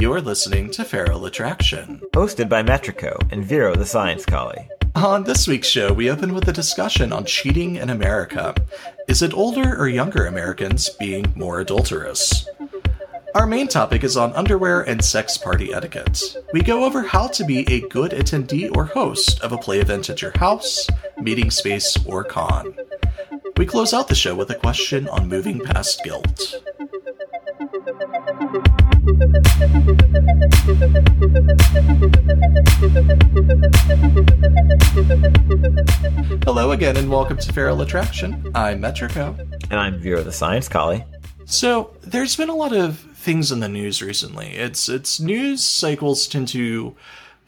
You're listening to Feral Attraction. Hosted by Metrico and Vero the Science Collie. On this week's show, we open with a discussion on cheating in America. Is it older or younger Americans being more adulterous? Our main topic is on underwear and sex party etiquette. We go over how to be a good attendee or host of a play event at your house, meeting space, or con. We close out the show with a question on moving past guilt. Hello again, and welcome to Feral Attraction. I'm Metrico. And I'm Vero the Science Collie. So, there's been a lot of things in the news recently. It's it's news cycles tend to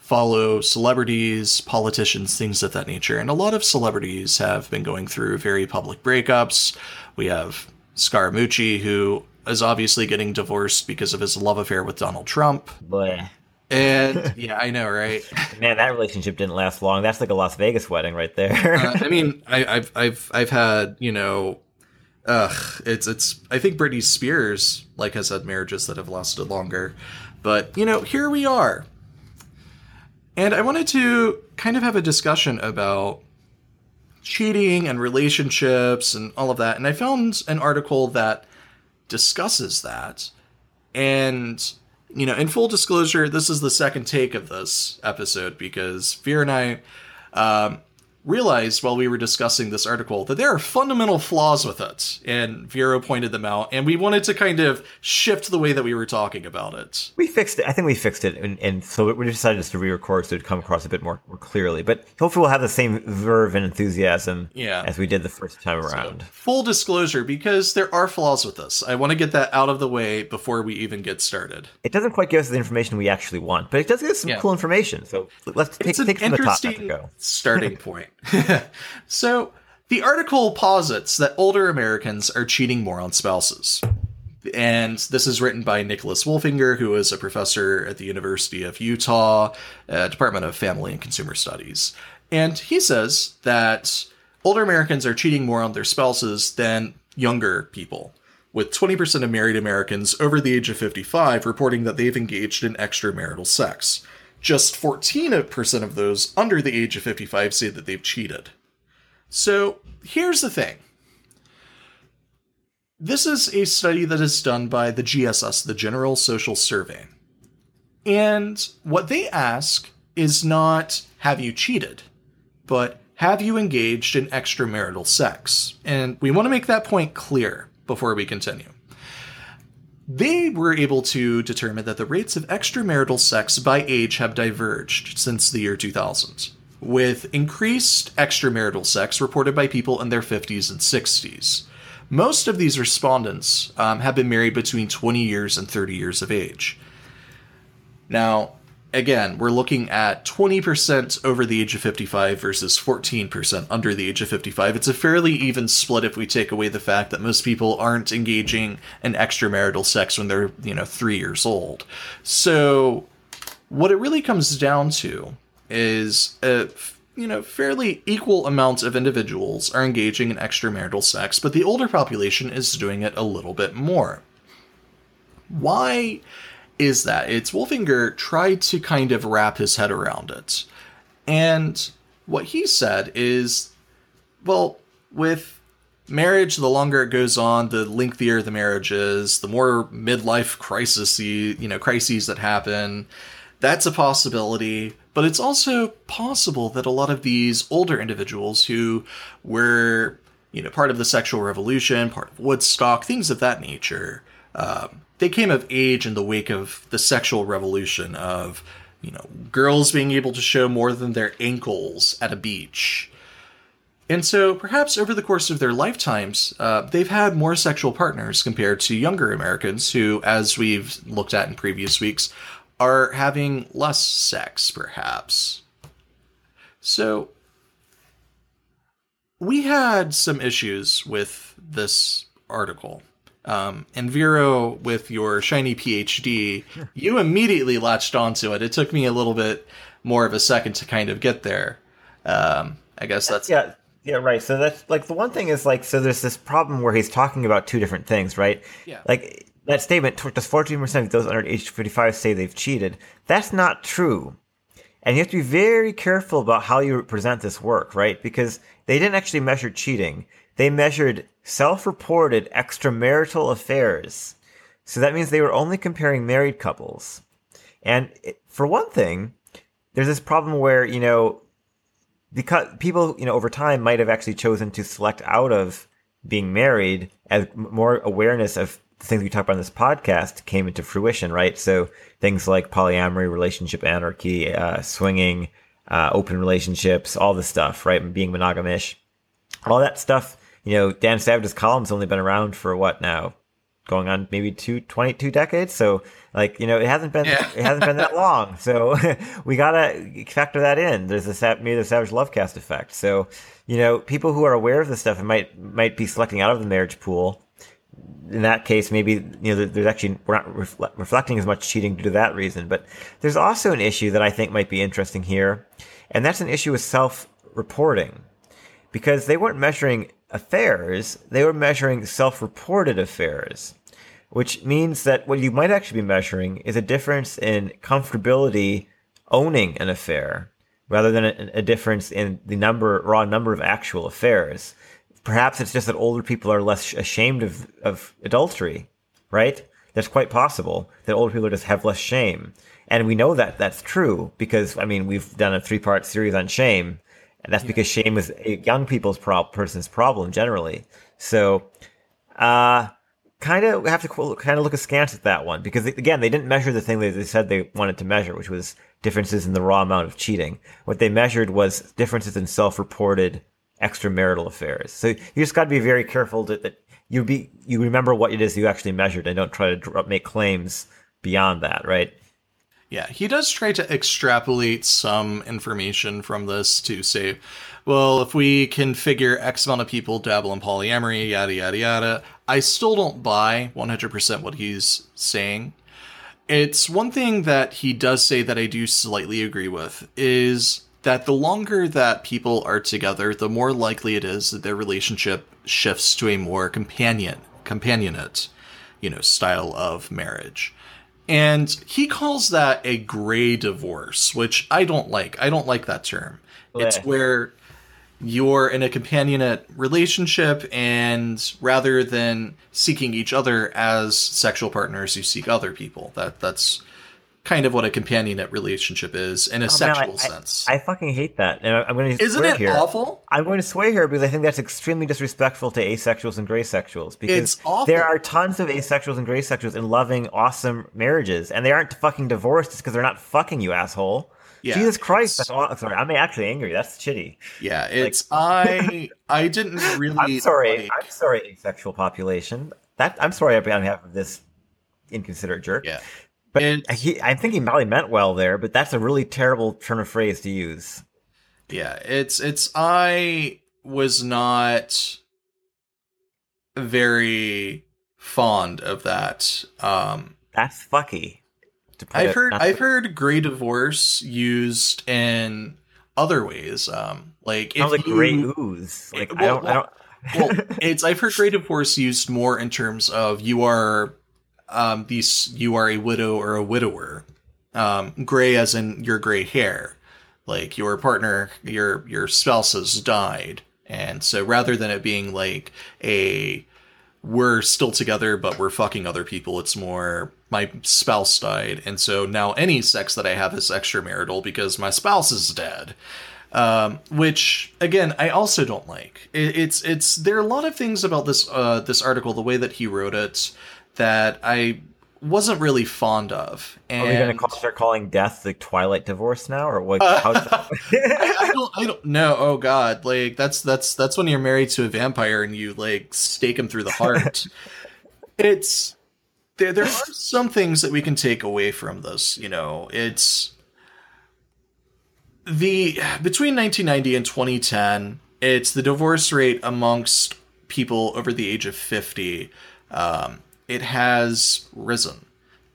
follow celebrities, politicians, things of that nature. And a lot of celebrities have been going through very public breakups. We have Scaramucci, who is obviously getting divorced because of his love affair with Donald Trump. Bleh. And yeah, I know, right? Man, that relationship didn't last long. That's like a Las Vegas wedding right there. uh, I mean, I, have I've I've had you know, ugh, it's it's. I think Britney Spears like has had marriages that have lasted longer, but you know, here we are. And I wanted to kind of have a discussion about cheating and relationships and all of that. And I found an article that discusses that. And, you know, in full disclosure, this is the second take of this episode because Fear and I um, realized while we were discussing this article that there are fundamental flaws with it, and Vero pointed them out, and we wanted to kind of shift the way that we were talking about it. We fixed it. I think we fixed it, and, and so we decided just to re-record so it would come across a bit more, more clearly. But hopefully, we'll have the same verve and enthusiasm yeah. as we did the first time around. So, full disclosure, because there are flaws with this, I want to get that out of the way before we even get started. It doesn't quite give us the information we actually want, but it does give us some yeah. cool information. So let's take, take from the top. Go. starting point. so the article posits that older Americans are cheating more on spouses. And this is written by Nicholas Wolfinger, who is a professor at the University of Utah, uh, Department of Family and Consumer Studies. And he says that older Americans are cheating more on their spouses than younger people, with 20% of married Americans over the age of 55 reporting that they've engaged in extramarital sex. Just 14% of those under the age of 55 say that they've cheated. So here's the thing. This is a study that is done by the GSS, the General Social Survey. And what they ask is not, have you cheated, but have you engaged in extramarital sex? And we want to make that point clear before we continue. They were able to determine that the rates of extramarital sex by age have diverged since the year 2000 with increased extramarital sex reported by people in their 50s and 60s. Most of these respondents um, have been married between 20 years and 30 years of age. Now, again, we're looking at 20% over the age of 55 versus 14% under the age of 55. It's a fairly even split if we take away the fact that most people aren't engaging in extramarital sex when they're, you know, 3 years old. So, what it really comes down to is a you know fairly equal amounts of individuals are engaging in extramarital sex, but the older population is doing it a little bit more. Why is that? It's Wolfinger tried to kind of wrap his head around it. And what he said is well, with marriage, the longer it goes on, the lengthier the marriage is, the more midlife crises, you know, crises that happen. That's a possibility but it's also possible that a lot of these older individuals who were, you know, part of the sexual revolution, part of Woodstock, things of that nature, um, they came of age in the wake of the sexual revolution of, you know, girls being able to show more than their ankles at a beach. And so, perhaps over the course of their lifetimes, uh, they've had more sexual partners compared to younger Americans who, as we've looked at in previous weeks, are having less sex, perhaps. So, we had some issues with this article. Um, and Vero, with your shiny PhD, you immediately latched onto it. It took me a little bit more of a second to kind of get there. Um, I guess that's yeah. Yeah, right. So that's like the one thing is like so there's this problem where he's talking about two different things, right? Yeah. Like that statement, does 14% of those under age 55 say they've cheated? That's not true. And you have to be very careful about how you present this work, right? Because they didn't actually measure cheating. They measured self-reported extramarital affairs. So that means they were only comparing married couples. And it, for one thing, there's this problem where, you know, because people, you know, over time might have actually chosen to select out of being married as more awareness of the things we talk about in this podcast came into fruition, right? So things like polyamory, relationship anarchy, uh, swinging, uh, open relationships, all this stuff, right? Being monogamish, all that stuff. You know, Dan Savage's column's only been around for what now? Going on maybe two, 22 decades. So like, you know, it hasn't been, yeah. it hasn't been that long. So we gotta factor that in. There's a, maybe the Savage Lovecast effect. So, you know, people who are aware of this stuff and might, might be selecting out of the marriage pool in that case, maybe you know there's actually we're not refle- reflecting as much cheating due to that reason. But there's also an issue that I think might be interesting here, and that's an issue with self-reporting, because they weren't measuring affairs; they were measuring self-reported affairs, which means that what you might actually be measuring is a difference in comfortability owning an affair, rather than a, a difference in the number raw number of actual affairs perhaps it's just that older people are less ashamed of, of adultery, right? That's quite possible that older people just have less shame. And we know that that's true because, I mean, we've done a three part series on shame. And that's yeah. because shame is a young people's pro- person's problem generally. So, uh, kind of have to kind of look askance at that one because again, they didn't measure the thing that they said they wanted to measure, which was differences in the raw amount of cheating. What they measured was differences in self-reported extramarital affairs. So you just got to be very careful that, that you be you remember what it is you actually measured and don't try to make claims beyond that, right? Yeah, he does try to extrapolate some information from this to say, well, if we can figure X amount of people dabble in polyamory, yada, yada, yada, I still don't buy 100% what he's saying. It's one thing that he does say that I do slightly agree with is that the longer that people are together, the more likely it is that their relationship shifts to a more companion companionate, you know, style of marriage. And he calls that a gray divorce, which I don't like. I don't like that term. It's where you're in a companionate relationship and rather than seeking each other as sexual partners, you seek other people. That that's kind of what a companionate relationship is in a oh, sexual man, I, sense. I, I, fucking hate that. And I'm going to Isn't it here. awful? I'm going to sway here because I think that's extremely disrespectful to asexuals and gray sexuals because there are tons of asexuals and graysexuals in loving, awesome marriages, and they aren't fucking divorced just because they're not fucking you, asshole. Yeah, Jesus Christ! That's all, sorry, I'm actually angry. That's shitty. Yeah, it's like, I. I didn't really. I'm sorry. Like, I'm sorry, asexual population. That I'm sorry on behalf of this inconsiderate jerk. Yeah. But and, he, I think he probably meant well there, but that's a really terrible turn of phrase to use. Yeah, it's it's I was not very fond of that. Um That's fucky. I've heard I've heard gray divorce used in other ways. Um like Sounds if like you, gray ooze. Like well, I don't well, I don't well, it's I've heard gray divorce used more in terms of you are um, these you are a widow or a widower. Um, gray as in your gray hair, like your partner, your your spouse has died, and so rather than it being like a we're still together but we're fucking other people, it's more my spouse died, and so now any sex that I have is extramarital because my spouse is dead. Um, which again I also don't like. It, it's it's there are a lot of things about this uh, this article, the way that he wrote it, that I wasn't really fond of. And Are we going to start calling death the Twilight divorce now, or what? Uh, I, I, don't. I don't know. Oh God! Like that's that's that's when you're married to a vampire and you like stake him through the heart. it's there. There are some things that we can take away from this. You know, it's the between 1990 and 2010. It's the divorce rate amongst people over the age of 50 um, it has risen.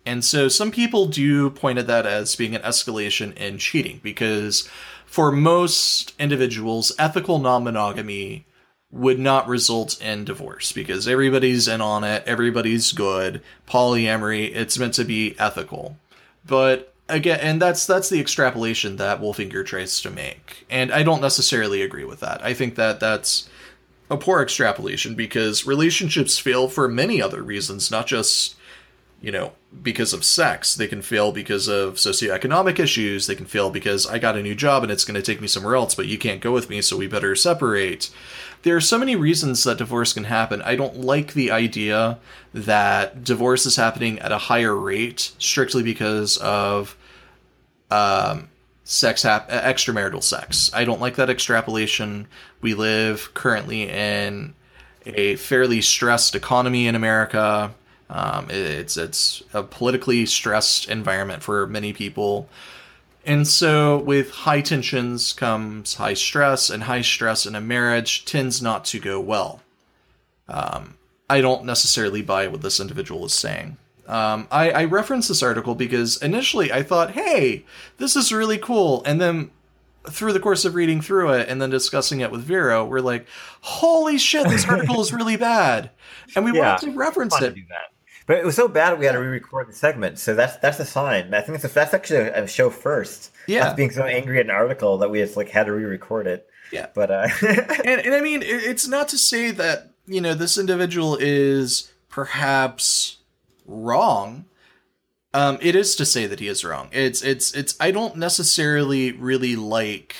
And so some people do point at that as being an escalation in cheating because for most individuals, ethical non monogamy would not result in divorce because everybody's in on it, everybody's good. Polyamory, it's meant to be ethical. But again, and that's that's the extrapolation that Wolfinger tries to make. And I don't necessarily agree with that. I think that that's a poor extrapolation because relationships fail for many other reasons, not just you know, because of sex. They can fail because of socioeconomic issues. They can fail because I got a new job and it's going to take me somewhere else, but you can't go with me, so we better separate. There are so many reasons that divorce can happen. I don't like the idea that divorce is happening at a higher rate strictly because of um, sex hap- extramarital sex. I don't like that extrapolation. We live currently in a fairly stressed economy in America um, it's it's a politically stressed environment for many people, and so with high tensions comes high stress, and high stress in a marriage tends not to go well. Um, I don't necessarily buy what this individual is saying. Um, I, I referenced this article because initially I thought, hey, this is really cool. And then through the course of reading through it and then discussing it with Vero, we're like, holy shit, this article is really bad. And we yeah, wanted to reference it. To but it was so bad we had to re-record the segment, so that's that's a sign. I think that's, a, that's actually a, show first. Yeah, Us being so angry at an article that we just like had to re-record it. Yeah, but uh, and and I mean, it's not to say that you know this individual is perhaps wrong. Um, it is to say that he is wrong. It's it's it's. I don't necessarily really like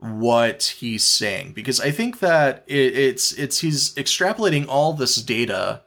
what he's saying because I think that it, it's it's he's extrapolating all this data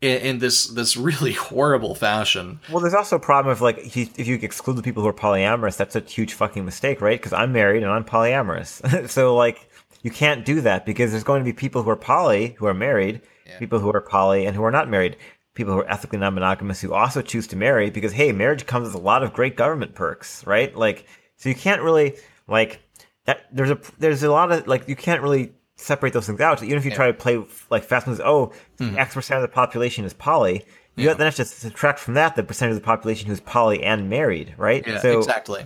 in, in, this this really horrible fashion. Well, there's also a problem of like if you exclude the people who are polyamorous, that's a huge fucking mistake, right? Because I'm married and I'm polyamorous, so like you can't do that because there's going to be people who are poly who are married, yeah. people who are poly and who are not married, people who are ethically non-monogamous who also choose to marry because hey, marriage comes with a lot of great government perks, right? Like so you can't really like that. There's a there's a lot of like you can't really separate those things out. Even if you yeah. try to play like fast moves, oh, mm-hmm. X percent of the population is poly. You yeah. then have to subtract from that the percentage of the population who's poly and married, right? Yeah, so, exactly.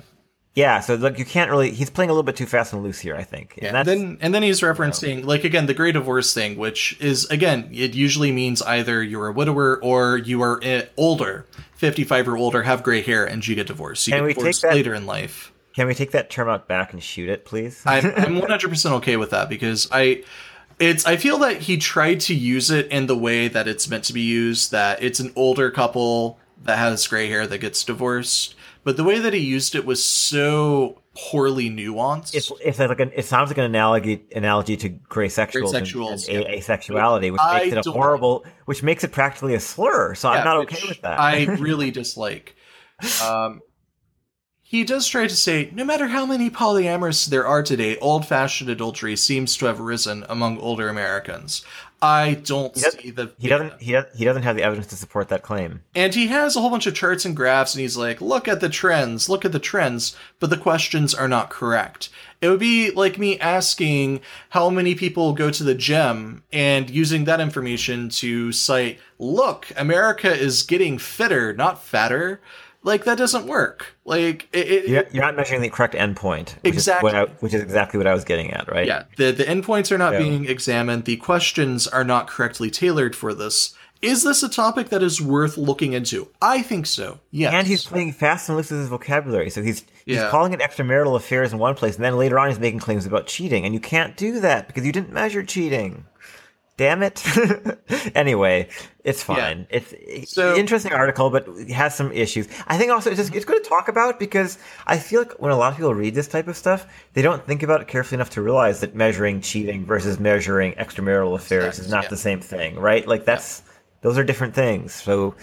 Yeah, so like you can't really. He's playing a little bit too fast and loose here, I think. Yeah. And then and then he's referencing you know, like again the great divorce thing, which is again it usually means either you're a widower or you are eh, older, fifty five or older, have gray hair, and you get divorced. You Can get divorced later in life. Can we take that term out back and shoot it, please? I'm, I'm 100% okay with that because I it's I feel that he tried to use it in the way that it's meant to be used that it's an older couple that has gray hair that gets divorced, but the way that he used it was so poorly nuanced. It's, it's like an, it sounds like an analogy analogy to gray sexuals, and, and yeah. asexuality, which I makes it a horrible, which makes it practically a slur. So yeah, I'm not okay with that. I really dislike. Um, he does try to say, no matter how many polyamorous there are today, old fashioned adultery seems to have risen among older Americans. I don't see the. He doesn't. He, he doesn't have the evidence to support that claim. And he has a whole bunch of charts and graphs, and he's like, "Look at the trends. Look at the trends." But the questions are not correct. It would be like me asking how many people go to the gym and using that information to cite, "Look, America is getting fitter, not fatter." Like that doesn't work. Like it, it, you're, you're, not measuring the correct endpoint. Which exactly, is I, which is exactly what I was getting at, right? Yeah, the the endpoints are not being examined. The questions are not correctly tailored for this. Is this a topic that is worth looking into? I think so. Yeah. And he's playing fast and loose with his vocabulary. So he's he's yeah. calling it extramarital affairs in one place, and then later on he's making claims about cheating. And you can't do that because you didn't measure cheating damn it. anyway, it's fine. Yeah. It's so, interesting article, but it has some issues. I think also it's just it's good to talk about because I feel like when a lot of people read this type of stuff, they don't think about it carefully enough to realize that measuring cheating versus measuring extramarital affairs is not yeah. the same thing, right? Like that's yeah. those are different things. So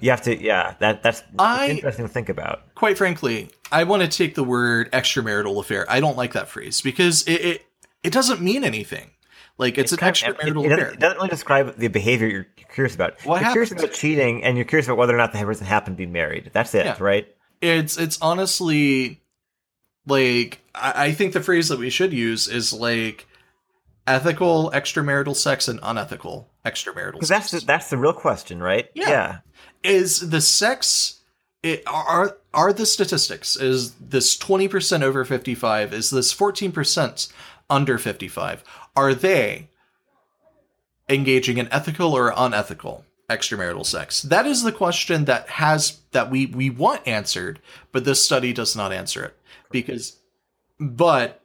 you have to yeah that that's I, interesting to think about quite frankly i want to take the word extramarital affair i don't like that phrase because it, it, it doesn't mean anything like it's, it's an extramarital it, it, doesn't, it doesn't really describe the behavior you're curious about. What you're curious about cheating, and you're curious about whether or not the person happened to be married. That's it, yeah. right? It's it's honestly like I, I think the phrase that we should use is like ethical extramarital sex and unethical extramarital. Because that's the, that's the real question, right? Yeah. yeah. Is the sex it, are are the statistics is this 20% over 55 is this 14% under 55 are they engaging in ethical or unethical extramarital sex that is the question that has that we we want answered but this study does not answer it because but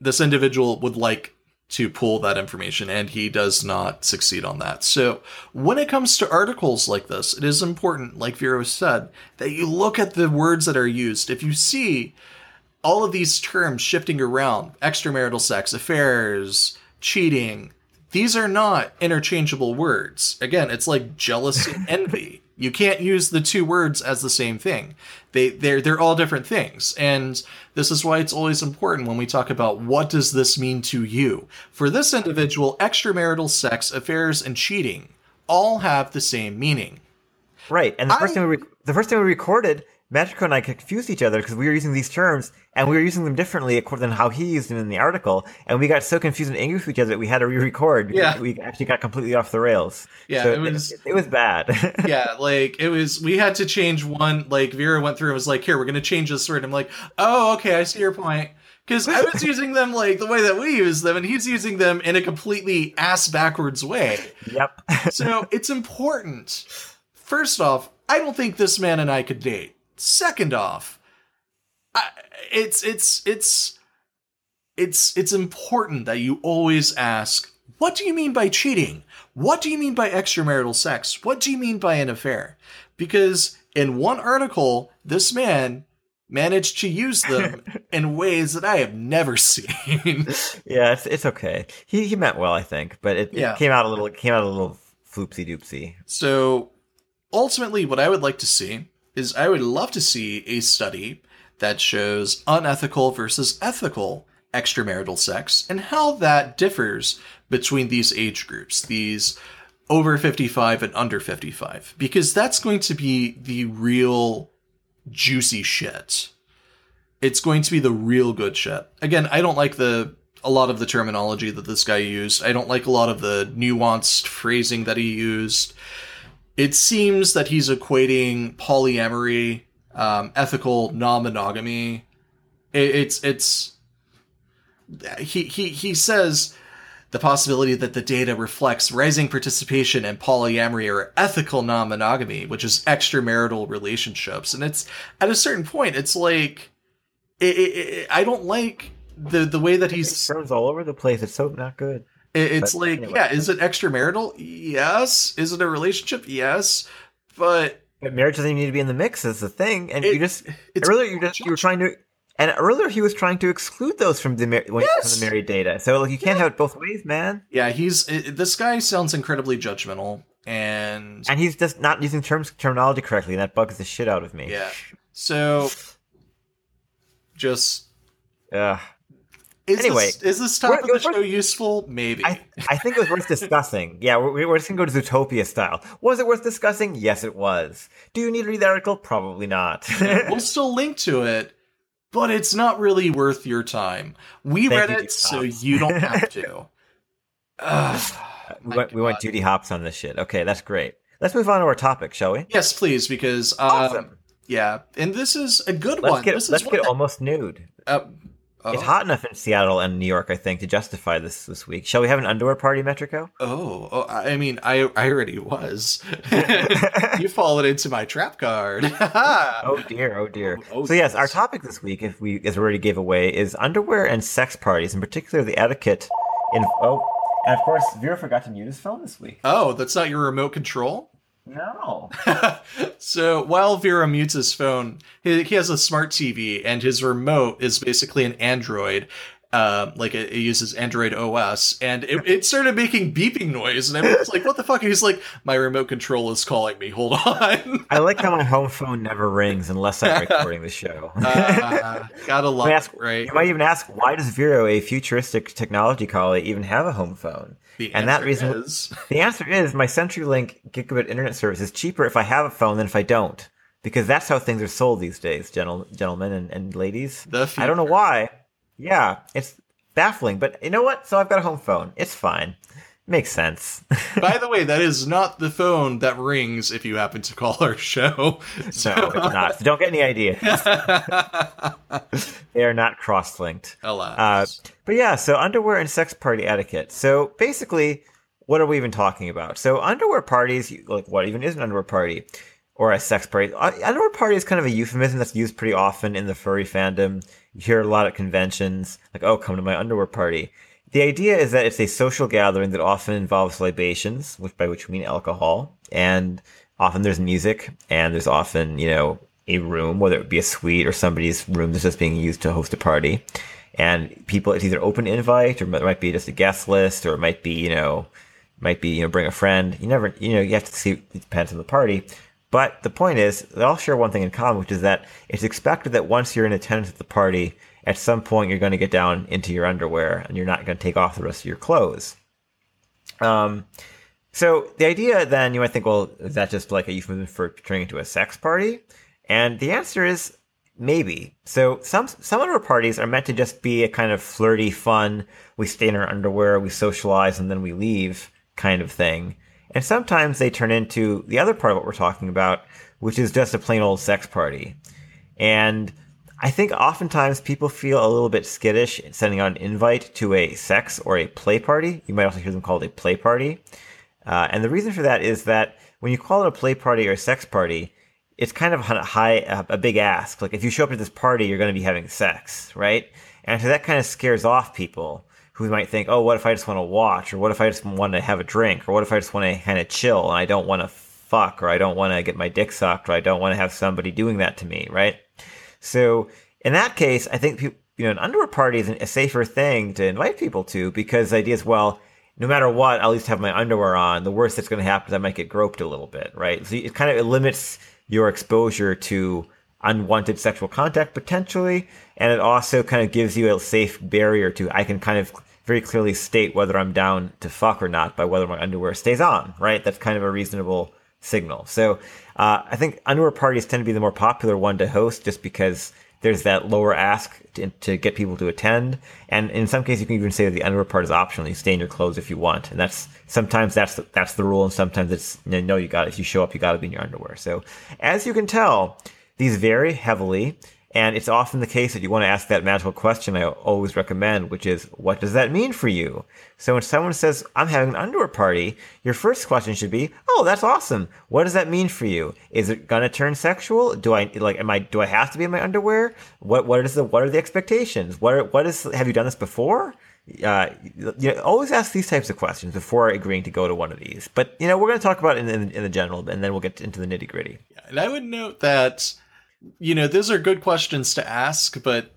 this individual would like to pull that information and he does not succeed on that. So when it comes to articles like this, it is important, like Vero said, that you look at the words that are used. If you see all of these terms shifting around, extramarital sex, affairs, cheating, these are not interchangeable words. Again, it's like jealousy and envy. You can't use the two words as the same thing. They they're they're all different things. And this is why it's always important when we talk about what does this mean to you. For this individual, extramarital sex, affairs, and cheating all have the same meaning. Right. And the first I- thing we re- the first thing we recorded, Metrico and I confused each other because we were using these terms and we were using them differently according than how he used them in the article, and we got so confused and angry with each other that we had to re-record. because Yeah. we actually got completely off the rails. Yeah, So it was- it, was bad. yeah, like it was. We had to change one. Like Vero went through and was like, "Here, we're gonna change this word." I'm like, "Oh, okay, I see your point." Because I was using them like the way that we use them, and he's using them in a completely ass backwards way. yep. So it's important. First off, I don't think this man and I could date. Second off, I, it's it's it's it's it's important that you always ask, what do you mean by cheating? What do you mean by extramarital sex? What do you mean by an affair? Because in one article, this man managed to use them in ways that I have never seen. yeah, it's it's okay. He he meant well, I think, but it, Yeah. it came out a little it came out a little floopsy doopsy. So ultimately, what I would like to see is I would love to see a study that shows unethical versus ethical extramarital sex and how that differs between these age groups, these over 55 and under 55, because that's going to be the real juicy shit. It's going to be the real good shit. Again, I don't like the a lot of the terminology that this guy used. I don't like a lot of the nuanced phrasing that he used. It seems that he's equating polyamory, um, ethical non-monogamy. It, it's it's he he he says the possibility that the data reflects rising participation in polyamory or ethical non-monogamy, which is extramarital relationships, and it's at a certain point, it's like it, it, I don't like the the way that he's Terms all over the place. It's so not good. It- It's But like, anyway. yeah, is it extramarital? Yes. Is it a relationship? Yes. But But marriage doesn't even need to be in the mix. Is the thing, and It- you just it's earlier you just you were trying to, and earlier he was trying to exclude those from the mar- when- Yes. from the married data. So like you can't have it both ways, man. yeah, he's it, this guy sounds incredibly judgmental, and And he's just not using terms terminology correctly, and that bugs the shit out of me. yeah. So, just Ugh. Is Anyway, this, is this topic of the show useful? Maybe. I, I think it was worth discussing. Yeah, we're, we're just gonna go to Zootopia style. Was it worth discussing? Yes, it was. Do you need to read the article? Probably not. we'll still link to it, but it's not really worth your time. We Thank read you, it, so you don't have to. Ugh. we went, we went Judy Hopps on this shit. Okay, that's great. Let's move on to our topic, shall we? Yes, please, because um, Awesome. yeah, and this is a good Let's one. get this let's get that- almost nude. uh, Uh-huh. It's oh. hot enough in Seattle and New York, I think, to justify this this week. Shall we have an underwear party, Metrico? Oh, oh, I mean, I I already was. You've fallen into my trap card. Oh dear, oh dear. Oh, oh, so yes, our topic this week, if we as we already gave away, is underwear and sex parties, in particular the etiquette in oh, and of course Vero forgot to mute his phone this week. oh, that's not your remote control. No. so while Vero mutes his phone, he, he has a smart TV, and his remote is basically an Android. Um, like it, it uses Android OS, and it, it started making beeping noise, and I was like, "What the fuck?" And he's like, "My remote control is calling me. Hold on." I like how my home phone never rings unless I'm recording the show. uh, gotta love You might ask- it, right? You might even ask, why does Vero, a futuristic technology colleague, even have a home phone? The and that reason is The answer is my CenturyLink gigabit internet service is cheaper if I have a phone than if I don't. Because that's how things are sold these days, gentle, gentlemen and, and ladies. I don't know why. Yeah, it's baffling, but you know what? So I've got a home phone. It's fine. Makes sense. By the way, that is not the phone that rings if you happen to call our show. So, no, it's not. So don't get any ideas. they are not cross-linked. Alas. Uh, but yeah, so underwear and sex party etiquette. So basically, what are we even talking about? So underwear parties, like what even is an underwear party? Or a sex party. Uh, underwear party is kind of a euphemism that's used pretty often in the furry fandom. You hear a lot at conventions, like, oh, come to my underwear party. The idea is that it's a social gathering that often involves libations, which by which we mean alcohol, and often there's music, and there's often, you know, a room, whether it be a suite or somebody's room that's just being used to host a party. And people, it's either open invite, or it might be just a guest list, or it might be, you know, might be, you know, bring a friend. You never, you know, you have to see, it depends on the party. But the point is, they all share one thing in common, which is that it's expected that once you're in attendance at the party, at some point you're going to get down into your underwear and you're not going to take off the rest of your clothes. Um, so the idea then you might think, well, is that just like a euphemism for turning into a sex party? And the answer is maybe. So some some of our parties are meant to just be a kind of flirty, fun. We stay in our underwear, we socialize, and then we leave kind of thing. And sometimes they turn into the other part of what we're talking about, which is just a plain old sex party. And I think oftentimes people feel a little bit skittish sending out an invite to a sex or a play party. You might also hear them called a play party. Uh, and the reason for that is that when you call it a play party or a sex party, it's kind of a high, a big ask. Like if you show up to this party, you're going to be having sex, right? And so that kind of scares off people who might think, oh, what if I just want to watch? Or what if I just want to have a drink? Or what if I just want to kind of chill and I don't want to fuck? Or I don't want to get my dick sucked? Or I don't want to have somebody doing that to me, right? So in that case, I think you know an underwear party is a safer thing to invite people to because the idea is well, no matter what, I'll at least have my underwear on. The worst that's going to happen is I might get groped a little bit, right? So it kind of it limits your exposure to unwanted sexual contact potentially, and it also kind of gives you a safe barrier to I can kind of very clearly state whether I'm down to fuck or not by whether my underwear stays on, right? That's kind of a reasonable signal. So uh, I think underwear parties tend to be the more popular one to host just because there's that lower ask to, to, get people to attend. And in some cases, you can even say that the underwear part is optional. You stay in your clothes if you want. And that's sometimes that's the, that's the rule. And sometimes it's no, you got, if you show up, you got to be in your underwear. So as you can tell, these vary heavily. And it's often the case that you want to ask that magical question I always recommend, which is, what does that mean for you? So when someone says, I'm having an underwear party, your first question should be, oh, that's awesome. What does that mean for you? Is it gonna turn sexual? Do I, like, am I, do I have to be in my underwear? What, what is the, what are the expectations? What, are, what is, have you done this before? Uh, you know, always ask these types of questions before agreeing to go to one of these. But, you know, we're going to talk about it in, in, in the general, and then we'll get into the nitty gritty. Yeah, and I would note that you know, those are good questions to ask, but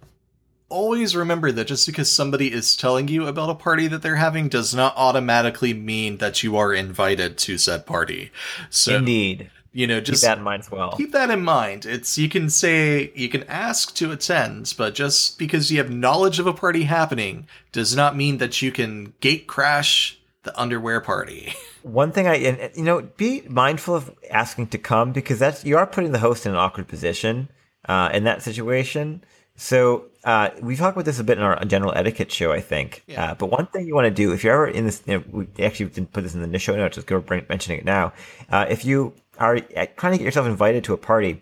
always remember that just because somebody is telling you about a party that they're having does not automatically mean that you are invited to said party. So Indeed. You know, just keep that in mind as well. Keep that in mind. It's you can say you can ask to attend, but just because you have knowledge of a party happening does not mean that you can gate crash the underwear party. One thing I, and, you know, be mindful of asking to come because that's, you are putting the host in an awkward position uh, in that situation. So uh, we talked about this a bit in our general etiquette show, I think. Yeah. Uh, but one thing you want to do if you're ever in this, you know, we actually didn't put this in the show notes, just go bring, mentioning it now. Uh, if you are trying to get yourself invited to a party,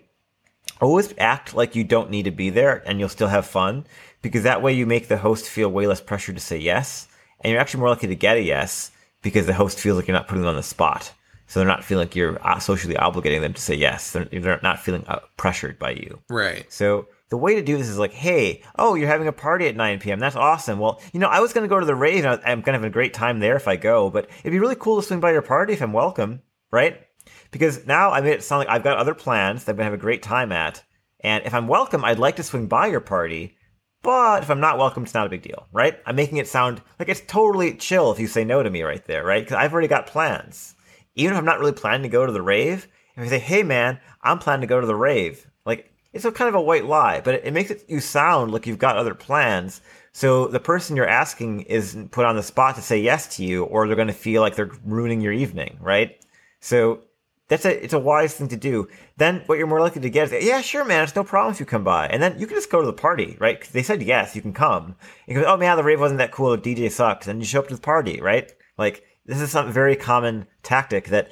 always act like you don't need to be there and you'll still have fun because that way you make the host feel way less pressure to say yes and you're actually more likely to get a yes because the host feels like you're not putting them on the spot. So they're not feeling like you're uh, socially obligating them to say yes. They're, they're not feeling uh, pressured by you. Right. So the way to do this is like, hey, oh, you're having a party at 9 p.m. That's awesome. Well, you know, I was going to go to the rave and I'm going to have a great time there if I go, but it'd be really cool to swing by your party if I'm welcome, right? Because now I made it sound like I've got other plans that I'm going to have a great time at. And if I'm welcome, I'd like to swing by your party. But if I'm not welcome, it's not a big deal, right? I'm making it sound like it's totally chill if you say no to me right there, right? Because I've already got plans. Even if I'm not really planning to go to the rave, if I say, hey man, I'm planning to go to the rave, like it's a kind of a white lie, but it, it makes it you sound like you've got other plans. So the person you're asking is put on the spot to say yes to you, or they're going to feel like they're ruining your evening, right? So that's a it's a wise thing to do. Then what you're more likely to get is, yeah, sure, man, it's no problem if you come by, and then you can just go to the party, right? Because they said yes, you can come. You go, oh man, the rave wasn't that cool, the DJ sucks, and you show up to the party, right? Like this is some very common tactic that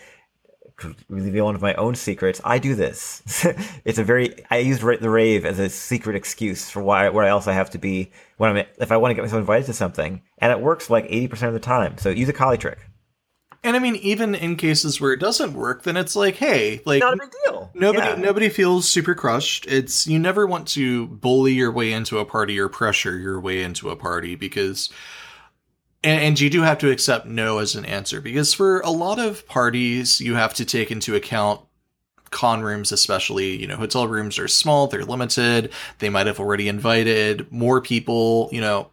be one of my own secrets. I do this. it's a very I use the rave as a secret excuse for why where else I have to be when I'm if I want to get myself invited to something, and it works like eighty percent of the time. So use a Collie trick. And I mean, even in cases where it doesn't work, then it's like, hey, like not a big deal. Nobody, Yeah. nobody feels super crushed. It's you never want to bully your way into a party or pressure your way into a party because, and, and you do have to accept no as an answer because for a lot of parties, you have to take into account con rooms, especially, you know, hotel rooms are small, they're limited. They might have already invited more people, you know,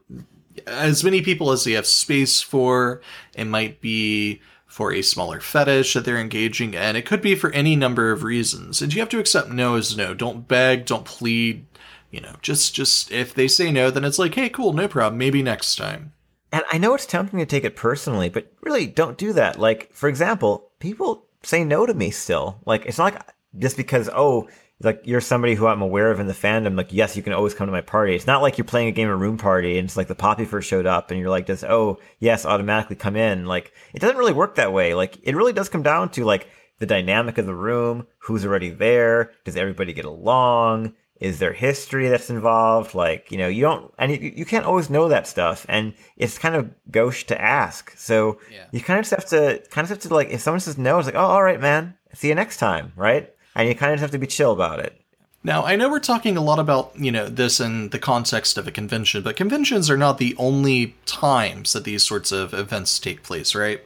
as many people as they have space for. It might be for a smaller fetish that they're engaging in. It could be for any number of reasons. And you have to accept no as no. Don't beg, don't plead. You know, just just if they say no, then it's like, hey, cool, no problem. Maybe next time. And I know it's tempting to take it personally, but really don't do that. Like, for example, people say no to me still. Like, it's not like just because, oh, like you're somebody who I'm aware of in the fandom, like, yes, you can always come to my party. It's not like you're playing a game of room party and it's like the Poppy first showed up and you're like, just, oh, yes, automatically come in. Like, it doesn't really work that way. Like, it really does come down to like the dynamic of the room, who's already there, does everybody get along? is there history that's involved like you know you don't and you, you can't always know that stuff and it's kind of gauche to ask so Yeah. you kind of just have to kind of have to like if someone says no it's like oh all right man see you next time right and you kind of have to be chill about it Now, I know we're talking a lot about, you know, this in the context of a convention, but conventions are not the only times that these sorts of events take place, right?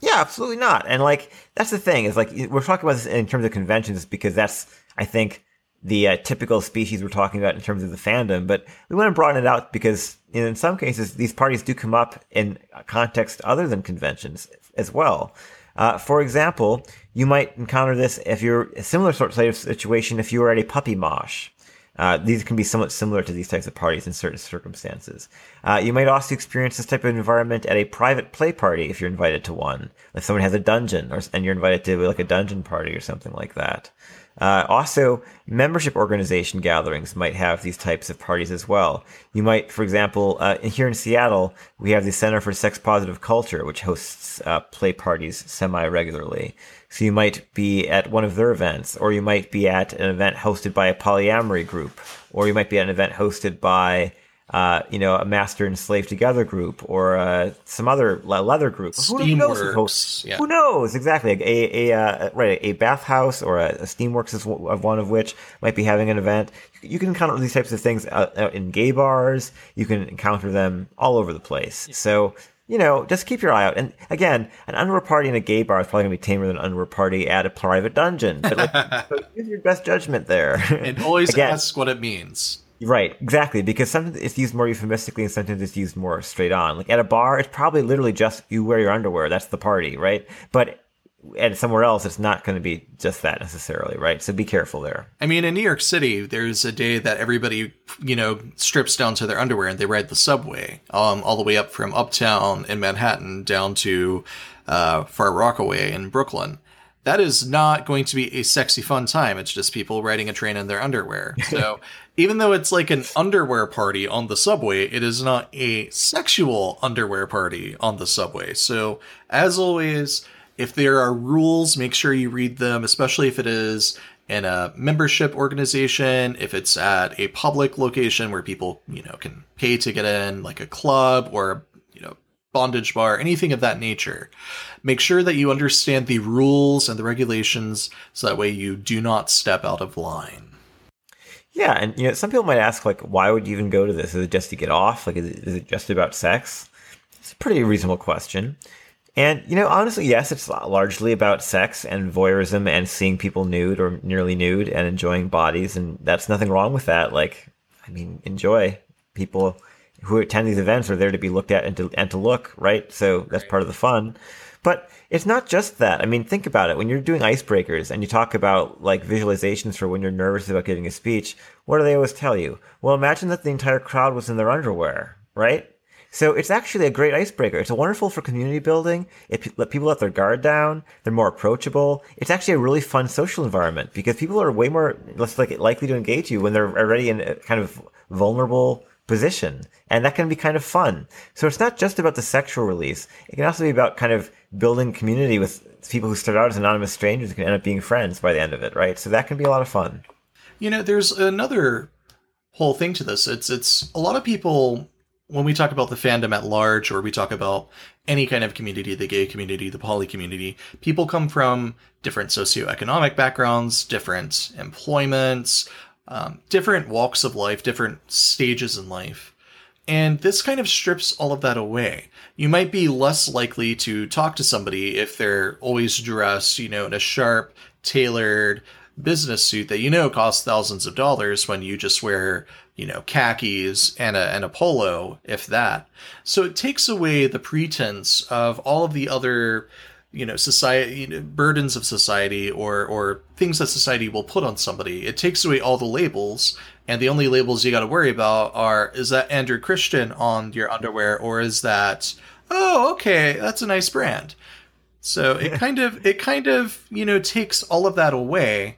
Yeah, absolutely not. And like that's the thing is like we're talking about this in terms of conventions because that's I think the uh, typical species we're talking about in terms of the fandom. But we want to broaden it out because in some cases these parties do come up in a context other than conventions as well. Uh, for example, you might encounter this if you're a similar sort of situation if you were at a puppy mosh. Uh, these can be somewhat similar to these types of parties in certain circumstances. Uh, you might also experience this type of environment at a private play party if you're invited to one. If someone has a dungeon, or and you're invited to like a dungeon party or something like that. Uh, also, membership organization gatherings might have these types of parties as well. You might, for example, uh, here in Seattle, we have the Center for Sex Positive Culture, which hosts uh, play parties semi regularly. So you might be at one of their events, or you might be at an event hosted by a polyamory group, or you might be at an event hosted by, uh, you know, a master and slave together group, or uh, some other le- leather group. Who knows who yeah. Who knows exactly? A, a, uh, right, a bathhouse or a, a Steamworks is one of one of which might be having an event. You can encounter these types of things uh, in gay bars. You can encounter them all over the place. So you know, just keep your eye out. And again, an underwear party in a gay bar is probably gonna be tamer than an underwear party at a private dungeon. But like, use your best judgment there. And always Again, ask what it means. Right, exactly. Because sometimes it's used more euphemistically and sometimes it's used more straight on. Like at a bar, it's probably literally just you wear your underwear. That's the party, right? But at somewhere else, it's not going to be just that necessarily, right? So be careful there. I mean, in New York City, there's a day that everybody, you know, strips down to their underwear and they ride the subway, um, all the way up from Uptown in Manhattan down to uh, Far Rockaway in Brooklyn. That is not going to be a sexy, fun time. It's just people riding a train in their underwear. So even though it's like an underwear party on the subway, it is not a sexual underwear party on the subway. So as always, if there are rules, make sure you read them, especially if it is in a membership organization, if it's at a public location where people, you know, can pay to get in, like a club or, you know, bondage bar, anything of that nature. Make sure that you understand the rules and the regulations so that way you do not step out of line. Yeah, and you know, some people might ask, like, why would you even go to this? Is it just to get off? Like, is it, is it just about sex? It's a pretty reasonable question. And you know, honestly, yes, it's largely about sex and voyeurism and seeing people nude or nearly nude and enjoying bodies, and that's nothing wrong with that. Like, I mean, enjoy. People who attend these events are there to be looked at and to and to look, right? So that's part of the fun. But it's not just that. I mean, think about it. When you're doing icebreakers and you talk about like visualizations for when you're nervous about giving a speech, what do they always tell you? Well, imagine that the entire crowd was in their underwear, right? So it's actually a great icebreaker. It's wonderful for community building. It let people let their guard down. They're more approachable. It's actually a really fun social environment because people are way more less like likely to engage you when they're already in a kind of vulnerable position. And that can be kind of fun. So it's not just about the sexual release. It can also be about kind of building community with people who start out as anonymous strangers and can end up being friends by the end of it, right? So that can be a lot of fun. You know, there's another whole thing to this. It's it's a lot of people when we talk about the fandom at large or we talk about any kind of community, the gay community, the poly community, people come from different socioeconomic backgrounds, different employments, um, different walks of life, different stages in life. And this kind of strips all of that away. You might be less likely to talk to somebody if they're always dressed, you know, in a sharp, tailored business suit that you know costs thousands of dollars when you just wear, you know, khakis and a, and a polo, if that. So it takes away the pretense of all of the other you know society you know, burdens of society or or things that society will put on somebody. It takes away all the labels and the only labels you got to worry about are is that andrew christian on your underwear or is that oh okay that's a nice brand. So it kind of it kind of you know takes all of that away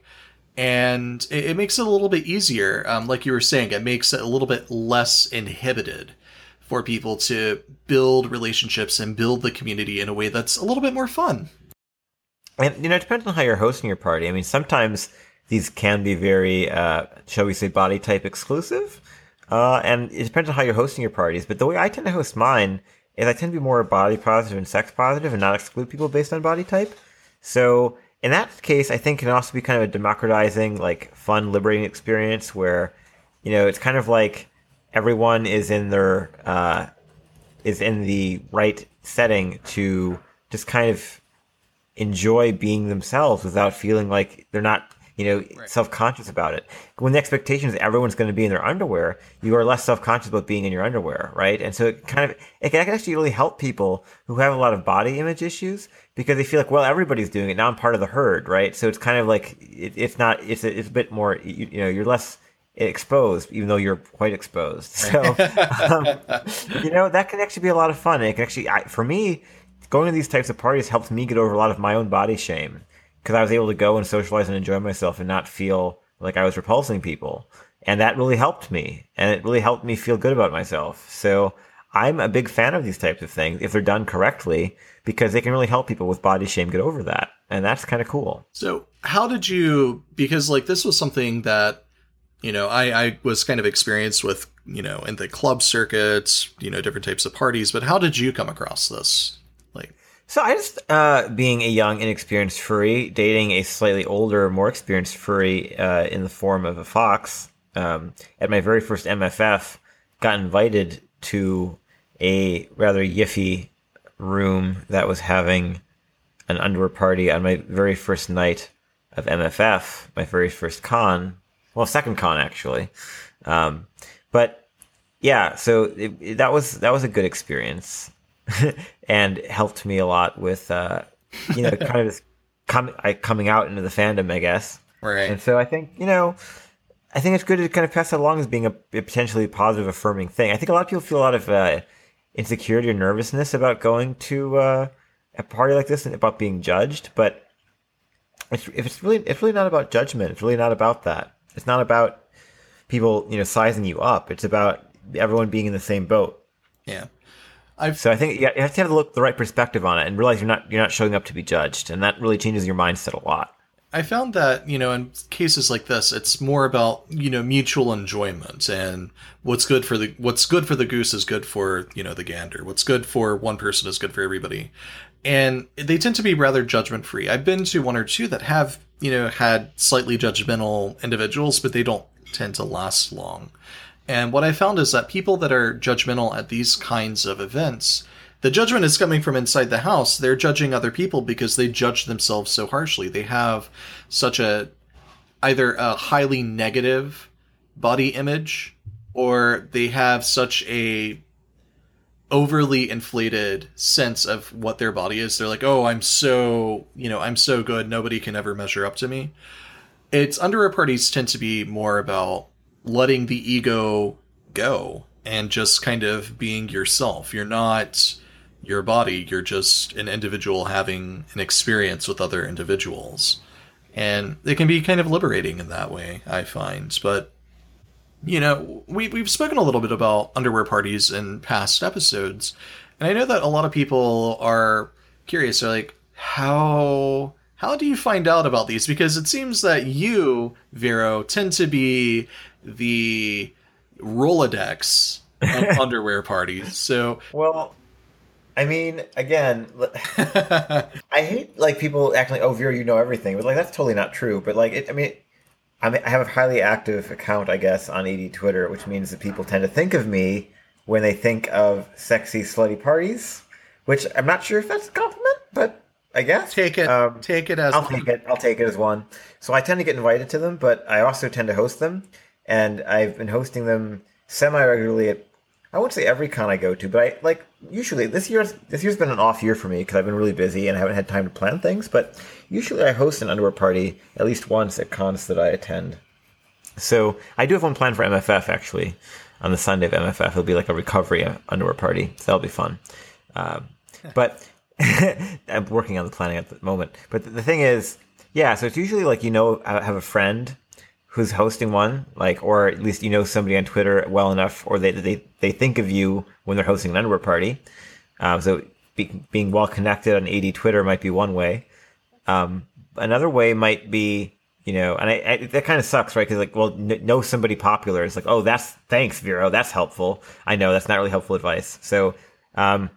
and it, it makes it a little bit easier um, like you were saying it makes it a little bit less inhibited for people to build relationships and build the community in a way that's a little bit more fun. And you know, it depends on how you're hosting your party. I mean, sometimes these can be very, uh, shall we say, body type exclusive, uh, and it depends on how you're hosting your parties. But the way I tend to host mine is I tend to be more body positive and sex positive, and not exclude people based on body type. So in that case, I think it can also be kind of a democratizing, like fun, liberating experience where, you know, it's kind of like everyone is in their uh, is in the right setting to just kind of enjoy being themselves without feeling like they're not you know right. self-conscious about it when the expectation is everyone's going to be in their underwear you are less self-conscious about being in your underwear right and so it kind of it can actually really help people who have a lot of body image issues because they feel like well everybody's doing it now i'm part of the herd right so it's kind of like it, it's not it's a, it's a bit more you, you know you're less exposed, even though you're quite exposed. So, um, you know, that can actually be a lot of fun. It can actually, I, for me, going to these types of parties helps me get over a lot of my own body shame because I was able to go and socialize and enjoy myself and not feel like I was repulsing people. And that really helped me. And it really helped me feel good about myself. So I'm a big fan of these types of things if they're done correctly because they can really help people with body shame get over that. And that's kind of cool. So, how did you, because like this was something that you know, I, I was kind of experienced with, you know, in the club circuits, you know, different types of parties, but how did you come across this? So I just, uh, being a young, inexperienced furry, dating a slightly older, more experienced furry, uh, in the form of a fox, um, at my very first MFF, got invited to a rather yiffy room that was having an underwear party on my very first night of MFF, my very first con, well, second con actually. Um, but yeah, so it, it, that was that was a good experience, and helped me a lot with uh, you know kind of this com- I, coming out into the fandom, I guess. Right. And so I think you know. I think it's good to kind of pass that along as being a, a potentially positive, affirming thing. I think a lot of people feel a lot of uh, insecurity or nervousness about going to uh, a party like this and about being judged. But it's, if it's really, it's really not about judgment. It's really not about that. It's not about people, you know, sizing you up. It's about everyone being in the same boat. Yeah. I've, so I think you have to have the, look, the right perspective on it and realize you're not you're not showing up to be judged, and that really changes your mindset a lot. I found that you know in cases like this, it's more about you know mutual enjoyment and what's good for the what's good for the goose is good for you know the gander. What's good for one person is good for everybody, and they tend to be rather judgment free. I've been to one or two that have you know had slightly judgmental individuals, but they don't tend to last long. And what I found is that people that are judgmental at these kinds of events, the judgment is coming from inside the house. They're judging other people because they judge themselves so harshly. They have such a either a highly negative body image or they have such a overly inflated sense of what their body is. They're like, "Oh, I'm so, you know, I'm so good. Nobody can ever measure up to me." It's underwear parties tend to be more about letting the ego go and just kind of being yourself. You're not your body, you're just an individual having an experience with other individuals. And it can be kind of liberating in that way, I find. But you know, we, we've spoken a little bit about underwear parties in past episodes, and I know that a lot of people are curious. They're like, how how do you find out about these? Because it seems that you, Vero, tend to be the Rolodex of underwear parties. So, well, I mean, again, I hate like people acting like, "Oh, Vero, you know everything," but like that's totally not true. But like, it, I mean, I mean, I have a highly active account, I guess, on AD Twitter, which means that people tend to think of me when they think of sexy, slutty parties. Which I'm not sure if that's a compliment, but I guess take it. Um, take it as I'll one. take it. I'll take it as one. So I tend to get invited to them, but I also tend to host them, and I've been hosting them semi regularly at I won't say every con I go to, but I like usually this year's this year's been an off year for me because I've been really busy and I haven't had time to plan things. But usually I host an underwear party at least once at cons that I attend. So I do have one planned for MFF actually on the Sunday of MFF. It'll be like a recovery underwear party, so that'll be fun. Uh, but I'm working on the planning at the moment. But the thing is, yeah. So it's usually like you know I have a friend who's hosting one, like, or at least you know somebody on Twitter well enough, or they they, they think of you when they're hosting an underwear party. Um, so be, being well connected on AD Twitter might be one way. Um, another way might be, you know, and I, I that kind of sucks, right? Because like, well, n- know somebody popular. It's like, oh, that's thanks, Vero. That's helpful. I know that's not really helpful advice. So, um,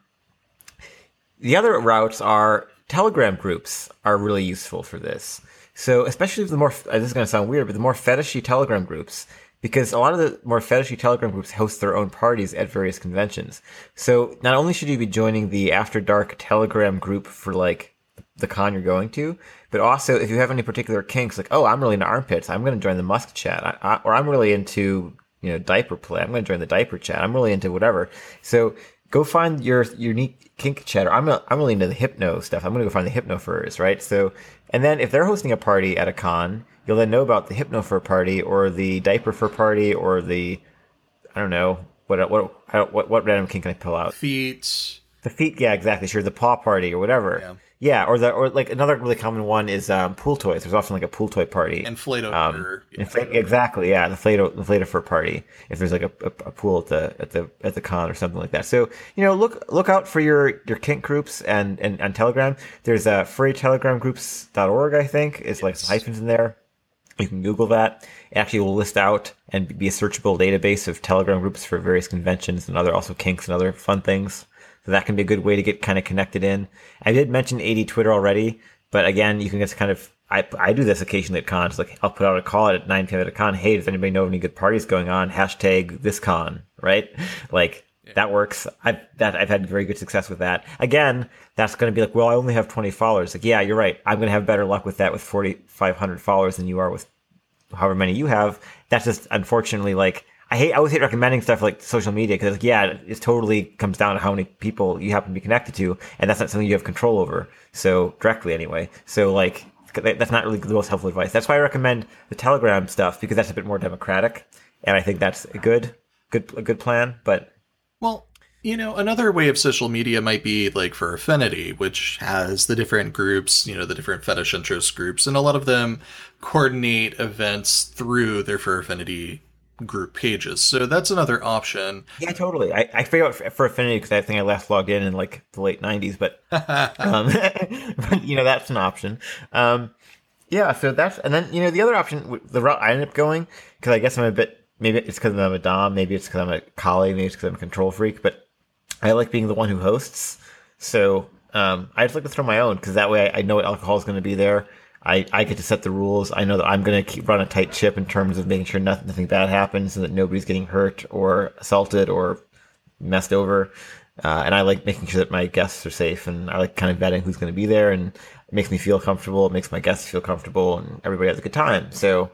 the other routes are Telegram groups are really useful for this. So especially the more uh, this is going to sound weird, but the more fetishy Telegram groups, because a lot of the more fetishy Telegram groups host their own parties at various conventions. So not only should you be joining the After Dark Telegram group for like the con you're going to, but also if you have any particular kinks, like oh I'm really into armpits, I'm going to join the Musk chat, I, I, or I'm really into you know diaper play, I'm going to join the diaper chat, I'm really into whatever. So go find your unique kink chatter. I'm a, I'm really into the hypno stuff. I'm gonna go find the hypno furs, right? So and then if they're hosting a party at a con, you'll then know about the Hypno Fur party or the Diaper Fur party or the I don't know what what what what random kink can I pull out? Feet. The feet, yeah, exactly. Sure, the paw party or whatever. Yeah. Yeah, or the or like another really common one is um, pool toys. There's often like a pool toy party. Inflato um, infl- exactly, yeah, the inflato inflator for party. If there's like a, a, a, pool at the at the at the con or something like that. So you know, look look out for your your kink groups and and on Telegram. There's a uh, furrytelegramgroups.org. I think is like some hyphens in there. You can Google that. It actually will list out and be a searchable database of Telegram groups for various conventions and other also kinks and other fun things. That can be a good way to get kind of connected in. I did mention AD Twitter already, but again, you can just kind of I, I do this occasionally at cons. Like I'll put out a call at 9 p.m. at a con. Hey, does anybody know any good parties going on? Hashtag this con, right? Like that works. I've that I've had very good success with that. Again, that's going to be like, well, I only have 20 followers. Like, yeah, you're right. I'm going to have better luck with that with 4,500 followers than you are with however many you have. That's just unfortunately like I hate I always hate recommending stuff like social media because like, yeah, it totally comes down to how many people you happen to be connected to, and that's not something you have control over. So directly anyway. So like that's not really the most helpful advice. That's why I recommend the Telegram stuff because that's a bit more democratic, and I think that's a good good a good plan. But well, you know, another way of social media might be like Fur Affinity, which has the different groups, you know, the different fetish interest groups, and a lot of them coordinate events through their Fur Affinity group pages. So that's another option. Yeah, totally. I, I figured out Fur Affinity because I think I last logged in in like the late '90s, but, um, but you know that's an option. Um, yeah, so that's and then you know the other option, the route I ended up going because I guess I'm a bit maybe it's because I'm a dom, maybe it's because I'm a Collie, maybe it's because I'm a control freak, but I like being the one who hosts. So um, I just like to throw my own because that way I, I know what alcohol is going to be there. I, I get to set the rules. I know that I'm going to keep run a tight ship in terms of making sure nothing, nothing bad happens and that nobody's getting hurt or assaulted or messed over. Uh, and I like making sure that my guests are safe and I like kind of vetting who's going to be there and it makes me feel comfortable. It makes my guests feel comfortable and everybody has a good time. So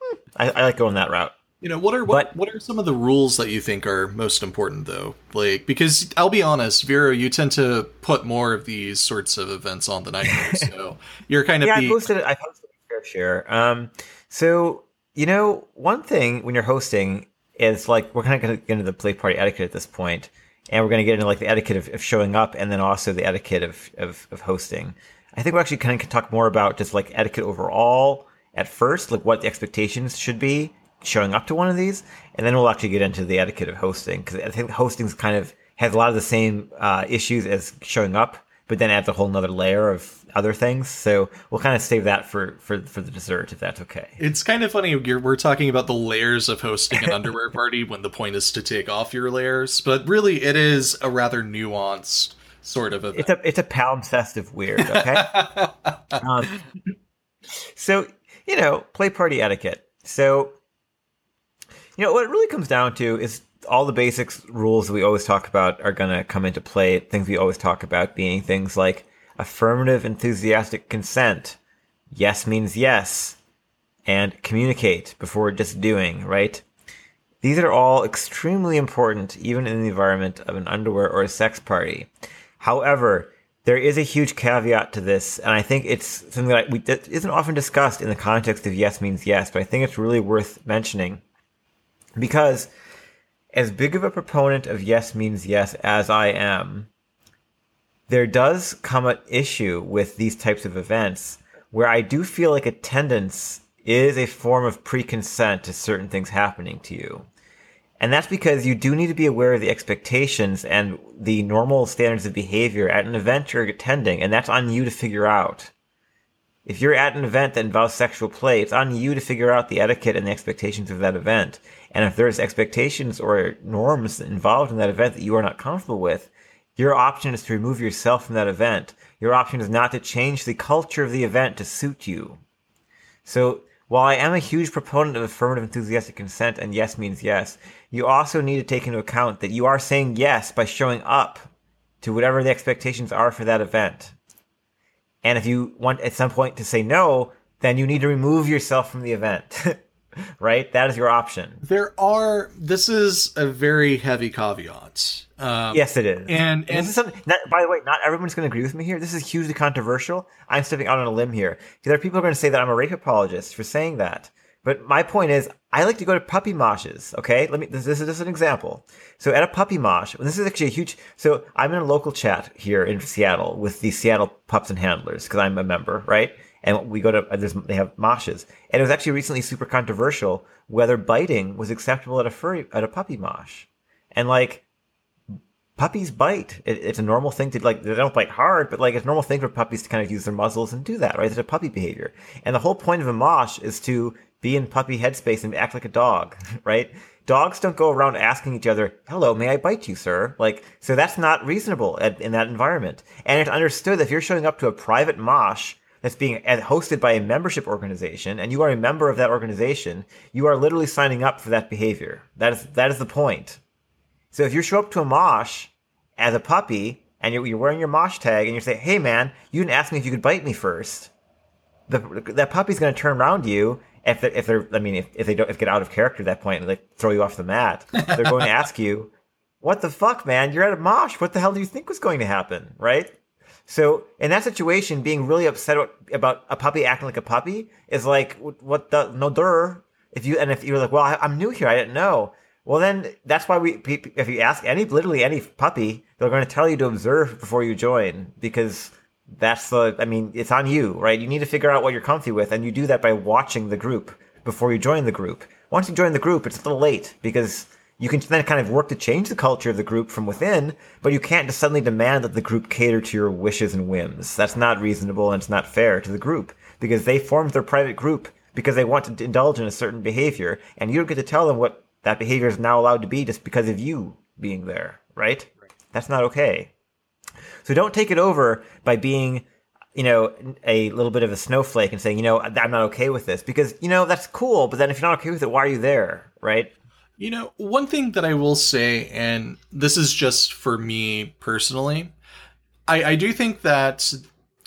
hmm, I, I like going that route. You know, what are what, but, what are some of the rules that you think are most important though? Like because I'll be honest, Vero, you tend to put more of these sorts of events on the night, so you're kind of yeah. The... I posted it. I posted a fair share. Um, so you know, one thing when you're hosting is like we're kind of going to get into the play party etiquette at this point, and we're going to get into like the etiquette of, of, showing up, and then also the etiquette of, of of hosting. I think we're actually kind of can talk more about just like etiquette overall at first, like what the expectations should be showing up to one of these, and then we'll actually get into the etiquette of hosting because I think hosting's kind of has a lot of the same uh, issues as showing up, but then adds a whole nother layer of other things. So we'll kind of save that for for for the dessert if that's okay. It's kind of funny. You're, we're talking about the layers of hosting an underwear party when the point is to take off your layers, but really it is a rather nuanced sort of event. It's a it's a palimpsest of weird. Okay. um, so you know, play party etiquette. So you know what it really comes down to is all the basics rules that we always talk about are going to come into play. Things we always talk about being things like affirmative enthusiastic consent. Yes means yes. And communicate before just doing, right? These are all extremely important, even in the environment of an underwear or a sex party. However, there is a huge caveat to this, and I think it's something that, we, that isn't often discussed in the context of yes means yes, but I think it's really worth mentioning. Because as big of a proponent of yes means yes as I am, there does come an issue with these types of events where I do feel like attendance is a form of pre consent to certain things happening to you. And that's because you do need to be aware of the expectations and the normal standards of behavior at an event you're attending, and that's on you to figure out. If you're at an event that involves sexual play, it's on you to figure out the etiquette and the expectations of that event. And if there's expectations or norms involved in that event that you are not comfortable with, your option is to remove yourself from that event. Your option is not to change the culture of the event to suit you. So while I am a huge proponent of affirmative enthusiastic consent and yes means yes, you also need to take into account that you are saying yes by showing up to whatever the expectations are for that event. And if you want at some point to say no, then you need to remove yourself from the event. right? That is your option. There are. This is a very heavy caveat. Um, yes, it is. And and, and this is something. Not, by the way, not everyone's going to agree with me here. This is hugely controversial. I'm stepping out on a limb here. There are people who are going to say that I'm a rape apologist for saying that. But my point is, I like to go to puppy moshes. Okay, let me. This, this is just an example. So at a puppy mosh, this is actually a huge. So I'm in a local chat here in Seattle with the Seattle Pups and Handlers because I'm a member, right? And we go to uh, there's they have moshes, and it was actually recently super controversial whether biting was acceptable at a furry at a puppy mosh, and like puppies bite. It, it's a normal thing to like they don't bite hard, but like it's a normal thing for puppies to kind of use their muzzles and do that, right? It's a puppy behavior, and the whole point of a mosh is to be in puppy headspace and act like a dog, right? Dogs don't go around asking each other, "Hello, may I bite you, sir?" Like, so that's not reasonable at, in that environment. And it's understood that if you're showing up to a private mosh that's being uh, hosted by a membership organization and you are a member of that organization, you are literally signing up for that behavior. That is that is the point. So if you show up to a mosh as a puppy and you're, you're wearing your mosh tag and you say, "Hey man, you didn't ask me if you could bite me first. The, that puppy's going to turn around you if they're, if they're I mean if, if they don't if get out of character at that point and like throw you off the mat. They're going to ask you, "What the fuck, man? You're at a mosh. What the hell do you think was going to happen?" Right? So in that situation, being really upset about a puppy acting like a puppy is like, what the, no, dur. If you, and if you're like, well, I, am new here, I didn't know. Well, then that's why we, if you ask any, literally any puppy, they're going to tell you to observe before you join because that's the, I mean, it's on you, right? You need to figure out what you're comfy with and you do that by watching the group before you join the group. Once you join the group, it's a little late because you can then kind of work to change the culture of the group from within, but you can't just suddenly demand that the group cater to your wishes and whims. That's not reasonable and it's not fair to the group because they formed their private group because they want to indulge in a certain behavior, and you don't get to tell them what that behavior is now allowed to be just because of you being there, right? right. That's not okay. So don't take it over by being you know, a little bit of a snowflake and saying, you know, I'm not okay with this because, you know, that's cool. But then if you're not okay with it, why are you there? Right. You know, one thing that I will say, and this is just for me personally, I, I do think that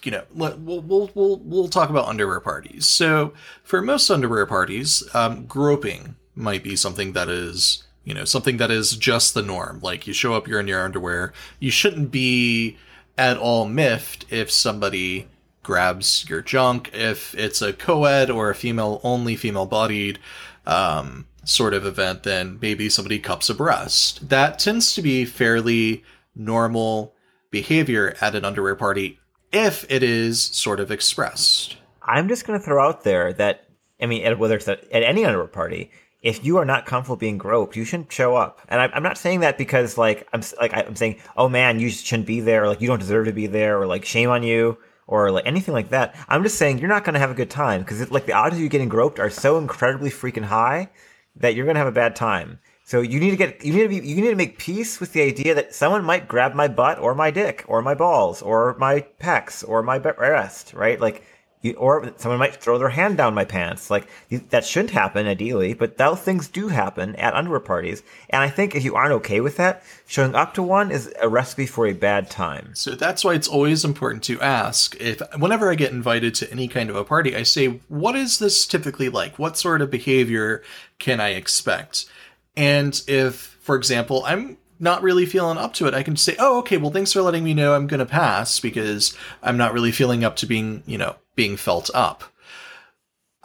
you know we'll, we'll we'll we'll talk about underwear parties. So for most underwear parties, um, groping might be something that is you know something that is just the norm. Like you show up, you're in your underwear. You shouldn't be at all miffed if somebody grabs your junk. If it's a co-ed or a female only female bodied um, sort of event, then maybe somebody cups a breast. That tends to be fairly normal behavior at an underwear party if it is sort of expressed. I'm just going to throw out there that, I mean, whether it's at, any underwear party, if you are not comfortable being groped, you shouldn't show up. And I, I'm not saying that because like I'm like I'm saying, oh man, you shouldn't be there, or like you don't deserve to be there, or like shame on you, or like anything like that. I'm just saying you're not going to have a good time because like the odds of you getting groped are so incredibly freaking high that you're going to have a bad time. So you need to get you need to be you need to make peace with the idea that someone might grab my butt or my dick or my balls or my pecs or my breast, right? Like you, or someone might throw their hand down my pants. Like that shouldn't happen ideally, but those things do happen at underwear parties. And I think if you aren't okay with that, showing up to one is a recipe for a bad time. So that's why it's always important to ask if whenever I get invited to any kind of a party, I say, what is this typically like? What sort of behavior can I expect? And if, for example, I'm not really feeling up to it, I can say, oh, okay, well, thanks for letting me know I'm going to pass because I'm not really feeling up to being, you know, being felt up.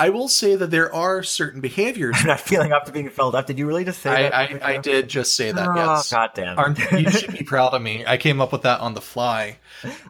I will say that there are certain behaviors. I'm not feeling up to being felt up. Did you really just say I, that? I, I did just say that, Oh, yes. goddamn. Aren't, you should be proud of me. I came up with that on the fly.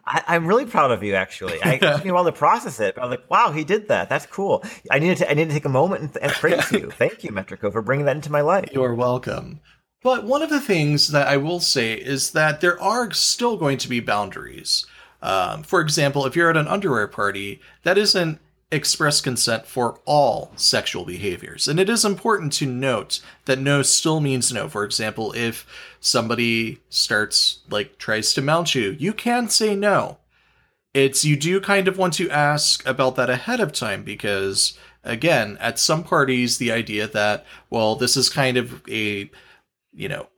I, I'm really proud of you, actually. I took me a while to process it. I was like, wow, he did that. That's cool. I needed to, I needed to take a moment and, and praise you. Thank you, Metrico, for bringing that into my life. You're welcome. But one of the things that I will say is that there are still going to be boundaries. Um, for example, if you're at an underwear party, that isn't express consent for all sexual behaviors. And it is important to note that no still means no. For example, if somebody starts, like, tries to mount you, you can say no. It's you do kind of want to ask about that ahead of time because, again, at some parties, the idea that, well, this is kind of a you know,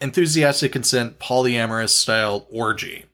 enthusiastic consent, polyamorous style orgy.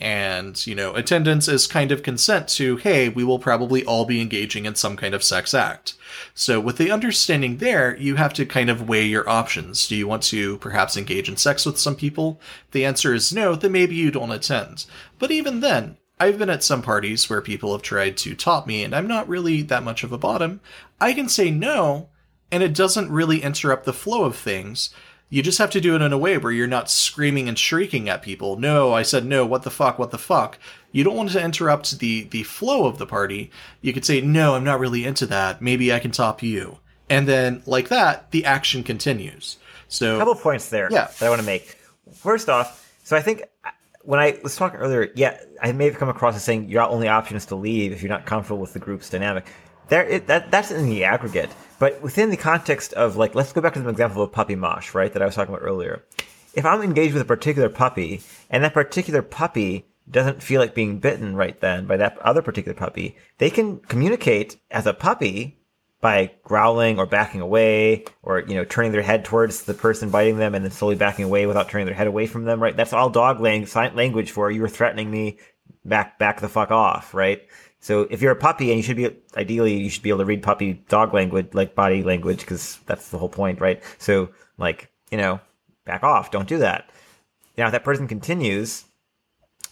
And, you know, attendance is kind of consent to, hey, we will probably all be engaging in some kind of sex act. So, with the understanding there, you have to kind of weigh your options. Do you want to perhaps engage in sex with some people? If the answer is no, then maybe you don't attend. But even then, I've been at some parties where people have tried to top me, and I'm not really that much of a bottom. I can say no, and it doesn't really interrupt the flow of things. You just have to do it in a way where you're not screaming and shrieking at people. No, I said no, what the fuck, what the fuck. You don't want to interrupt the, the flow of the party. You could say, no, I'm not really into that. Maybe I can top you. And then, like that, the action continues. So, A couple points there Yeah. that I want to make. First off, so I think uh, when I was talking earlier, yeah, I may have come across as saying your only option is to leave if you're not comfortable with the group's dynamic. There, it, that that's in the aggregate, but within the context of like, let's go back to the example of a puppy mosh, right? That I was talking about earlier. If I'm engaged with a particular puppy and that particular puppy doesn't feel like being bitten right then by that other particular puppy, they can communicate as a puppy by growling or backing away or you know turning their head towards the person biting them and then slowly backing away without turning their head away from them right that's all dog lang- language for you were threatening me back back the fuck off right so if you're a puppy and you should be ideally you should be able to read puppy dog language like body language because that's the whole point right so like you know back off don't do that now if that person continues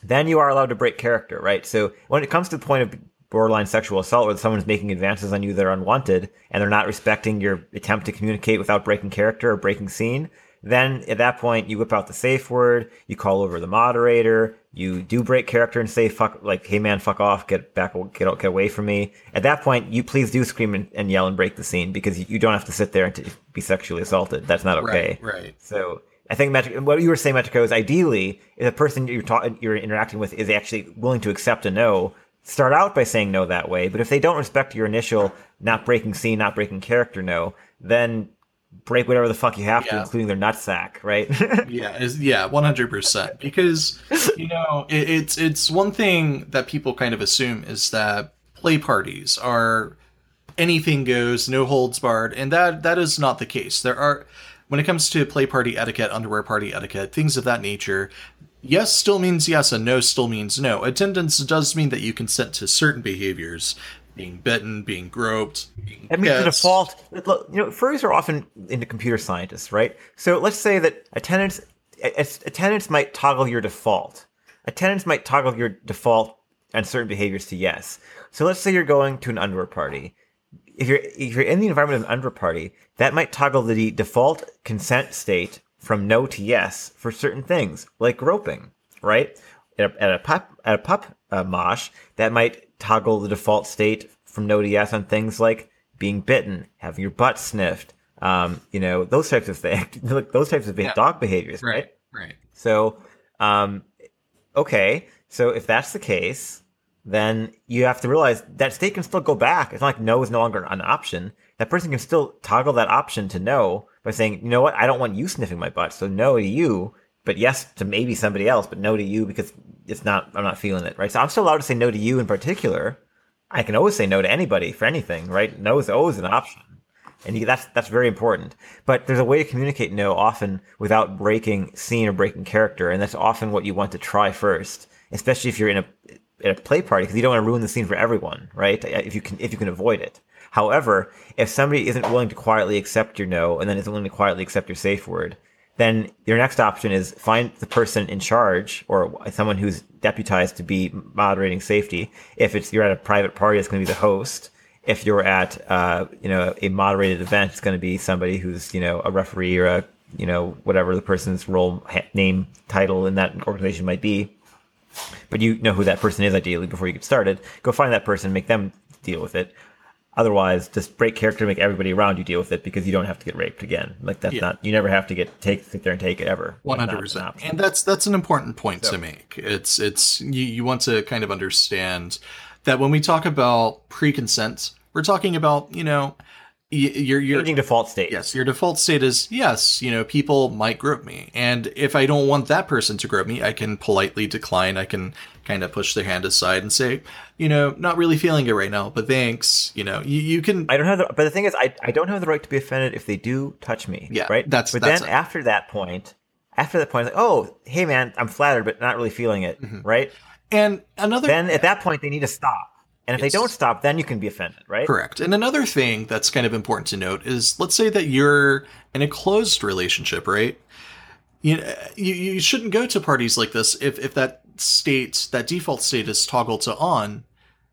then you are allowed to break character, right? So when it comes to the point of borderline sexual assault where someone's making advances on you that are unwanted and they're not respecting your attempt to communicate without breaking character or breaking scene, then at that point you whip out the safe word, you call over the moderator, you do break character and say fuck like hey man fuck off get back get get away from me at that point you please do scream and, and yell and break the scene because you, you don't have to sit there and to be sexually assaulted that's not okay right, right. so I think Metric, what you were saying, Metrico, is ideally if the person you're ta- you're interacting with is actually willing to accept a no, start out by saying no that way. But if they don't respect your initial not breaking scene, not breaking character no, then break whatever the fuck you have to, including their nutsack, right? Yeah, yeah, one hundred percent. Because you know, it, it's it's one thing that people kind of assume is that play parties are anything goes, no holds barred, and that that is not the case. There are when it comes to play party etiquette, underwear party etiquette, things of that nature. Yes still means yes, and no still means no. Attendance does mean that you consent to certain behaviors, being bitten, being groped. Being I mean, the default. Look, you know, furries are often into computer scientists, right? So let's say that attendance attendance might toggle your default. Attendance might toggle your default on certain behaviors to yes. So let's say you're going to an underwear party. If you're if you're in the environment of an underwear party, that might toggle the default consent state from no to yes for certain things, like groping, right? At a, at a pup at a pup uh, mosh, that might toggle the default state from no to yes on things like being bitten, having your butt sniffed, Um, you know, those types of things, those types of Yeah. dog behaviors, right? Right. So, um, okay. So if that's the case, then you have to realize that state can still go back. It's not like no is no longer an option. That person can still toggle that option to no by saying, you know what, I don't want you sniffing my butt, so no to you, but yes to maybe somebody else, but no to you because it's not, I'm not feeling it, right? So I'm still allowed to say no to you in particular. I can always say no to anybody for anything, right? No is always an option. And you, that's that's very important. But there's a way to communicate no often without breaking scene or breaking character, and that's often what you want to try first, especially if you're in a at a play party because you don't want to ruin the scene for everyone, right? If you can if you can avoid it. However, if somebody isn't willing to quietly accept your no and then isn't willing to quietly accept your safe word, then your next option is find the person in charge or someone who's deputized to be moderating safety. If it's you're at a private party, it's going to be the host. If you're at uh, you know a moderated event, it's going to be somebody who's you know a referee or a you know whatever the person's role name title in that organization might be. But you know who that person is ideally before you get started. Go find that person, make them deal with it. Otherwise, just break character, make everybody around you deal with it because you don't have to get raped again. Like that's Yeah. not you never have to get take sit there and take it ever. One Like, not hundred an percent, option. and that's that's an important point to make. It's it's you, you want to kind of understand that when we talk about pre-consent, we're talking about you know y- your your Changing default state. yes your default state is yes you know people might grope me, and if I don't want that person to grope me, I can politely decline. I can kind of push their hand aside and say you know not really feeling it right now, but thanks. You know you you can I don't have the, but the thing is, I, I don't have the right to be offended if they do touch me. Yeah, right. that's- but that's then it. after that point, after that point, like, oh, hey man, I'm flattered, but not really feeling it. Mm-hmm. Right. and another Then at that point, they need to stop. And if Yes. they don't stop, then you can be offended. Right. Correct. And another thing that's kind of important to note is let's say that you're in a closed relationship, right? You, you, you shouldn't go to parties like this if, if that state, that default state is toggled to on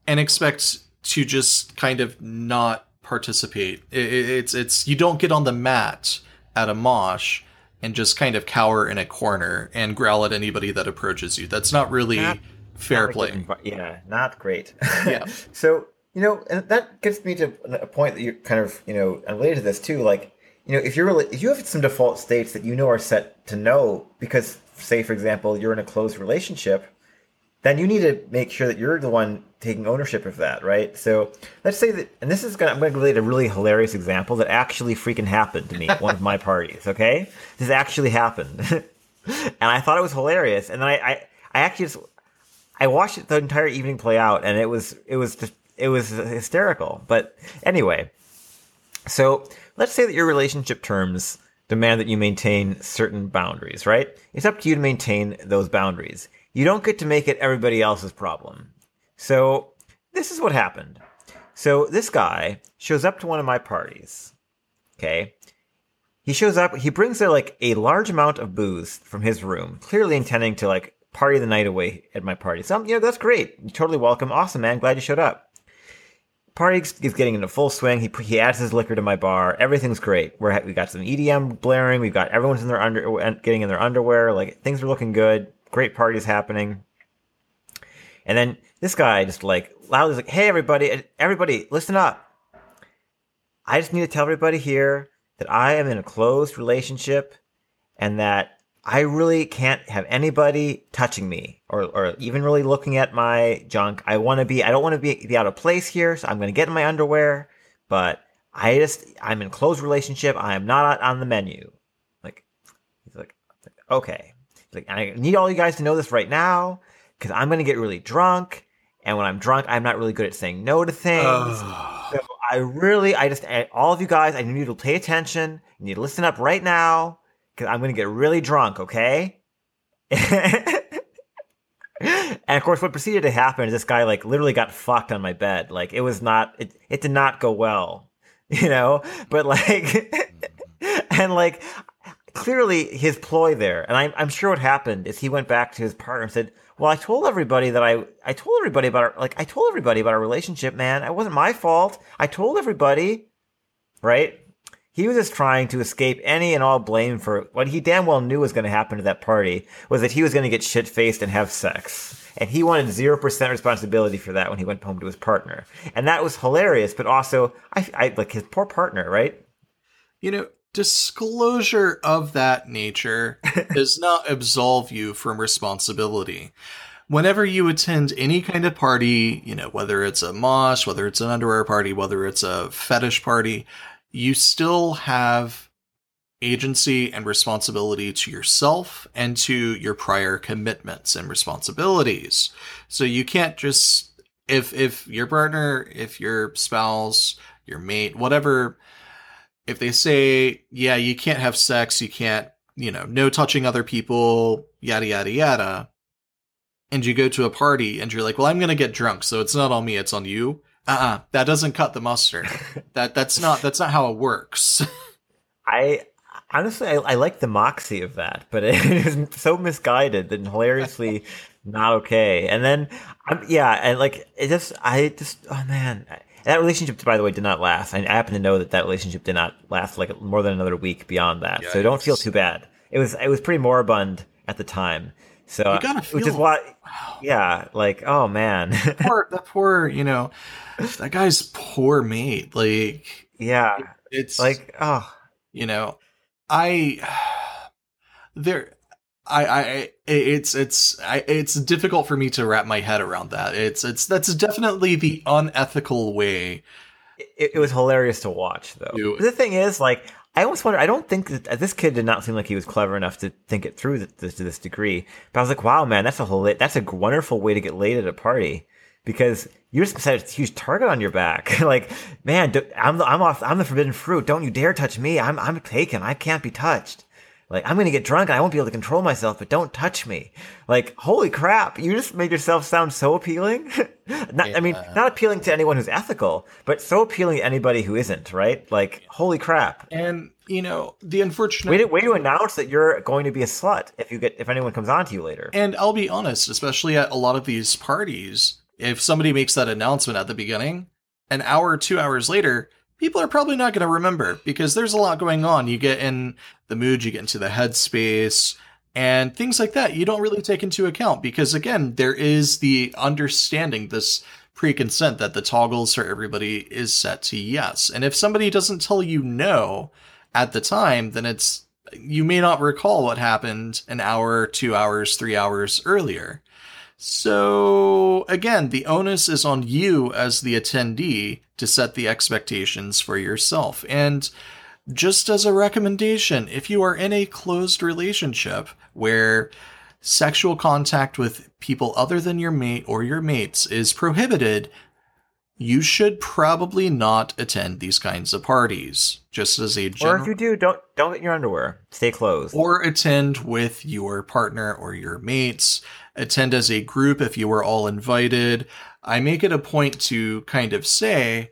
and expect to just kind of not participate. I- I- it's, it's, you don't get on the mat at a mosh and just kind of cower in a corner and growl at anybody that approaches you. That's not really Not- fair Not play. yeah, not great. Yeah. so you know, and that gets me to a point that you kind of you know related to this too. Like you know, if you're really, if you have some default states that you know are set to no, because say for example you're in a closed relationship, then you need to make sure that you're the one taking ownership of that, right? So let's say that, and this is gonna, I'm going to relate a really hilarious example that actually freaking happened to me at one of my parties. Okay, this actually happened, and I thought it was hilarious, and then I, I, I actually just I watched the entire evening play out, and it was it was just it was hysterical. But anyway, so let's say that your relationship terms demand that you maintain certain boundaries, right? It's up to you to maintain those boundaries. You don't get to make it everybody else's problem. So this is what happened. So this guy shows up to one of my parties. Okay. He shows up, he brings there like a large amount of booze from his room, clearly intending to like party of the night away at my party. So, you know, that's great. You're totally welcome. Awesome, man. Glad you showed up. Party is getting into full swing. He he adds his liquor to my bar. Everything's great. We're we got some EDM blaring. We've got everyone's in their under uh, getting in their underwear. Like things are looking good. Great parties happening. And then this guy just like loudly is like, "Hey everybody, uh, everybody, listen up. I just need to tell everybody here that I am in a closed relationship and that I really can't have anybody touching me or, or even really looking at my junk. I want to be, I don't want to be, be out of place here. So I'm going to get in my underwear, but I just, I'm in close relationship. I am not on the menu. Like, he's like, okay. He's like, I need all you guys to know this right now because I'm going to get really drunk. And when I'm drunk, I'm not really good at saying no to things. So I really, I just, all of you guys, I need you to pay attention. You need to listen up right now because I'm going to get really drunk, okay? and of course, what proceeded to happen is this guy, like, literally got fucked on my bed. Like, it was not, it, it did not go well, you know? But, like, and, like, clearly his ploy there, and I'm, I'm sure what happened is he went back to his partner and said, well, I told everybody that I, I told everybody about our, like, I told everybody about our relationship, man. It wasn't my fault. I told everybody, right? He was just trying to escape any and all blame for what he damn well knew was going to happen to that party was that he was going to get shit faced and have sex. And he wanted 0% responsibility for that when he went home to his partner. And that was hilarious, but also, I, I like his poor partner, right? you know, disclosure of that nature does not absolve you from responsibility. Whenever you attend any kind of party, you know, whether it's a mosh, whether it's an underwear party, whether it's a fetish party, you still have agency and responsibility to yourself and to your prior commitments and responsibilities. So you can't just if if your partner, if your spouse, your mate, whatever if they say, yeah, you can't have sex, you can't, you know, no touching other people, yada yada yada, and you go to a party and you're like, well, I'm gonna get drunk, so it's not on me, it's on you. Uh-uh, that doesn't cut the mustard. that that's not that's not how it works. I honestly I, I like the moxie of that, but it is so misguided and hilariously not okay. And then, um, yeah, and like it just I just oh man. That relationship, by the way, did not last. I happen to know that that relationship did not last like more than another week beyond that. so don't feel too bad. It was it was pretty moribund at the time. So You gotta which is feel- why, yeah, like oh man, poor that poor, you know, that guy's poor mate. Like yeah, it's like oh you know i there I, I, it's, it's, I, it's difficult for me to wrap my head around that. It's, it's, that's definitely the unethical way. it, it was hilarious to watch though. You- the thing is, like, I almost wonder. I don't think that uh, this kid did not seem like he was clever enough to think it through th- to this degree. But I was like, wow, man, that's a whole, that's a wonderful way to get laid at a party because you just set a huge target on your back. like, man, do, I'm the, I'm off, I'm the forbidden fruit. Don't you dare touch me. I'm, I'm taken. I can't be touched. Like, I'm gonna get drunk and I won't be able to control myself, but don't touch me. Like, holy crap, you just made yourself sound so appealing. not, I mean, not appealing to anyone who's ethical, but so appealing to anybody who isn't, right? Like, holy crap. And, you know, the unfortunate. Way to, way to announce that you're going to be a slut if you get, if anyone comes on to you later. And I'll be honest, especially at a lot of these parties, if somebody makes that announcement at the beginning, an hour two hours later, people are probably not going to remember because there's a lot going on. You get in the mood, you get into the headspace, and things like that you don't really take into account because, again, there is the understanding, this pre consent that the toggles for everybody is set to yes. And if somebody doesn't tell you no at the time, then it's you may not recall what happened an hour, two hours, three hours earlier. So, again, the onus is on you as the attendee to set the expectations for yourself. And just as a recommendation, if you are in a closed relationship where sexual contact with people other than your mate or your mates is prohibited, you should probably not attend these kinds of parties. Just as a general, Or if you do, don't, don't get in your underwear. Stay closed. or attend with your partner or your mates. Attend as a group if you are all invited. I make it a point to kind of say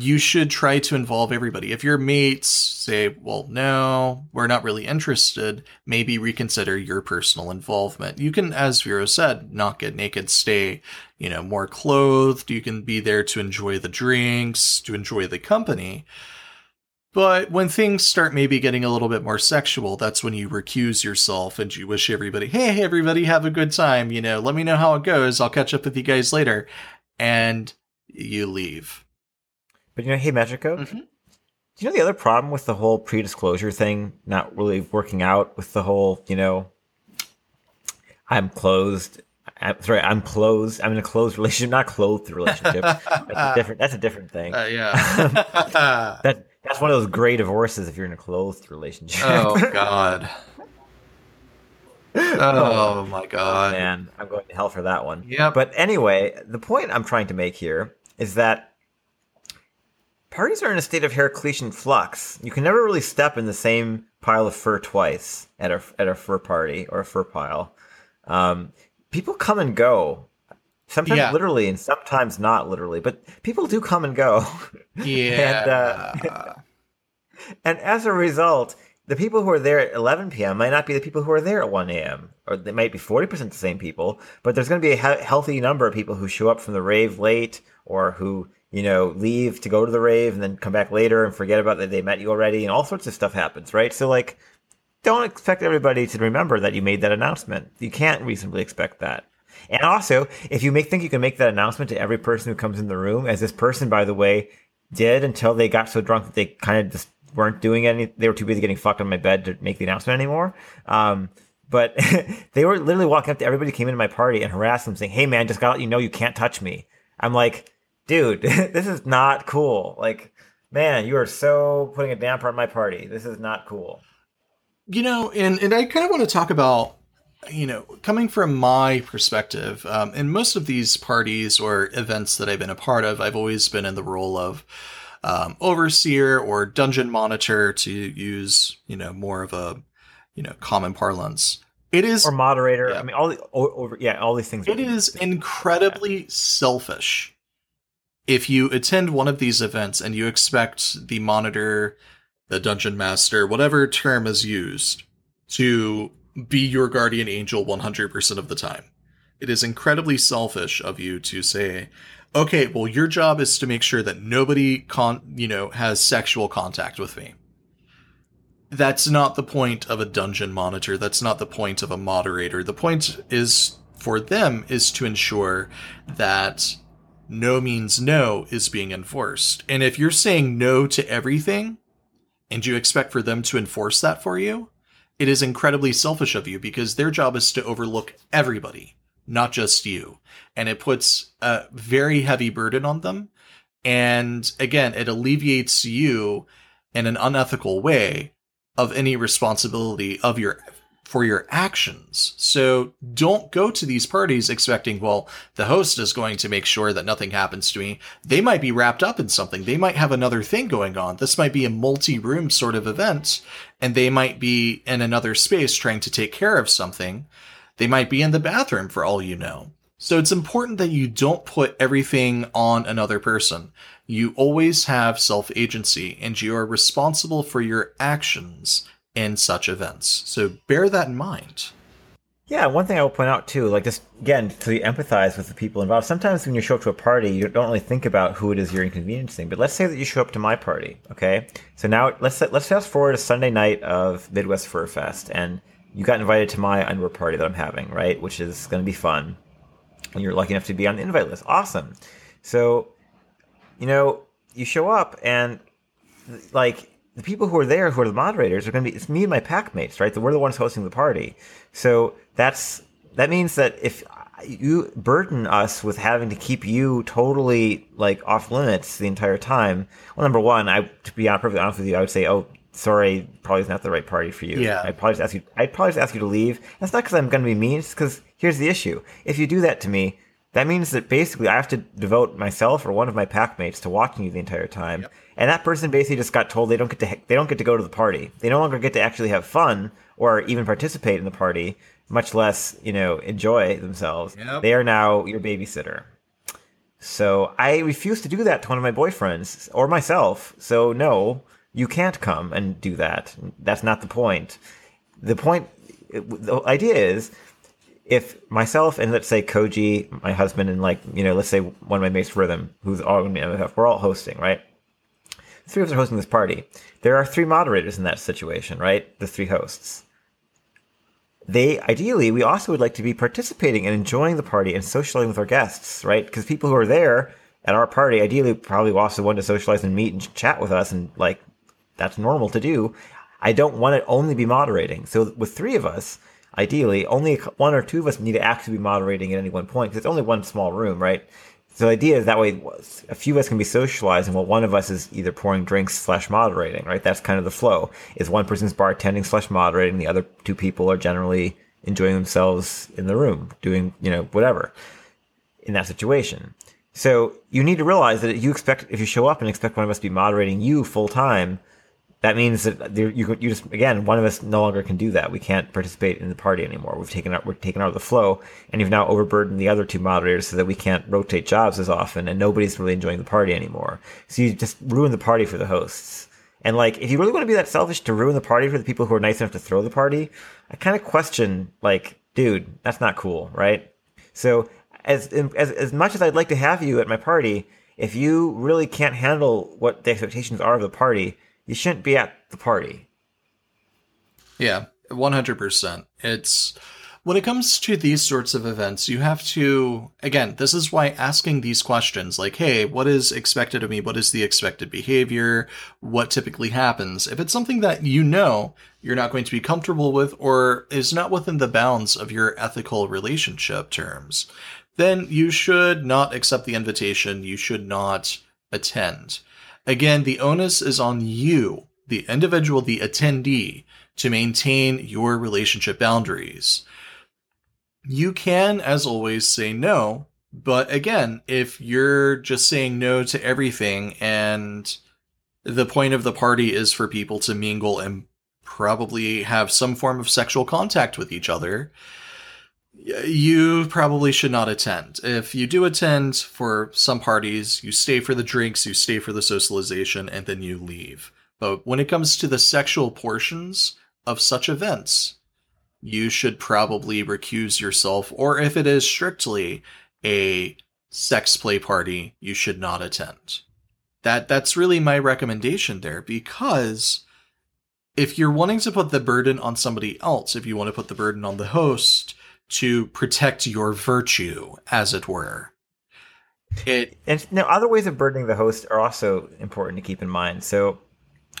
you should try to involve everybody. If your mates say, well, no, we're not really interested, maybe reconsider your personal involvement. You can, as Vero said, not get naked, stay, you know, more clothed. You can be there to enjoy the drinks, to enjoy the company. But when things start maybe getting a little bit more sexual, that's when you recuse yourself and you wish everybody, hey, everybody, have a good time. You know, let me know how it goes. I'll catch up with you guys later. And you leave. But you know, hey, Metrico, Mhm. do you know the other problem with the whole pre-disclosure thing not really working out with the whole, you know, I'm closed. I'm sorry, I'm closed. I'm in a closed relationship, not clothed relationship. that's a different. That's a different thing. Uh, yeah. that that's one of those gray divorces if you're in a closed relationship. oh, God. Oh, my God. Man, I'm going to hell for that one. Yeah. But anyway, the point I'm trying to make here is that parties are in a state of Heraclitean flux. You can never really step in the same pile of fur twice at a at a fur party or a fur pile. Um, people come and go. Sometimes Yeah. literally and sometimes not literally, but people do come and go. Yeah. And, uh, And as a result, the people who are there at 11 p.m. might not be the people who are there at 1 a.m. Or they might be 40% the same people, but there's going to be a he- healthy number of people who show up from the rave late or who, you know, leave to go to the rave and then come back later and forget about that they met you already and all sorts of stuff happens, right? So, like, don't expect everybody to remember that you made that announcement. You can't reasonably expect that. And also, if you make think you can make that announcement to every person who comes in the room, as this person, by the way, did until they got so drunk that they kind of just weren't doing any. They were too busy getting fucked on my bed to make the announcement anymore. Um, but they were literally walking up to everybody who came into my party and harassed them, saying, "Hey, man, just gotta let you know you can't touch me." I'm like, dude, this is not cool. Like, man, you are so putting a damper on my party. This is not cool. You know, and and I kind of want to talk about you know, coming from my perspective, um, in most of these parties or events that I've been a part of, I've always been in the role of um, overseer or dungeon monitor to use, you know, more of a, you know, common parlance. It is or moderator. Yeah. I mean, all the over, yeah, all these things. It is incredibly selfish if you attend one of these events and you expect the monitor, the dungeon master, whatever term is used, to be your guardian angel 100% of the time. It is incredibly selfish of you to say, okay, well, your job is to make sure that nobody con, you know, has sexual contact with me. That's not the point of a dungeon monitor. That's not the point of a moderator. The point is for them is to ensure that no means no is being enforced. And if you're saying no to everything and you expect for them to enforce that for you, it is incredibly selfish of you because their job is to overlook everybody not just you. And it puts a very heavy burden on them. And again, it alleviates you in an unethical way of any responsibility of your for your actions. So don't go to these parties expecting, well, the host is going to make sure that nothing happens to me. They might be wrapped up in something. They might have another thing going on. This might be a multi-room sort of event and they might be in another space trying to take care of something they might be in the bathroom for all you know. So it's important that you don't put everything on another person. You always have self agency and you are responsible for your actions in such events. So bear that in mind. Yeah, one thing I will point out too, like just again to empathize with the people involved. Sometimes when you show up to a party, you don't really think about who it is you're inconveniencing. But let's say that you show up to my party, okay? So now let's let's fast forward to Sunday night of Midwest FurFest, and you got invited to my underwear party that I'm having, right? Which is going to be fun. And you're lucky enough to be on the invite list. Awesome. So, you know, you show up and like the people who are there, who are the moderators, are going to be it's me and my pack mates, right? So we're the ones hosting the party. So that's that means that if you burden us with having to keep you totally like off limits the entire time. Well, number one, I to be perfectly honest with you, I would say, oh, sorry, probably is not the right party for you. Yeah. I'd probably just ask you. I'd probably just ask you to leave. That's not because I'm going to be mean. It's because here's the issue. If you do that to me, that means that basically I have to devote myself or one of my pack mates to watching you the entire time. Yep. And that person basically just got told they don't get to they don't get to go to the party. They no longer get to actually have fun or even participate in the party, much less you know enjoy themselves. Yep. They are now your babysitter. So I refuse to do that to one of my boyfriends or myself. So no, you can't come and do that. That's not the point. The point, the idea is, if myself and let's say Koji, my husband, and like you know, let's say one of my mates Rhythm, who's all going to be MFF, we're all hosting, right? The three of us are hosting this party. There are three moderators in that situation, right? The three hosts. They ideally, we also would like to be participating and enjoying the party and socializing with our guests, right? Because people who are there at our party ideally probably also want to socialize and meet and chat with us and like that's normal to do. I don't want to only be moderating. So with three of us, ideally, only one or two of us need to actually be moderating at any one point because it's only one small room, right? So the idea is that way a few of us can be socializing while one of us is either pouring drinks slash moderating, right? That's kind of the flow. Is one person's bartending slash moderating, the other two people are generally enjoying themselves in the room, doing, you know, whatever in that situation. So you need to realize that you expect, if you show up and expect one of us to be moderating you full time, that means that you you just again one of us no longer can do that. We can't participate in the party anymore. We've taken out we're taken out of the flow, and you've now overburdened the other two moderators so that we can't rotate jobs as often, and nobody's really enjoying the party anymore. So you just ruin the party for the hosts. And like, if you really want to be that selfish to ruin the party for the people who are nice enough to throw the party, I kind of question like, dude, that's not cool, right? So as as as much as I'd like to have you at my party, if you really can't handle what the expectations are of the party you shouldn't be at the party. Yeah, 100%. It's when it comes to these sorts of events, you have to, again, this is why asking these questions like, hey, what is expected of me? What is the expected behavior? What typically happens? If it's something that you know you're not going to be comfortable with or is not within the bounds of your ethical relationship terms, then you should not accept the invitation. You should not attend. Again, the onus is on you, the individual, the attendee, to maintain your relationship boundaries. You can, as always, say no. But again, if you're just saying no to everything and the point of the party is for people to mingle and probably have some form of sexual contact with each other, you probably should not attend. If you do attend for some parties, you stay for the drinks, you stay for the socialization, and then you leave. But when it comes to the sexual portions of such events, you should probably recuse yourself, or if it is strictly a sex play party, you should not attend. That that's really my recommendation there because if you're wanting to put the burden on somebody else, if you want to put the burden on the host to protect your virtue, as it were, it and now other ways of burdening the host are also important to keep in mind. So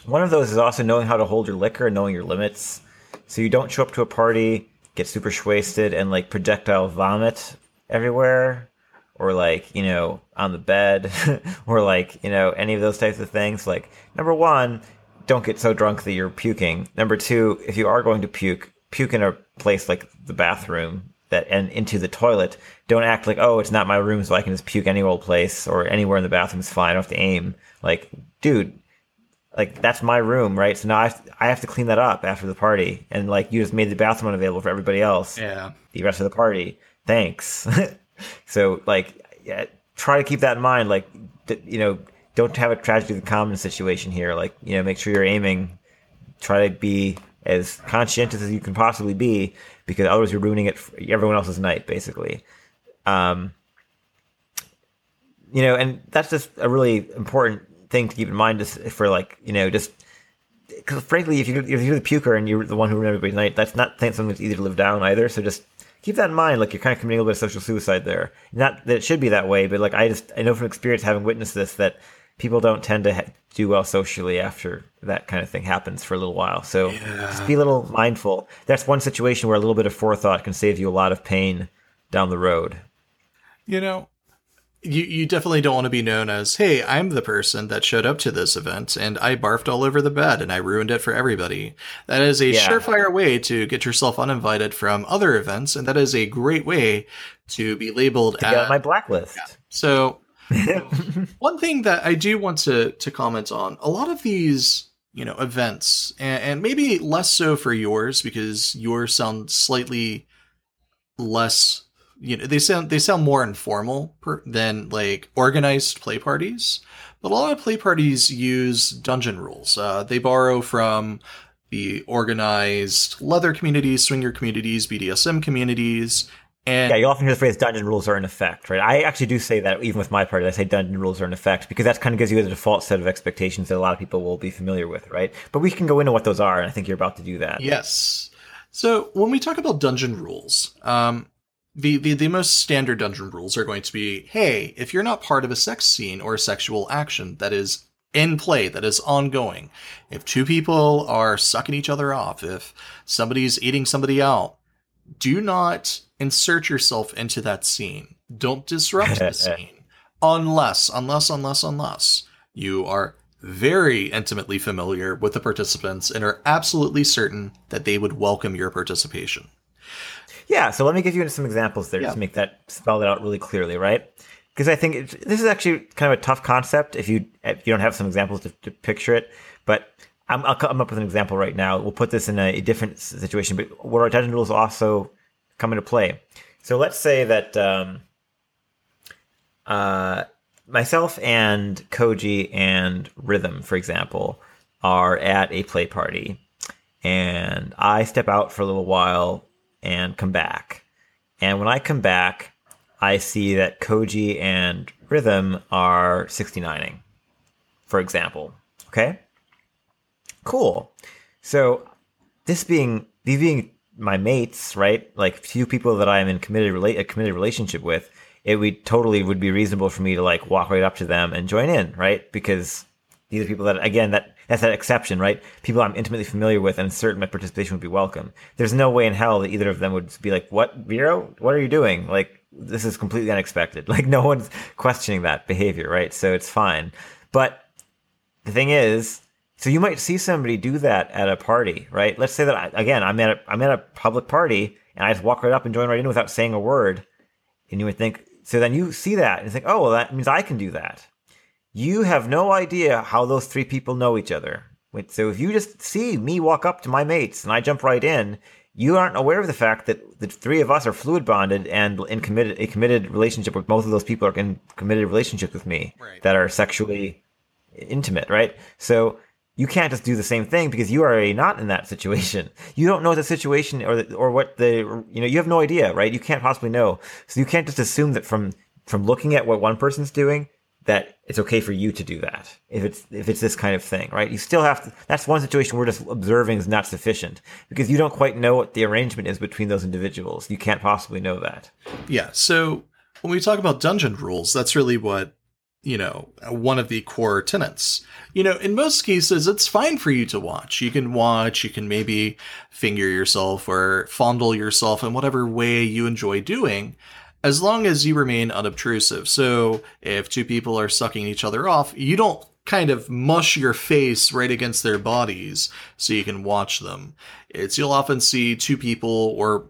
one of those is also knowing how to hold your liquor and knowing your limits. So you don't show up to a party, get super wasted, and like projectile vomit everywhere, or like you know on the bed, or like you know any of those types of things. Like number one, don't get so drunk that you're puking. Number two, if you are going to puke, puke in a place like the bathroom that and into the toilet. Don't act like oh it's not my room, so I can just puke any old place or anywhere in the bathroom is fine. I don't have to aim. Like dude, like that's my room, right? So now I have, I have to clean that up after the party, and like you just made the bathroom unavailable for everybody else. Yeah. The rest of the party. Thanks. so like, yeah, try to keep that in mind. Like, you know, don't have a tragedy of the commons situation here. Like, you know, make sure you're aiming. Try to be as conscientious as you can possibly be, because otherwise you're ruining it everyone else's night, basically. Um, you know, and that's just a really important thing to keep in mind just for like you know just because frankly if you if you're the puker and you're the one who ruined everybody's night that's not something that's easy to live down either so just keep that in mind like you're kind of committing a little bit of social suicide there not that it should be that way but like i just i know from experience having witnessed this that people don't tend to ha- do well socially after that kind of thing happens for a little while so yeah. just be a little mindful that's one situation where a little bit of forethought can save you a lot of pain down the road you know you you definitely don't want to be known as, "Hey, I'm the person that showed up to this event and I barfed all over the bed and I ruined it for everybody." That is a yeah. surefire way to get yourself uninvited from other events, and that is a great way to be labeled to get on my blacklist. Yeah. So, one thing that I do want to to comment on, a lot of these you know events, and, and maybe less so for yours because yours sound slightly less you know they sound they sound more informal per, than like organized play parties. But a lot of play parties use dungeon rules. Uh, they borrow from the organized leather communities swinger communities bdsm communities and yeah, you often hear the phrase dungeon rules are in effect, right? I actually do say that even with my party, I say dungeon rules are in effect because that kind of gives you the default set of expectations that a lot of people will be familiar with, right? But we can go into what those are, and I think you're about to do that. Yes. So when we talk about dungeon rules, um, the, the, the most standard dungeon rules are going to be hey, if you're not part of a sex scene or a sexual action that is in play, that is ongoing, if two people are sucking each other off, if somebody's eating somebody out, do not insert yourself into that scene. Don't disrupt the scene. Unless, unless, unless, unless you are very intimately familiar with the participants and are absolutely certain that they would welcome your participation. Yeah, so let me give you some examples there yeah. to make that spell it out really clearly, right? Because I think it, this is actually kind of a tough concept if you if you don't have some examples to, to picture it. I'm, I'll come up with an example right now. We'll put this in a, a different situation, but where our dungeon rules also come into play. So let's say that um, uh, myself and Koji and Rhythm, for example, are at a play party, and I step out for a little while and come back. And when I come back, I see that Koji and Rhythm are 69ing, for example. Okay? Cool. So this being these being my mates, right? Like few people that I am in committed rela- a committed relationship with, it would totally would be reasonable for me to like walk right up to them and join in, right? Because these are people that again that that's that exception, right? People I'm intimately familiar with and certain my participation would be welcome. There's no way in hell that either of them would be like, "What, Vero? What are you doing?" Like this is completely unexpected. Like no one's questioning that behavior, right? So it's fine. But the thing is, so you might see somebody do that at a party, right? Let's say that I, again, I'm at a, I'm at a public party and I just walk right up and join right in without saying a word, and you would think. So then you see that and think, oh, well, that means I can do that. You have no idea how those three people know each other. So if you just see me walk up to my mates and I jump right in, you aren't aware of the fact that the three of us are fluid bonded and in committed a committed relationship with both of those people are in committed relationships with me Right. that are sexually intimate, right? So you can't just do the same thing because you are not in that situation. You don't know the situation or the, or what the you know you have no idea, right? You can't possibly know. So you can't just assume that from from looking at what one person's doing that it's okay for you to do that if it's if it's this kind of thing, right? You still have to. That's one situation where just observing is not sufficient because you don't quite know what the arrangement is between those individuals. You can't possibly know that. Yeah. So when we talk about dungeon rules, that's really what, you know, one of the core tenets. You know, in most cases, it's fine for you to watch. You can watch, you can maybe finger yourself or fondle yourself in whatever way you enjoy doing, as long as you remain unobtrusive. So if two people are sucking each other off, you don't kind of mush your face right against their bodies so you can watch them. It's you'll often see two people or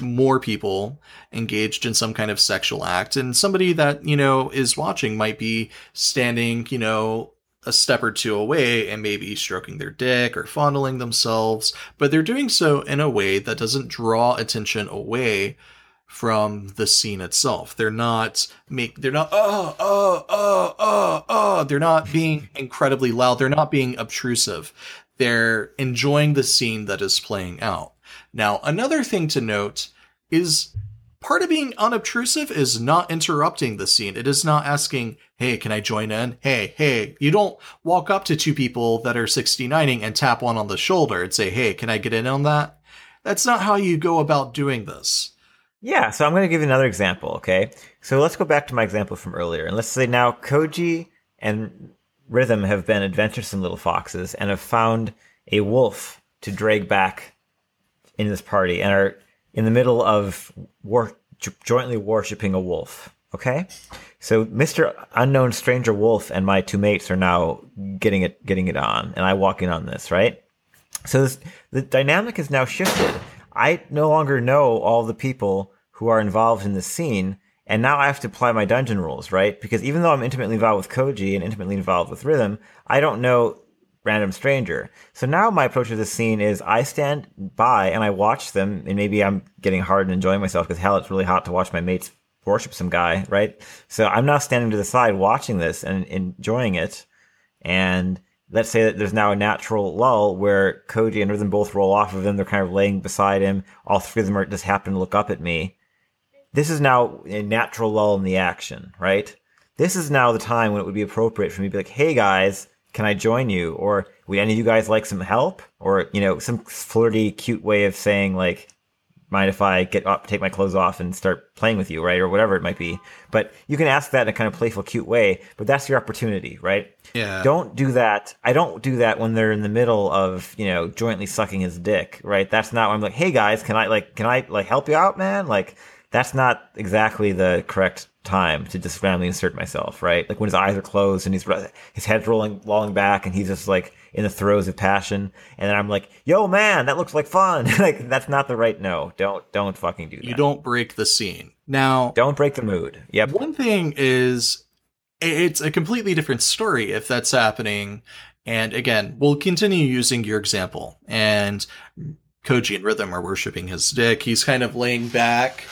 more people engaged in some kind of sexual act and somebody that you know is watching might be standing you know a step or two away and maybe stroking their dick or fondling themselves but they're doing so in a way that doesn't draw attention away from the scene itself. They're not make they're not oh oh oh oh oh they're not being incredibly loud. They're not being obtrusive. They're enjoying the scene that is playing out now, another thing to note is part of being unobtrusive is not interrupting the scene. It is not asking, hey, can I join in? Hey, hey. You don't walk up to two people that are 69ing and tap one on the shoulder and say, hey, can I get in on that? That's not how you go about doing this. Yeah, so I'm going to give you another example, okay? So let's go back to my example from earlier. And let's say now Koji and Rhythm have been adventuresome little foxes and have found a wolf to drag back in this party and are in the middle of war- jointly worshipping a wolf, okay? So Mr. Unknown Stranger Wolf and my two mates are now getting it getting it on and I walk in on this, right? So this, the dynamic is now shifted. I no longer know all the people who are involved in the scene, and now I have to apply my dungeon rules, right? Because even though I'm intimately involved with Koji and intimately involved with Rhythm, I don't know random stranger. So now my approach to this scene is I stand by and I watch them, and maybe I'm getting hard and enjoying myself because hell, it's really hot to watch my mates worship some guy, right? So I'm now standing to the side watching this and enjoying it, and let's say that there's now a natural lull where Koji and Rhythm both roll off of him. They're kind of laying beside him. All three of them are just happen to look up at me. This is now a natural lull in the action, right? This is now the time when it would be appropriate for me to be like, hey guys, can I join you? Or would any of you guys like some help? Or, you know, some flirty, cute way of saying like, mind if I get up, take my clothes off and start playing with you, right? Or whatever it might be. But you can ask that in a kind of playful, cute way, but that's your opportunity, right? Yeah. Don't do that. I don't do that when they're in the middle of, you know, jointly sucking his dick, right? That's not when I'm like, hey guys, can I like, can I like help you out, man? Like, that's not exactly the correct time to just randomly insert myself, right? Like when his eyes are closed and he's his head's rolling, lolling back, and he's just like in the throes of passion, and then I'm like, "Yo, man, that looks like fun." like that's not the right. No, don't don't fucking do that. You don't break the scene. Now, don't break the mood. Yep. One thing is, it's a completely different story if that's happening. And again, we'll continue using your example. And Koji and Rhythm are worshiping his dick. He's kind of laying back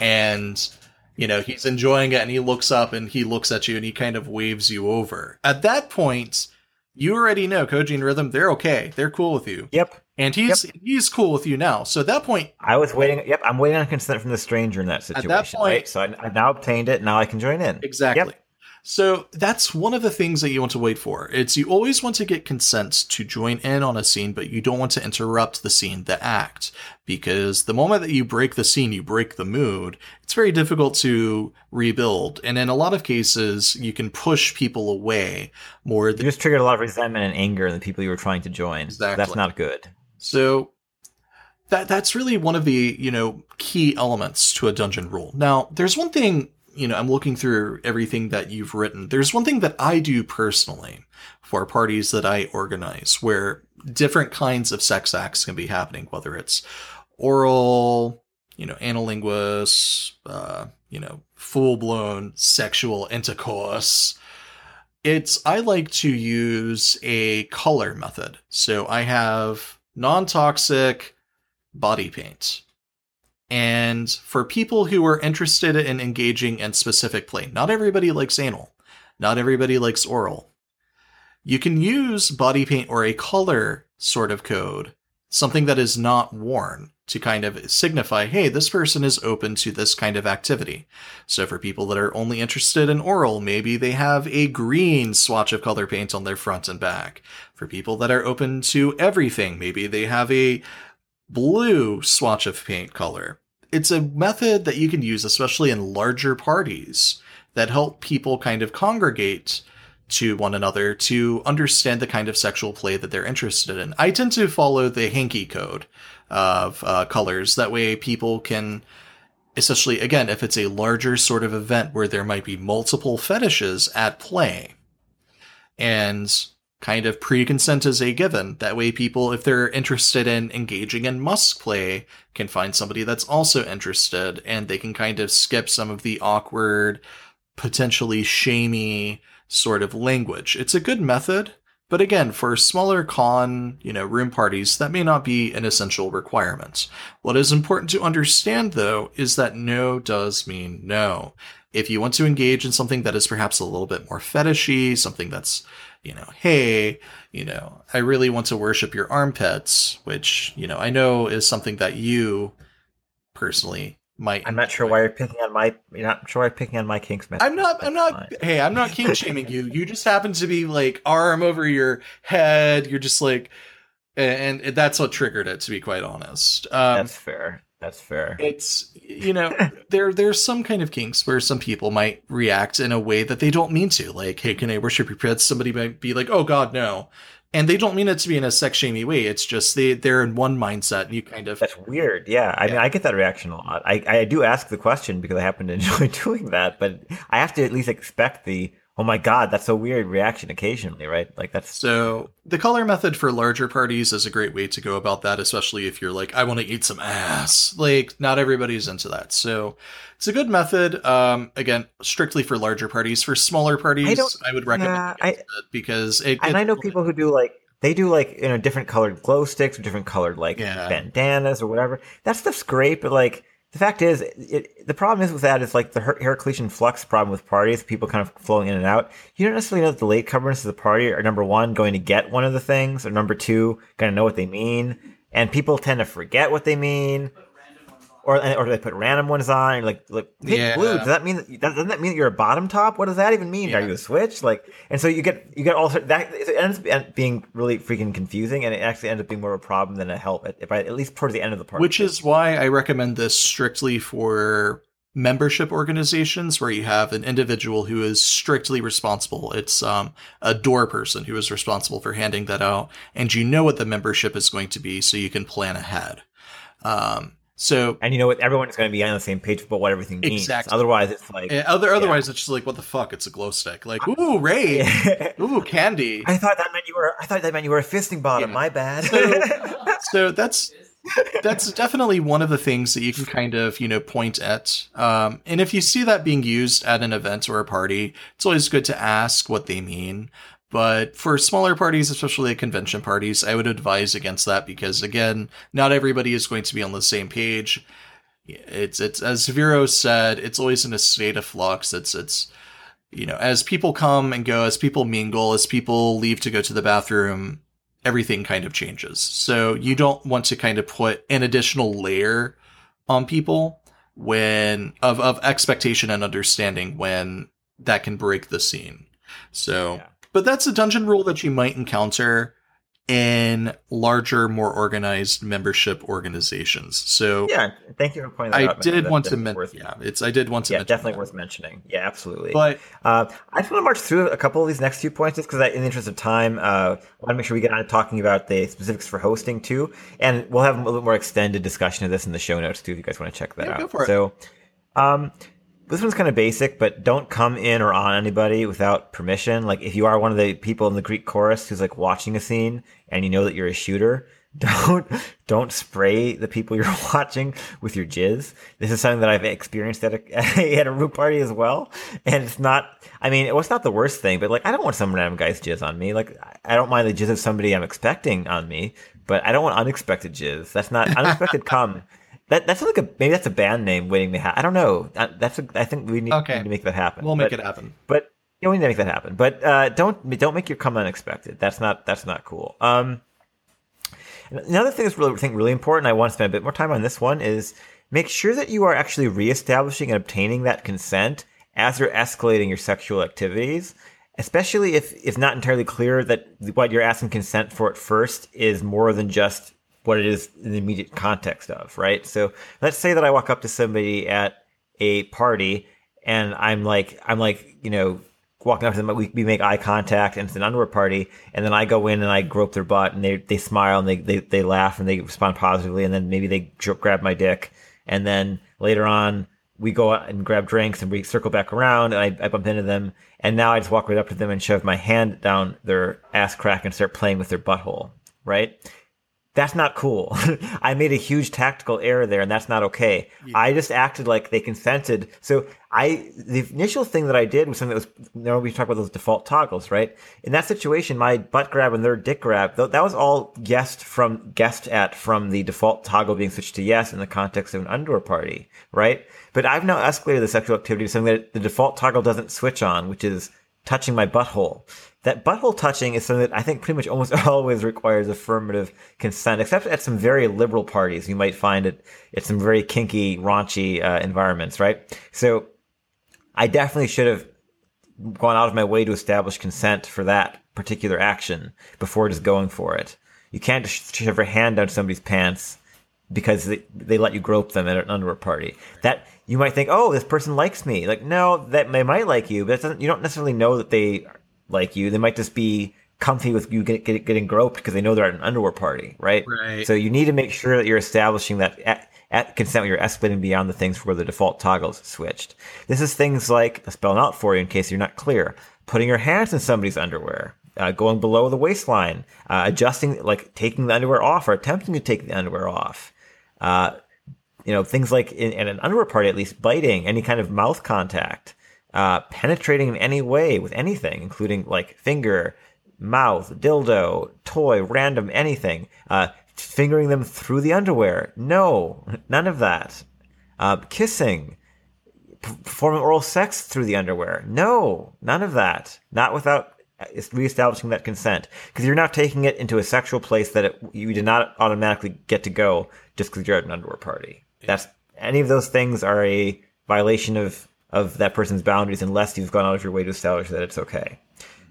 and you know, he's enjoying it and he looks up and he looks at you and he kind of waves you over. At that point, you already know Koji and Rhythm, they're okay. They're cool with you. Yep. And he's yep. he's cool with you now. So at that point I was waiting yep, I'm waiting on consent from the stranger in that situation. At That point, right? So I, have now obtained it, now I can join in. Exactly. Yep. So that's one of the things that you want to wait for. It's you always want to get consent to join in on a scene, but you don't want to interrupt the scene, the act, because the moment that you break the scene, you break the mood. It's very difficult to rebuild. And in a lot of cases, you can push people away more You just triggered a lot of resentment and anger in the people you were trying to join. Exactly. That's not good. So that that's really one of the, you know, key elements to a dungeon rule. Now, there's one thing, you know, I'm looking through everything that you've written. There's one thing that I do personally for parties that I organize where different kinds of sex acts can be happening, whether it's oral, you know, anilingus, uh, you know, full blown sexual intercourse. It's, I like to use a color method. So I have non toxic body paint. And for people who are interested in engaging in specific play, not everybody likes anal, not everybody likes oral. You can use body paint or a color sort of code, something that is not worn, to kind of signify, hey, this person is open to this kind of activity. So for people that are only interested in oral, maybe they have a green swatch of color paint on their front and back. For people that are open to everything, maybe they have a blue swatch of paint color. It's a method that you can use, especially in larger parties, that help people kind of congregate to one another to understand the kind of sexual play that they're interested in. I tend to follow the hanky code of uh, colors. That way, people can, especially again, if it's a larger sort of event where there might be multiple fetishes at play, and kind of pre-consent is a given. That way people, if they're interested in engaging in musk play, can find somebody that's also interested and they can kind of skip some of the awkward, potentially shamey sort of language. It's a good method, but again, for smaller con, you know, room parties, that may not be an essential requirement. What is important to understand though is that no does mean no. If you want to engage in something that is perhaps a little bit more fetishy, something that's you know, hey, you know, I really want to worship your armpits, which, you know, I know is something that you personally might. I'm not sure why you're picking on my. You're not sure why you're picking on my kinks, man. I'm not. I'm not. Hey, I'm not kink shaming you. You just happen to be like arm over your head. You're just like, and, and that's what triggered it. To be quite honest, um, that's fair. That's fair. It's you know there there's some kind of kinks where some people might react in a way that they don't mean to. Like, hey, can I worship your pets? Somebody might be like, oh God, no. And they don't mean it to be in a sex shamey way. It's just they they're in one mindset, and you kind of that's weird. Yeah, I yeah. mean, I get that reaction a lot. I I do ask the question because I happen to enjoy doing that, but I have to at least expect the oh my god, that's a weird reaction occasionally, right? Like that's so the color method for larger parties is a great way to go about that, especially if you're like, I want to eat some ass. Like, not everybody's into that. So it's a good method. Um, again, strictly for larger parties. For smaller parties, I, I would recommend I, it because it, and I know people who do like they do like you know different colored glow sticks or different colored like yeah. bandanas or whatever. That stuff's great, but like the fact is, it, the problem is with that is like the Her- flux problem with parties, people kind of flowing in and out. You don't necessarily know that the latecomers to the party are number one going to get one of the things, or number two going to know what they mean, and people tend to forget what they mean or or they put random ones on, like like yeah. blue. Does that mean that doesn't that mean that you're a bottom top? What does that even mean? Yeah. Are you a switch? Like, and so you get you get all that. It ends up being really freaking confusing, and it actually ends up being more of a problem than a help. At, at least towards the end of the party. Which is why I recommend this strictly for membership organizations where you have an individual who is strictly responsible. It's um, a door person who is responsible for handing that out, and you know what the membership is going to be, so you can plan ahead. Um, so and you know what? Everyone's going to be on the same page about what everything means. Exactly. Otherwise, it's like other. Otherwise, yeah. it's just like what the fuck? It's a glow stick. Like ooh, Ray. ooh, candy. I thought that meant you were. I thought that meant you were a fisting bottom. Yeah. My bad. So, so, that's that's definitely one of the things that you can kind of you know point at. Um, and if you see that being used at an event or a party, it's always good to ask what they mean. But for smaller parties, especially convention parties, I would advise against that because again, not everybody is going to be on the same page. It's it's as Vero said, it's always in a state of flux. It's it's you know, as people come and go, as people mingle, as people leave to go to the bathroom, everything kind of changes. So you don't want to kind of put an additional layer on people when of of expectation and understanding when that can break the scene. So, Yeah. But that's a dungeon rule that you might encounter in larger, more organized membership organizations. So, Yeah, thank you for pointing that out. I out. did That- want to mention, worth- yeah, it's I did want to yeah, definitely that. worth mentioning. Yeah, absolutely. But Uh, I just want to march through a couple of these next few points just because, in the interest of time, uh, I want to make sure we get on to talking about the specifics for hosting too, and we'll have a little more extended discussion of this in the show notes too if you guys want to check that Yeah, out. go for it. So, um, this one's kind of basic, but don't come in or on anybody without permission. Like if you are one of the people in the Greek chorus who's like watching a scene and you know that you're a shooter, don't don't spray the people you're watching with your jizz. This is something that I've experienced at a at a root party as well, and it's not. I mean, it was not the worst thing, but like I don't want some random guy's jizz on me. Like I don't mind the jizz of somebody I'm expecting on me, but I don't want unexpected jizz. That's not unexpected cum. That that's like a maybe that's a band name waiting to happen. I don't know. That, that's a, I think we need, Okay. need to make that happen. we'll make But- it happen. but you know, we need to make that happen. But uh, don't don't make your come unexpected. That's not that's not cool. Um, another thing that's really I think really important. I want to spend a bit more time on this one is make sure that you are actually reestablishing and obtaining that consent as you're escalating your sexual activities. Especially if it's not entirely clear that what you're asking consent for at first is more than just what it is in the immediate context of, right? So let's say that I walk up to somebody at a party and I'm like, I'm like, you know, walking up to them, we, we make eye contact and it's an underwear party. And then I go in and I grope their butt and they, they smile and they, they, they laugh and they respond positively. And then maybe they grab my dick. And then later on, we go out and grab drinks and we circle back around and I, I bump into them. And now I just walk right up to them and shove my hand down their ass crack and start playing with their butthole, right? That's not cool. I made a huge tactical error there, and that's not okay. I just acted like they consented. So I, the initial thing that I did was something that was, you know, we talk about those default toggles, right? In that situation, my butt grab and their dick grab, th- that was all guessed from, guessed at from the default toggle being switched to yes in the context of an underwear party, right? But I've now escalated the sexual activity to something that the default toggle doesn't switch on, which is touching my butthole. That butthole touching is something that I think pretty much almost always requires affirmative consent, except at some very liberal parties. You might find it at some very kinky, raunchy uh, environments, right? So I definitely should have gone out of my way to establish consent for that particular action before just going for it. You can't just shove your hand down somebody's pants because they, they let you grope them at an underwear party. That you might think, oh, this person likes me. Like, no, that they might like you, but you don't necessarily know that they like you. They might just be comfy with you get, get, getting groped because they know they're at an underwear party, right? Right. So you need to make sure that you're establishing that at, at consent when you're escalating beyond the things where the default toggles switched. This is things like, I'll spell out for you in case you're not clear, putting your hands in somebody's underwear, uh, going below the waistline, uh, adjusting, like taking the underwear off or attempting to take the underwear off. Uh, you know, things like in, in an underwear party, at least biting, any kind of mouth contact, uh, penetrating in any way with anything, including like finger, mouth, dildo, toy, random anything, uh, fingering them through the underwear. No, none of that. Uh, kissing, p- performing oral sex through the underwear. No, none of that. Not without is reestablishing that consent because you're now taking it into a sexual place that it, you did not automatically get to go just because you're at an underwear party. That's any of those things are a violation of of that person's boundaries unless you've gone out of your way to establish that it's okay.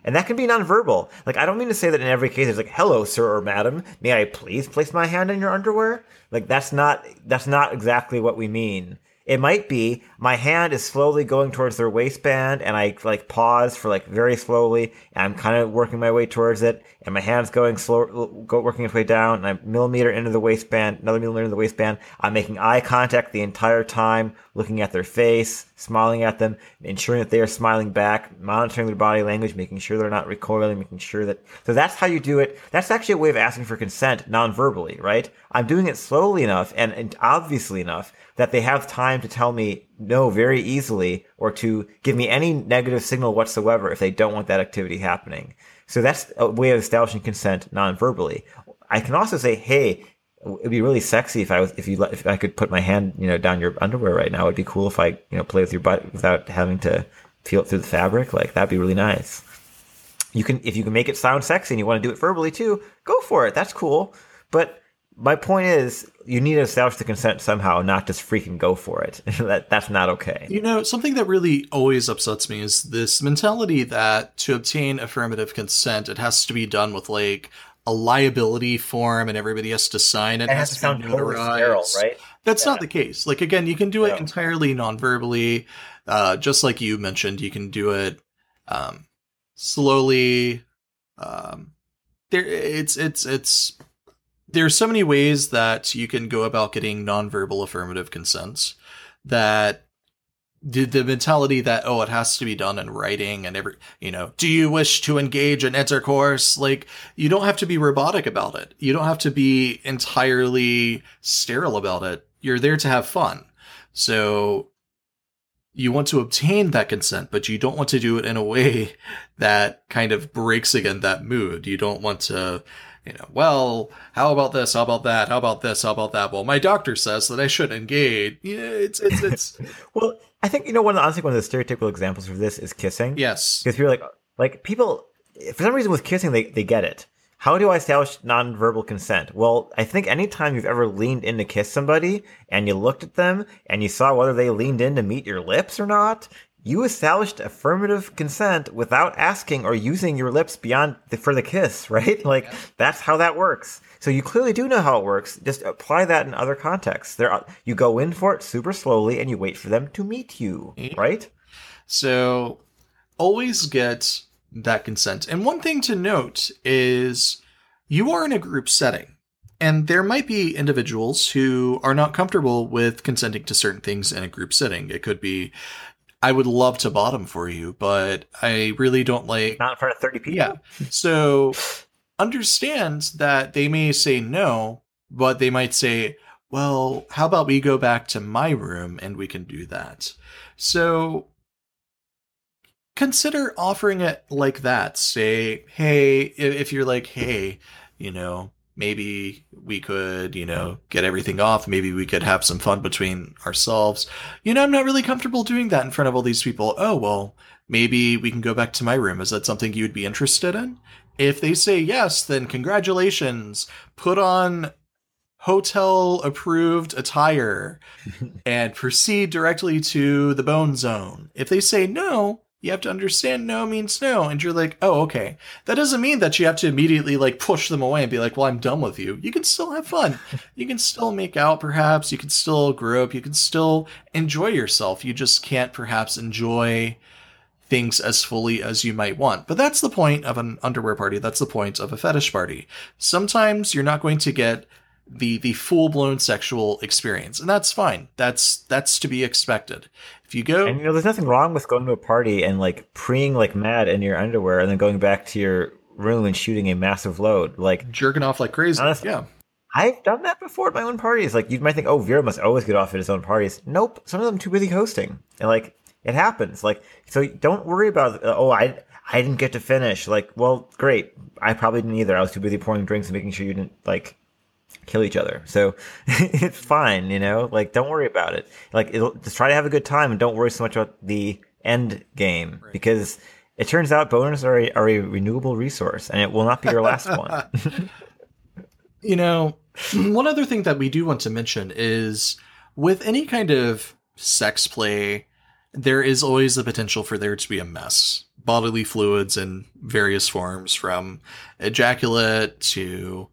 And that can be nonverbal. Like I don't mean to say that in every case it's like, "Hello, sir or madam, may I please place my hand in your underwear?" Like that's not that's not exactly what we mean. It might be my hand is slowly going towards their waistband and I like pause for like very slowly and I'm kind of working my way towards it and my hand's going slow, go working its way down and I'm millimeter into the waistband, another millimeter into the waistband. I'm making eye contact the entire time, looking at their face, smiling at them, ensuring that they are smiling back, monitoring their body language, making sure they're not recoiling, making sure that, so that's how you do it. That's actually a way of asking for consent non-verbally, right? I'm doing it slowly enough and, and obviously enough that they have time to tell me no very easily or to give me any negative signal whatsoever if they don't want that activity happening. So that's a way of establishing consent non-verbally. I can also say, hey, it'd be really sexy if I was if you if I could put my hand you know down your underwear right now. It'd be cool if I you know play with your butt without having to feel it through the fabric. Like that'd be really nice. You can if you can make it sound sexy and you want to do it verbally too, go for it. That's cool. But my point is, you need to establish the consent somehow, not just freaking go for it. that that's not okay. You know, something that really always upsets me is this mentality that to obtain affirmative consent, it has to be done with like a liability form, and everybody has to sign it. It has to sound totally sterile, right? That's yeah. not the case. Like again, you can do it no. entirely non-verbally, uh, just like you mentioned. You can do it um, slowly. Um, there, it's it's it's there's so many ways that you can go about getting nonverbal affirmative consents that the, the mentality that oh it has to be done in writing and every you know do you wish to engage in intercourse? Like you don't have to be robotic about it. You don't have to be entirely sterile about it. You're there to have fun. So you want to obtain that consent but you don't want to do it in a way that kind of breaks again that mood. You don't want to you know, well, how about this? How about that? How about this? How about that? Well, my doctor says that I should engage. Yeah, it's it's it's. well, I think you know one. Honestly, one of the stereotypical examples of this is kissing. Yes, because you're like, like people for some reason with kissing, they they get it. How do I establish nonverbal consent? Well, I think anytime you've ever leaned in to kiss somebody and you looked at them and you saw whether they leaned in to meet your lips or not, you established affirmative consent without asking or using your lips beyond the, for the kiss, right? Like yeah. that's how that works. So you clearly do know how it works. Just apply that in other contexts. There, are, you go in for it super slowly and you wait for them to meet you, yeah. right? So always get that consent. And one thing to note is you are in a group setting. And there might be individuals who are not comfortable with consenting to certain things in a group setting. It could be I would love to bottom for you, but I really don't like not in front of thirty people. Yeah. So understand that they may say no, but they might say, "Well, how about we go back to my room and we can do that." So consider offering it like that. Say, "Hey, if you're like, hey, you know, maybe we could, you know, get everything off. Maybe we could have some fun between ourselves. You know, I'm not really comfortable doing that in front of all these people. Oh, well, maybe we can go back to my room. Is that something you'd be interested in? If they say yes, then congratulations. Put on hotel approved attire and proceed directly to the bone zone. If they say no, you have to understand no means no. And you're like, oh, okay. That doesn't mean that you have to immediately like push them away and be like, well, I'm done with you. You can still have fun. you can still make out, perhaps. You can still grow up. You can still enjoy yourself. You just can't perhaps enjoy things as fully as you might want. But that's the point of an underwear party. That's the point of a fetish party. Sometimes you're not going to get the the full blown sexual experience, and that's fine. That's that's to be expected. If you go, and you know, there's nothing wrong with going to a party and like preeing like mad in your underwear, and then going back to your room and shooting a massive load, like jerking off like crazy. Honestly, yeah. I've done that before at my own parties. Like you might think, oh, Vero must always get off at his own parties. Nope, some of them too busy hosting, and like it happens. Like so, don't worry about. Uh, oh, I I didn't get to finish. Like, well, great. I probably didn't either. I was too busy pouring drinks and making sure you didn't like kill each other. So it's fine, you know. Like, don't worry about it. Like, just try to have a good time and don't worry so much about the end game right. because it turns out boners are a, are a renewable resource and it will not be your last one. you know, one other thing that we do want to mention is with any kind of sex play, there is always the potential for there to be a mess. Bodily fluids in various forms, from ejaculate to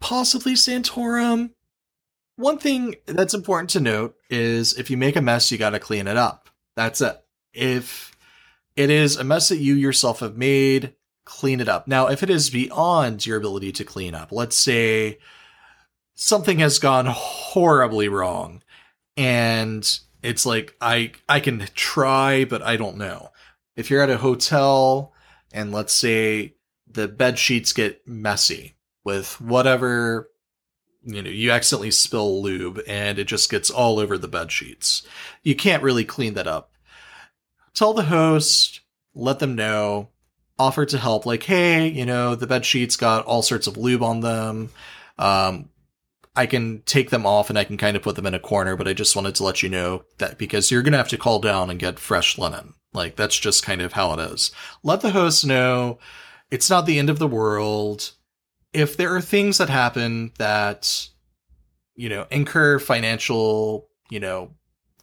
possibly Santorum. One thing that's important to note is if you make a mess, you got to clean it up. That's it. If it is a mess that you yourself have made, clean it up. Now, if it is beyond your ability to clean up, let's say something has gone horribly wrong and it's like I I can try but I don't know. If you're at a hotel and let's say the bed sheets get messy with whatever you know you accidentally spill lube and it just gets all over the bed sheets. You can't really clean that up. Tell the host let them know offer to help like hey you know the bed sheets got all sorts of lube on them. Um, i can take them off and i can kind of put them in a corner but i just wanted to let you know that because you're gonna have to call down and get fresh linen. Like that's just kind of how it is. Let the host know it's not the end of the world if there are things that happen that you know incur financial you know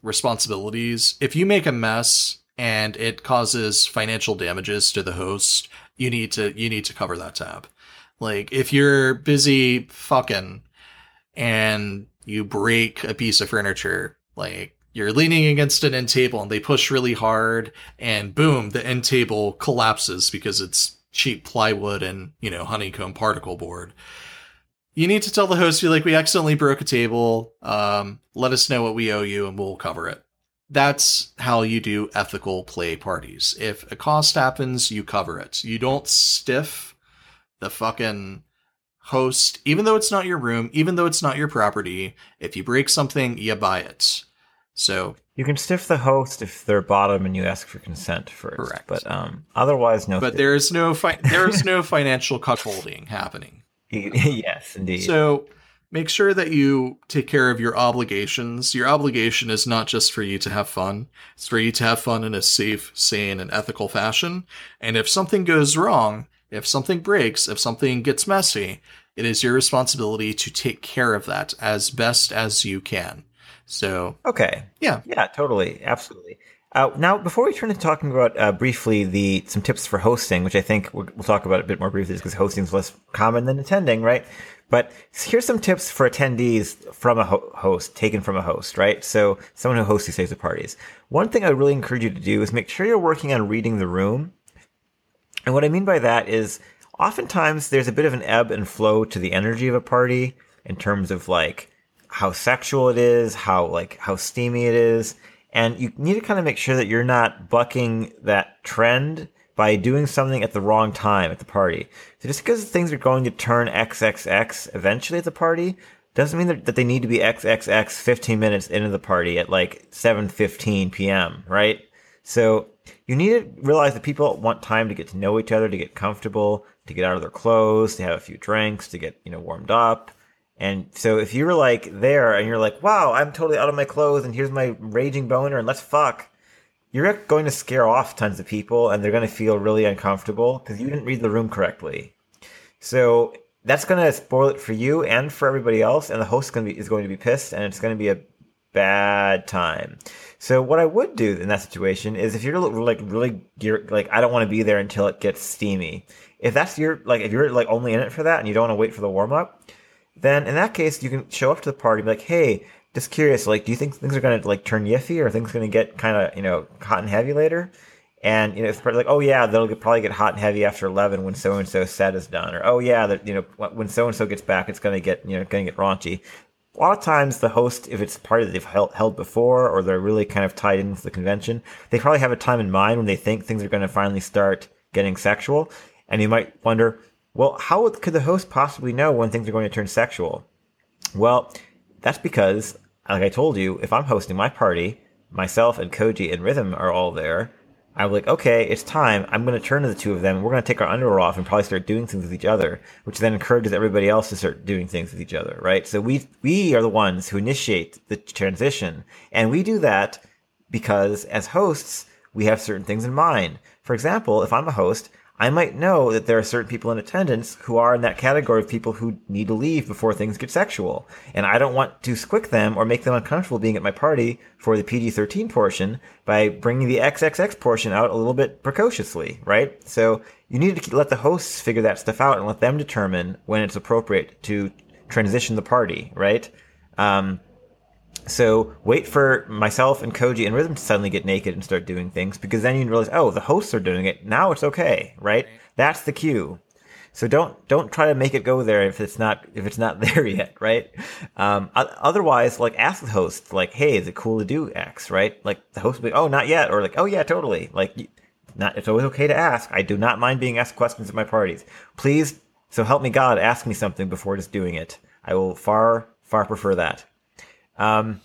responsibilities if you make a mess and it causes financial damages to the host you need to you need to cover that tab. Like if you're busy fucking and you break a piece of furniture like you're leaning against an end table and they push really hard and boom the end table collapses because it's cheap plywood and you know honeycomb particle board. You need to tell the host you're like we accidentally broke a table um, let us know what we owe you and we'll cover it. That's how you do ethical play parties. If a cost happens you cover it. You don't stiff the fucking host even though it's not your room even though it's not your property. If you break something you buy it. So You can stiff the host if they're bottom and you ask for consent first. Correct. But um, otherwise, no. but stiff- there is no fi- there is no financial cuckolding happening yes, indeed. So make sure that you take care of your obligations. Your obligation is not just for you to have fun, it's for you to have fun in a safe, sane, and ethical fashion. And if something goes wrong, if something breaks, if something gets messy, it is your responsibility to take care of that as best as you can. So, okay. yeah. Yeah, totally, absolutely. Uh, now, before we turn to talking about uh, briefly the some tips for hosting, which I think we'll, we'll talk about a bit more briefly, because hosting is less common than attending, right? But here's some tips for attendees from a ho- host, taken from a host, right? So someone who hosts these types of parties. One thing I really encourage you to do is make sure you're working on reading the room. And what I mean by that is oftentimes there's a bit of an ebb and flow to the energy of a party in terms of like how sexual it is, how like how steamy it is, and you need to kind of make sure that you're not bucking that trend by doing something at the wrong time at the party. So just because things are going to turn XXX eventually at the party doesn't mean that, they need to be XXX 15 minutes into the party at like 7:15 p.m., right? So you need to realize that people want time to get to know each other, to get comfortable, to get out of their clothes, to have a few drinks, to get, you know, warmed up. And so if you were like there and you're like, wow, I'm totally out of my clothes and here's my raging boner and let's fuck, you're going to scare off tons of people and they're going to feel really uncomfortable because you didn't read the room correctly. So that's going to spoil it for you and for everybody else. And the host going be, is going to be pissed and it's going to be a bad time. So what I would do in that situation is if you're like really like I don't want to be there until it gets steamy. If that's your like if you're like only in it for that and you don't want to wait for the warm up, then in that case you can show up to the party and be like, hey, just curious, like do you think things are gonna like turn yiffy or things gonna get kind of you know hot and heavy later? And you know, it's like, oh yeah, they'll probably get hot and heavy after eleven when so and so set is done, or oh yeah, that you know when so and so gets back, it's gonna get you know gonna get raunchy a lot of times the host, if it's a party that they've held, held before or they're really kind of tied into the convention, they probably have a time in mind when they think things are going to finally start getting sexual. And you might wonder, well, how could the host possibly know when things are going to turn sexual? Well, that's because, like I told you, if I'm hosting my party, myself and Koji and Rhythm are all there. I'm like, okay, it's time. I'm going to turn to the two of them. We're going to take our underwear off and probably start doing things with each other, which then encourages everybody else to start doing things with each other, right? So we we are the ones who initiate the transition, and we do that because as hosts, we have certain things in mind. For example, if I'm a host, I might know that there are certain people in attendance who are in that category of people who need to leave before things get sexual. And I don't want to squick them or make them uncomfortable being at my party for the PG 13 portion by bringing the XXX portion out a little bit precociously, right? So you need to let the hosts figure that stuff out and let them determine when it's appropriate to transition the party, right? Um, so wait for myself and Koji and Rhythm to suddenly get naked and start doing things because then you realize, oh, the hosts are doing it. Now it's okay, right? That's the cue. So don't don't try to make it go there if it's not if it's not there yet, right? Um, otherwise, like ask the host, like, hey, is it cool to do X, right? Like the host will be, oh, not yet, or like, oh yeah, totally. Like, not it's always okay to ask. I do not mind being asked questions at my parties. Please, so help me God, ask me something before just doing it. I will far far prefer that. Um,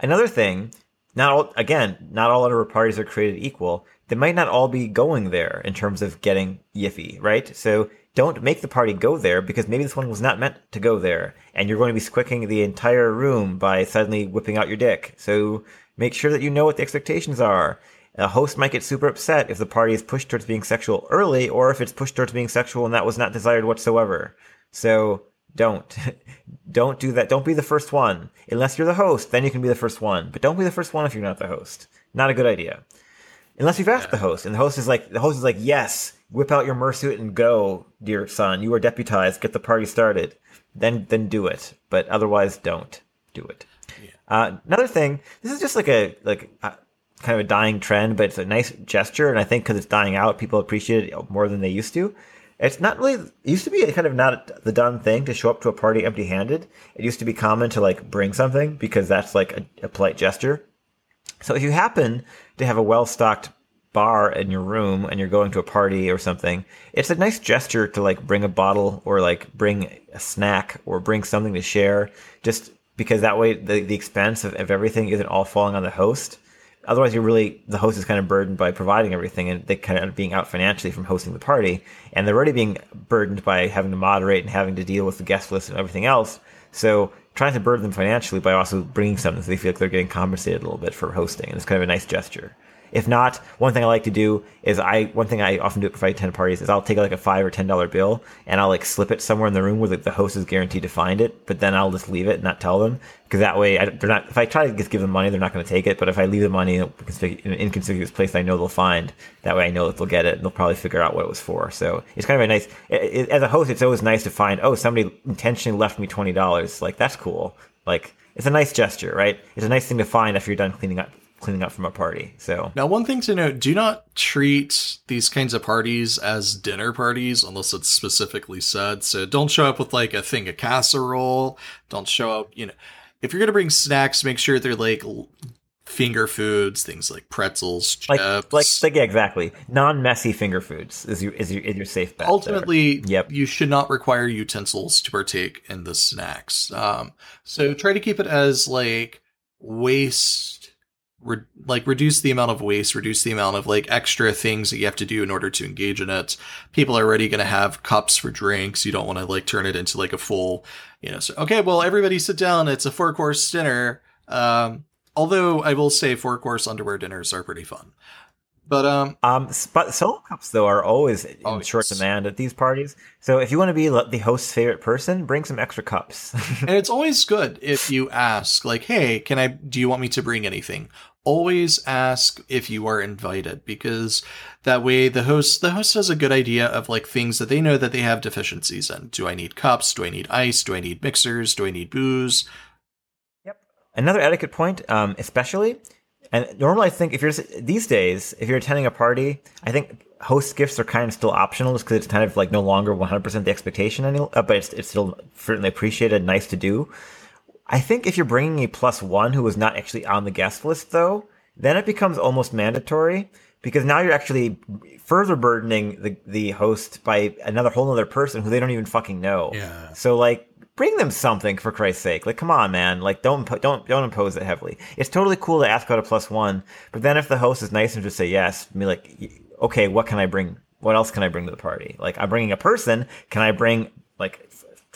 another thing, not all, again, not all underwear parties are created equal. They might not all be going there in terms of getting yiffy, right? So don't make the party go there because maybe this one was not meant to go there, and you're going to be squicking the entire room by suddenly whipping out your dick. So make sure that you know what the expectations are. A host might get super upset if the party is pushed towards being sexual early, or if it's pushed towards being sexual and that was not desired whatsoever. So don't. don't do that. Don't be the first one. Unless you're the host, then you can be the first one. But don't be the first one if you're not the host. Not a good idea. Unless you've asked the host, and the host is like, the host is like, yes, whip out your murrsuit and go, dear son. You are deputized. Get the party started. Then, then do it. But otherwise, don't do it. Uh, another thing, this is just like a like a, kind of a dying trend, but it's a nice gesture, and I think because it's dying out, people appreciate it more than they used to. It's not really. It used to be kind of not the done thing to show up to a party empty-handed. It used to be common to like bring something because that's like a, a polite gesture. So if you happen to have a well-stocked bar in your room and you're going to a party or something, it's a nice gesture to like bring a bottle or like bring a snack or bring something to share. Just because that way the, the expense of, of everything isn't all falling on the host. Otherwise, you're really the host is kind of burdened by providing everything, and they kind of being out financially from hosting the party, and they're already being burdened by having to moderate and having to deal with the guest list and everything else. So, trying to burden them financially by also bringing something so they feel like they're getting compensated a little bit for hosting, and it's kind of a nice gesture. If not, one thing I like to do is I one thing I often do if I attend parties is I'll take like a five or ten dollar bill and I'll like slip it somewhere in the room where the, the host is guaranteed to find it, but then I'll just leave it and not tell them because that way I, they're not. If I try to just give them money, they're not going to take it. But if I leave the money in an inconspicuous place, I know they'll find. That way, I know that they'll get it and they'll probably figure out what it was for. So it's kind of a nice. It, it, as a host, it's always nice to find. Oh, somebody intentionally left me twenty dollars. Like that's cool. Like it's a nice gesture, right? It's a nice thing to find after you're done cleaning up cleaning up from a party. So now, one thing to note: do not treat these kinds of parties as dinner parties unless it's specifically said. So don't show up with like a thing of casserole. Don't show up, you know. If you're gonna bring snacks, make sure they're like finger foods, things like pretzels, chips. Like, like, like yeah, exactly. Non-messy finger foods is your is your, is your safe bet. Ultimately, there. yep. you should not require utensils to partake in the snacks. Um, so try to keep it as like waste re- like reduce the amount of waste, reduce the amount of like extra things that you have to do in order to engage in it. People are already going to have cups for drinks. You don't want to like turn it into like a full, you know. So okay, well everybody sit down. It's a four course dinner. Um, although I will say four course underwear dinners are pretty fun. But um, um, but solo cups though are always in oh, short demand at these parties. So if you want to be the host's favorite person, bring some extra cups. and it's always good if you ask, like, "Hey, can I? Do you want me to bring anything?" Always ask if you are invited because that way the host the host has a good idea of like things that they know that they have deficiencies in. Do I need cups? Do I need ice? Do I need mixers? Do I need booze? Yep. Another etiquette point, um, especially and normally, I think if you're these days, if you're attending a party, I think host gifts are kind of still optional, just because it's kind of like no longer 100% the expectation anymore. Uh, but it's, it's still certainly appreciated, nice to do. I think if you're bringing a plus one who was not actually on the guest list, though, then it becomes almost mandatory because now you're actually further burdening the the host by another whole other person who they don't even fucking know. Yeah. So like bring them something for Christ's sake. Like, come on, man. Like, don't don't don't impose it heavily. It's totally cool to ask about a plus one, but then if the host is nice and just say yes, be like, okay, what can I bring? What else can I bring to the party? Like, I'm bringing a person. Can I bring like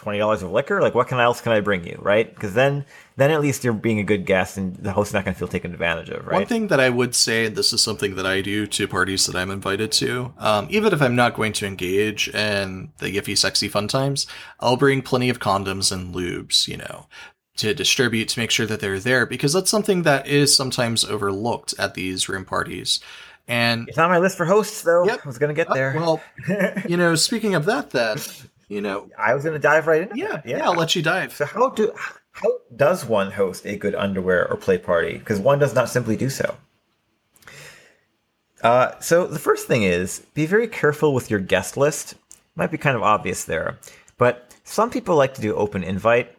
twenty dollars of liquor? Like, what can else can I bring you? Right? Because then, then at least you're being a good guest, and the host's not going to feel taken advantage of. Right? One thing that I would say, and this is something that I do to parties that I'm invited to, um, even if I'm not going to engage in the Yiffy sexy fun times, I'll bring plenty of condoms and lubes. You know. To distribute to make sure that they're there because that's something that is sometimes overlooked at these room parties. And it's on my list for hosts, though. Yep. I was going to get there. Uh, well, you know, speaking of that, then you know, I was going to dive right in. Yeah, yeah, yeah, I'll let you dive. So how do how does one host a good underwear or play party? Because one does not simply do so. Uh, so the first thing is be very careful with your guest list. Might be kind of obvious there, but some people like to do open invite.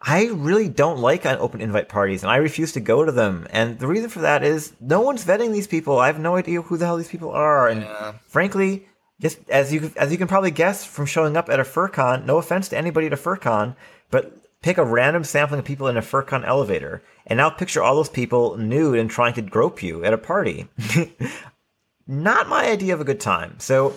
I really don't like open invite parties, and I refuse to go to them. And the reason for that is no one's vetting these people. I have no idea who the hell these people are, and yeah. frankly, just as you as you can probably guess from showing up at a FurCon, no offense to anybody at a FurCon, but pick a random sampling of people in a FurCon elevator, and now picture all those people nude and trying to grope you at a party. Not my idea of a good time. So,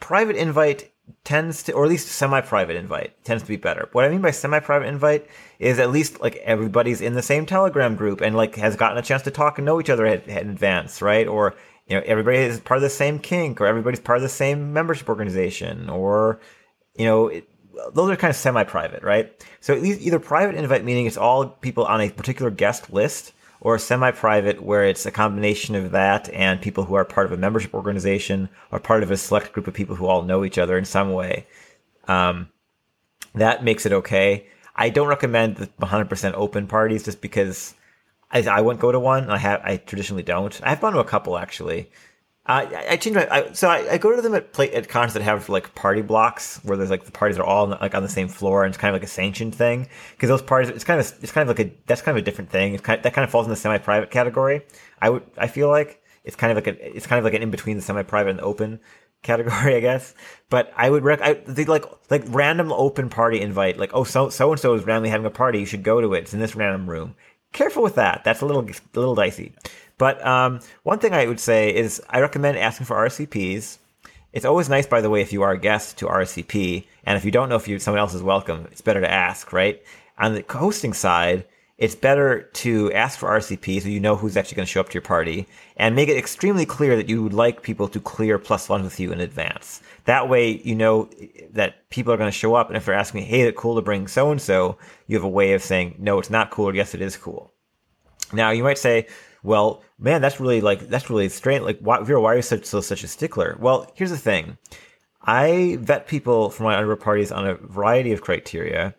private invite tends to, or at least semi-private invite tends to be better. What I mean by semi-private invite is at least like everybody's in the same Telegram group and like has gotten a chance to talk and know each other in advance, right? Or you know everybody is part of the same kink, or everybody's part of the same membership organization, or you know it, those are kind of semi-private, right? So either private invite meaning it's all people on a particular guest list or semi-private where it's a combination of that and people who are part of a membership organization or part of a select group of people who all know each other in some way. Um, that makes it okay. I don't recommend the 100% open parties just because I, I wouldn't go to one. I have I traditionally don't. I've gone to a couple actually. I, I change my I, so I, I, go to them at play at cons that have like party blocks where there's like the parties are all like on the same floor and it's kind of like a sanctioned thing because those parties it's kind of it's kind of like a that's kind of a different thing it's kind of, that kind of falls in the semi-private category I would I feel like it's kind of like a it's kind of like an in between the semi-private and the open category I guess but I would rec I they like like random open party invite like oh so so and so is randomly having a party you should go to it it's in this random room careful with that that's a little a little dicey but um, one thing I would say is I recommend asking for RSVPs. It's always nice, by the way, if you are a guest to RSVP, and if you don't know if you, someone else is welcome, it's better to ask, right? On the hosting side, it's better to ask for RSVP so you know who's actually going to show up to your party and make it extremely clear that you would like people to clear plus one with you in advance. That way, you know that people are going to show up. And if they're asking, hey, it's cool to bring so and so, you have a way of saying, no, it's not cool, or yes, it is cool. Now, you might say, well, man, that's really like that's really strange. Like, why, Vero, why are you such so such a stickler? Well, here's the thing: I vet people for my underwear parties on a variety of criteria.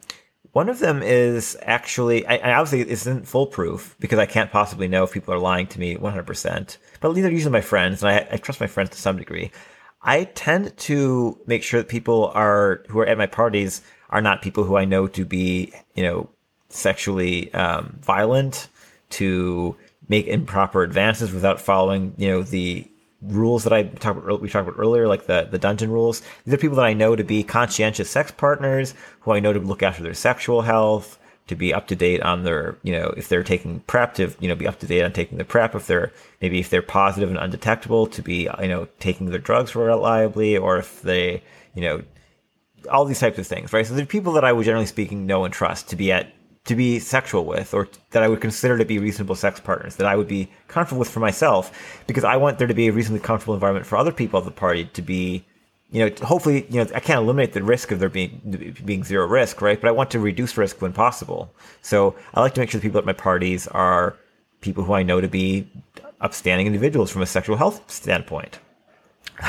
One of them is actually, I, I obviously isn't foolproof because I can't possibly know if people are lying to me 100%. But these are usually my friends, and I, I trust my friends to some degree. I tend to make sure that people are who are at my parties are not people who I know to be, you know, sexually um, violent, to make improper advances without following, you know, the rules that I talked about, we talked about earlier, like the, the dungeon rules. These are people that I know to be conscientious sex partners, who I know to look after their sexual health, to be up to date on their, you know, if they're taking PrEP, to, you know, be up to date on taking the PrEP. If they're, maybe if they're positive and undetectable, to be, you know, taking their drugs reliably, or if they, you know, all these types of things, right? So they're people that I would generally speaking know and trust to be at to be sexual with or that I would consider to be reasonable sex partners that I would be comfortable with for myself because I want there to be a reasonably comfortable environment for other people of the party to be you know hopefully you know I can't eliminate the risk of there being being zero risk right? But I want to reduce risk when possible. So I like to make sure the people at my parties are people who I know to be upstanding individuals from a sexual health standpoint.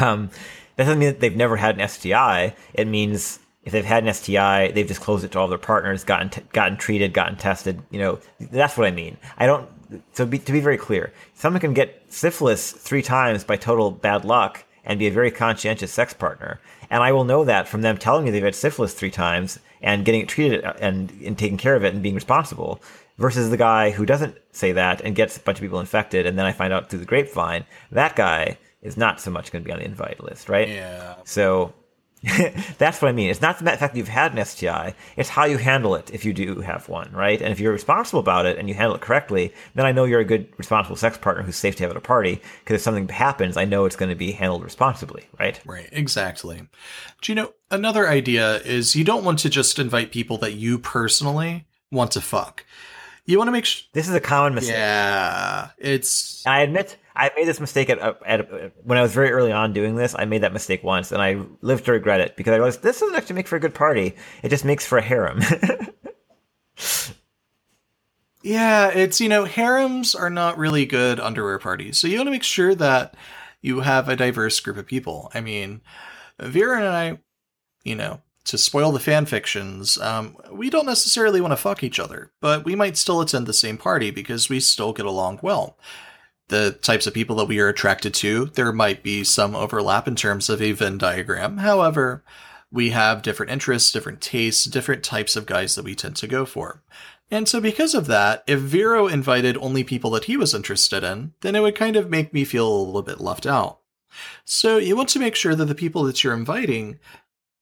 Um, that doesn't mean that they've never had an STI it means if they've had an STI, they've disclosed it to all their partners, gotten t- gotten treated, gotten tested. You know, that's what I mean. I don't. So be, to be very clear, someone can get syphilis three times by total bad luck and be a very conscientious sex partner, and I will know that from them telling me they've had syphilis three times and getting it treated uh, and, and taking care of it and being responsible. Versus the guy who doesn't say that and gets a bunch of people infected, and then I find out through the grapevine that guy is not so much going to be on the invite list, right? Yeah. So That's what I mean. It's not the fact that you've had an STI, it's how you handle it if you do have one, right? And if you're responsible about it and you handle it correctly, then I know you're a good, responsible sex partner who's safe to have at a party. Because if something happens, I know it's going to be handled responsibly, right? Right, exactly. Do you know, another idea is you don't want to just invite people that you personally want to fuck. You want to make sure. This is a common mistake. Yeah, it's. I admit I made this mistake at, at, when I was very early on doing this. I made that mistake once, and I lived to regret it because I realized this doesn't actually make for a good party. It just makes for a harem. yeah, it's you know harems are not really good underwear parties, so you want to make sure that you have a diverse group of people. I mean, Vero and I, you know, to spoil the fan fictions, um, we don't necessarily want to fuck each other, but we might still attend the same party because we still get along well the types of people that we are attracted to, there might be some overlap in terms of a Venn diagram. However, we have different interests, different tastes, different types of guys that we tend to go for. And so, because of that, if Vero invited only people that he was interested in, then it would kind of make me feel a little bit left out. So, you want to make sure that the people that you're inviting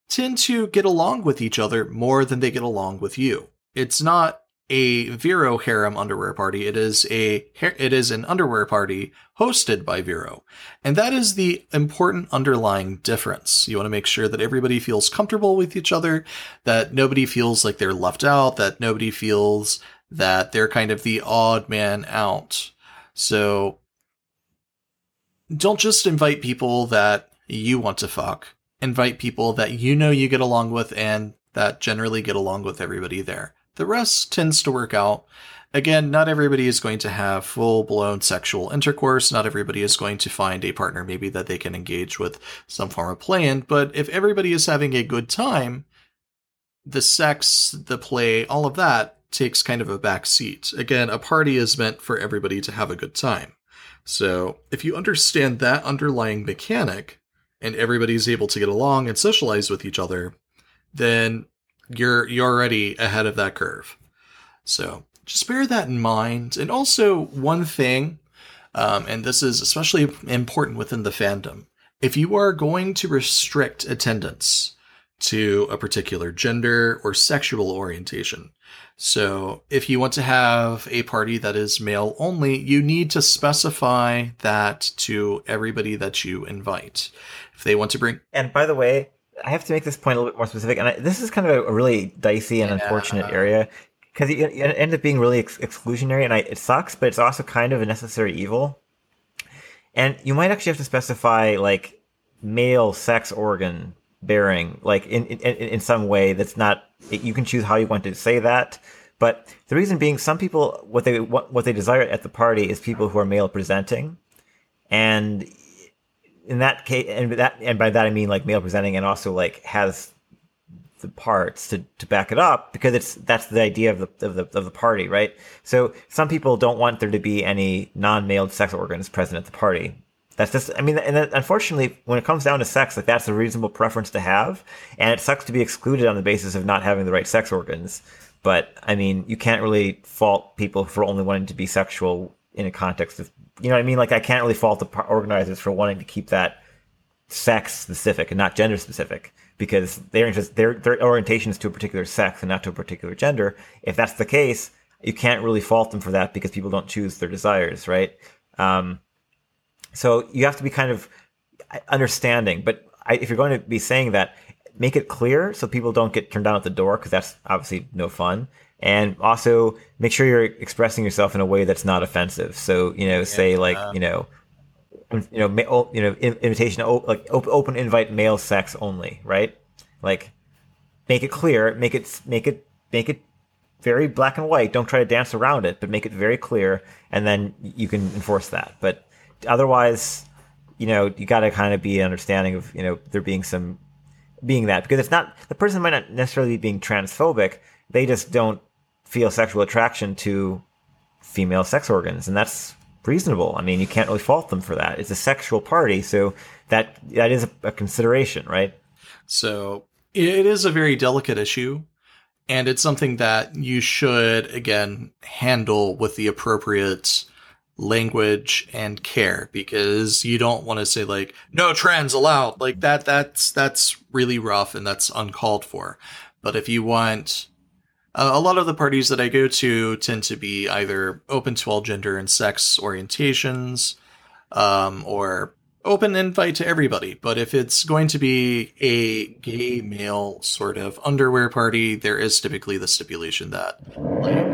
tend to get along with each other more than they get along with you. It's not a Vero harem underwear party. It is a it is an underwear party hosted by Vero. And that is the important underlying difference. You want to make sure that everybody feels comfortable with each other, that nobody feels like they're left out, that nobody feels that they're kind of the odd man out. So don't just invite people that you want to fuck. Invite people that you know you get along with and that generally get along with everybody there. The rest tends to work out. Again, not everybody is going to have full blown sexual intercourse. Not everybody is going to find a partner maybe that they can engage with some form of play in. But if everybody is having a good time, the sex, the play, all of that takes kind of a back seat. Again, a party is meant for everybody to have a good time. So if you understand that underlying mechanic and everybody's able to get along and socialize with each other, then you're you're already ahead of that curve. So just bear that in mind. And also one thing, um, and this is especially important within the fandom, if you are going to restrict attendance to a particular gender or sexual orientation. So, if you want to have a party that is male only, you need to specify that to everybody that you invite. If they want to bring. And by the way, I have to make this point a little bit more specific, and I, this is kind of a, really dicey and yeah. unfortunate area because it, it ended up being really ex- exclusionary, and I, it sucks, but it's also kind of a necessary evil. And you might actually have to specify like male sex organ bearing, like in in, in some way that's not. You can choose how you want to say that, but the reason being, some people what they what, what they desire at the party is people who are male presenting, and in that case, and that, and by that I mean like male presenting, and also like has the parts to, to back it up because it's that's the idea of the, of the of the party, right? So some people don't want there to be any non-male sex organs present at the party. That's just, I mean, and unfortunately, when it comes down to sex, like that's a reasonable preference to have, and it sucks to be excluded on the basis of not having the right sex organs. But I mean, you can't really fault people for only wanting to be sexual in a context of you know what I mean? Like I can't really fault the organizers for wanting to keep that sex specific and not gender specific because their interest, their their orientation is to a particular sex and not to a particular gender. If that's the case, you can't really fault them for that because people don't choose their desires, right? Um, so you have to be kind of understanding. But I, if you're going to be saying that, make it clear so people don't get turned down at the door because that's obviously no fun and also make sure you're expressing yourself in a way that's not offensive. So you know, say like you know, you know, ma- oh, you know, invitation oh, like open invite male sex only, right? Like make it clear, make it make it make it very black and white. Don't try to dance around it, but make it very clear, and then you can enforce that. But otherwise, you know, you got to kind of be understanding of you know there being some being that because it's not the person might not necessarily be being transphobic. They just don't feel sexual attraction to female sex organs, and that's reasonable. I mean, you can't really fault them for that. It's a sexual party, so that that is a, a consideration, right? So it is a very delicate issue, and it's something that you should again handle with the appropriate language and care because you don't want to say like no trans allowed like that that's that's really rough and that's uncalled for but if you want uh, a lot of the parties that I go to tend to be either open to all gender and sex orientations, um, or open invite to everybody. But if it's going to be a gay male sort of underwear party, there is typically the stipulation that like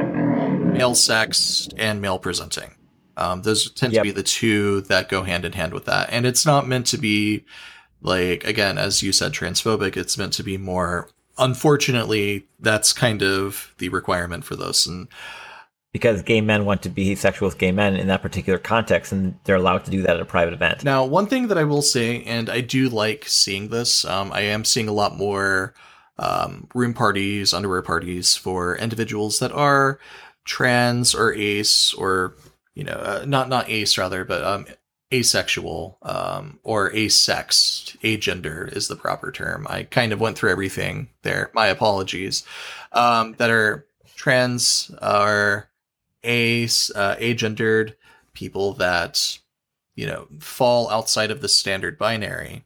male sex and male presenting. Um, those tend yep. to be the two that go hand in hand with that. And it's not meant to be like, again, as you said, transphobic. It's meant to be more unfortunately, that's kind of the requirement for this. And because gay men want to be sexual with gay men in that particular context, and they're allowed to do that at a private event. Now, one thing that I will say, and I do like seeing this, um, I am seeing a lot more um, room parties, underwear parties for individuals that are trans or ace or you know uh, not not ace rather, but um, asexual um, or asexed, agender is the proper term. I kind of went through everything there. My apologies. Um, that are trans are ace, uh, agendered people that you know fall outside of the standard binary,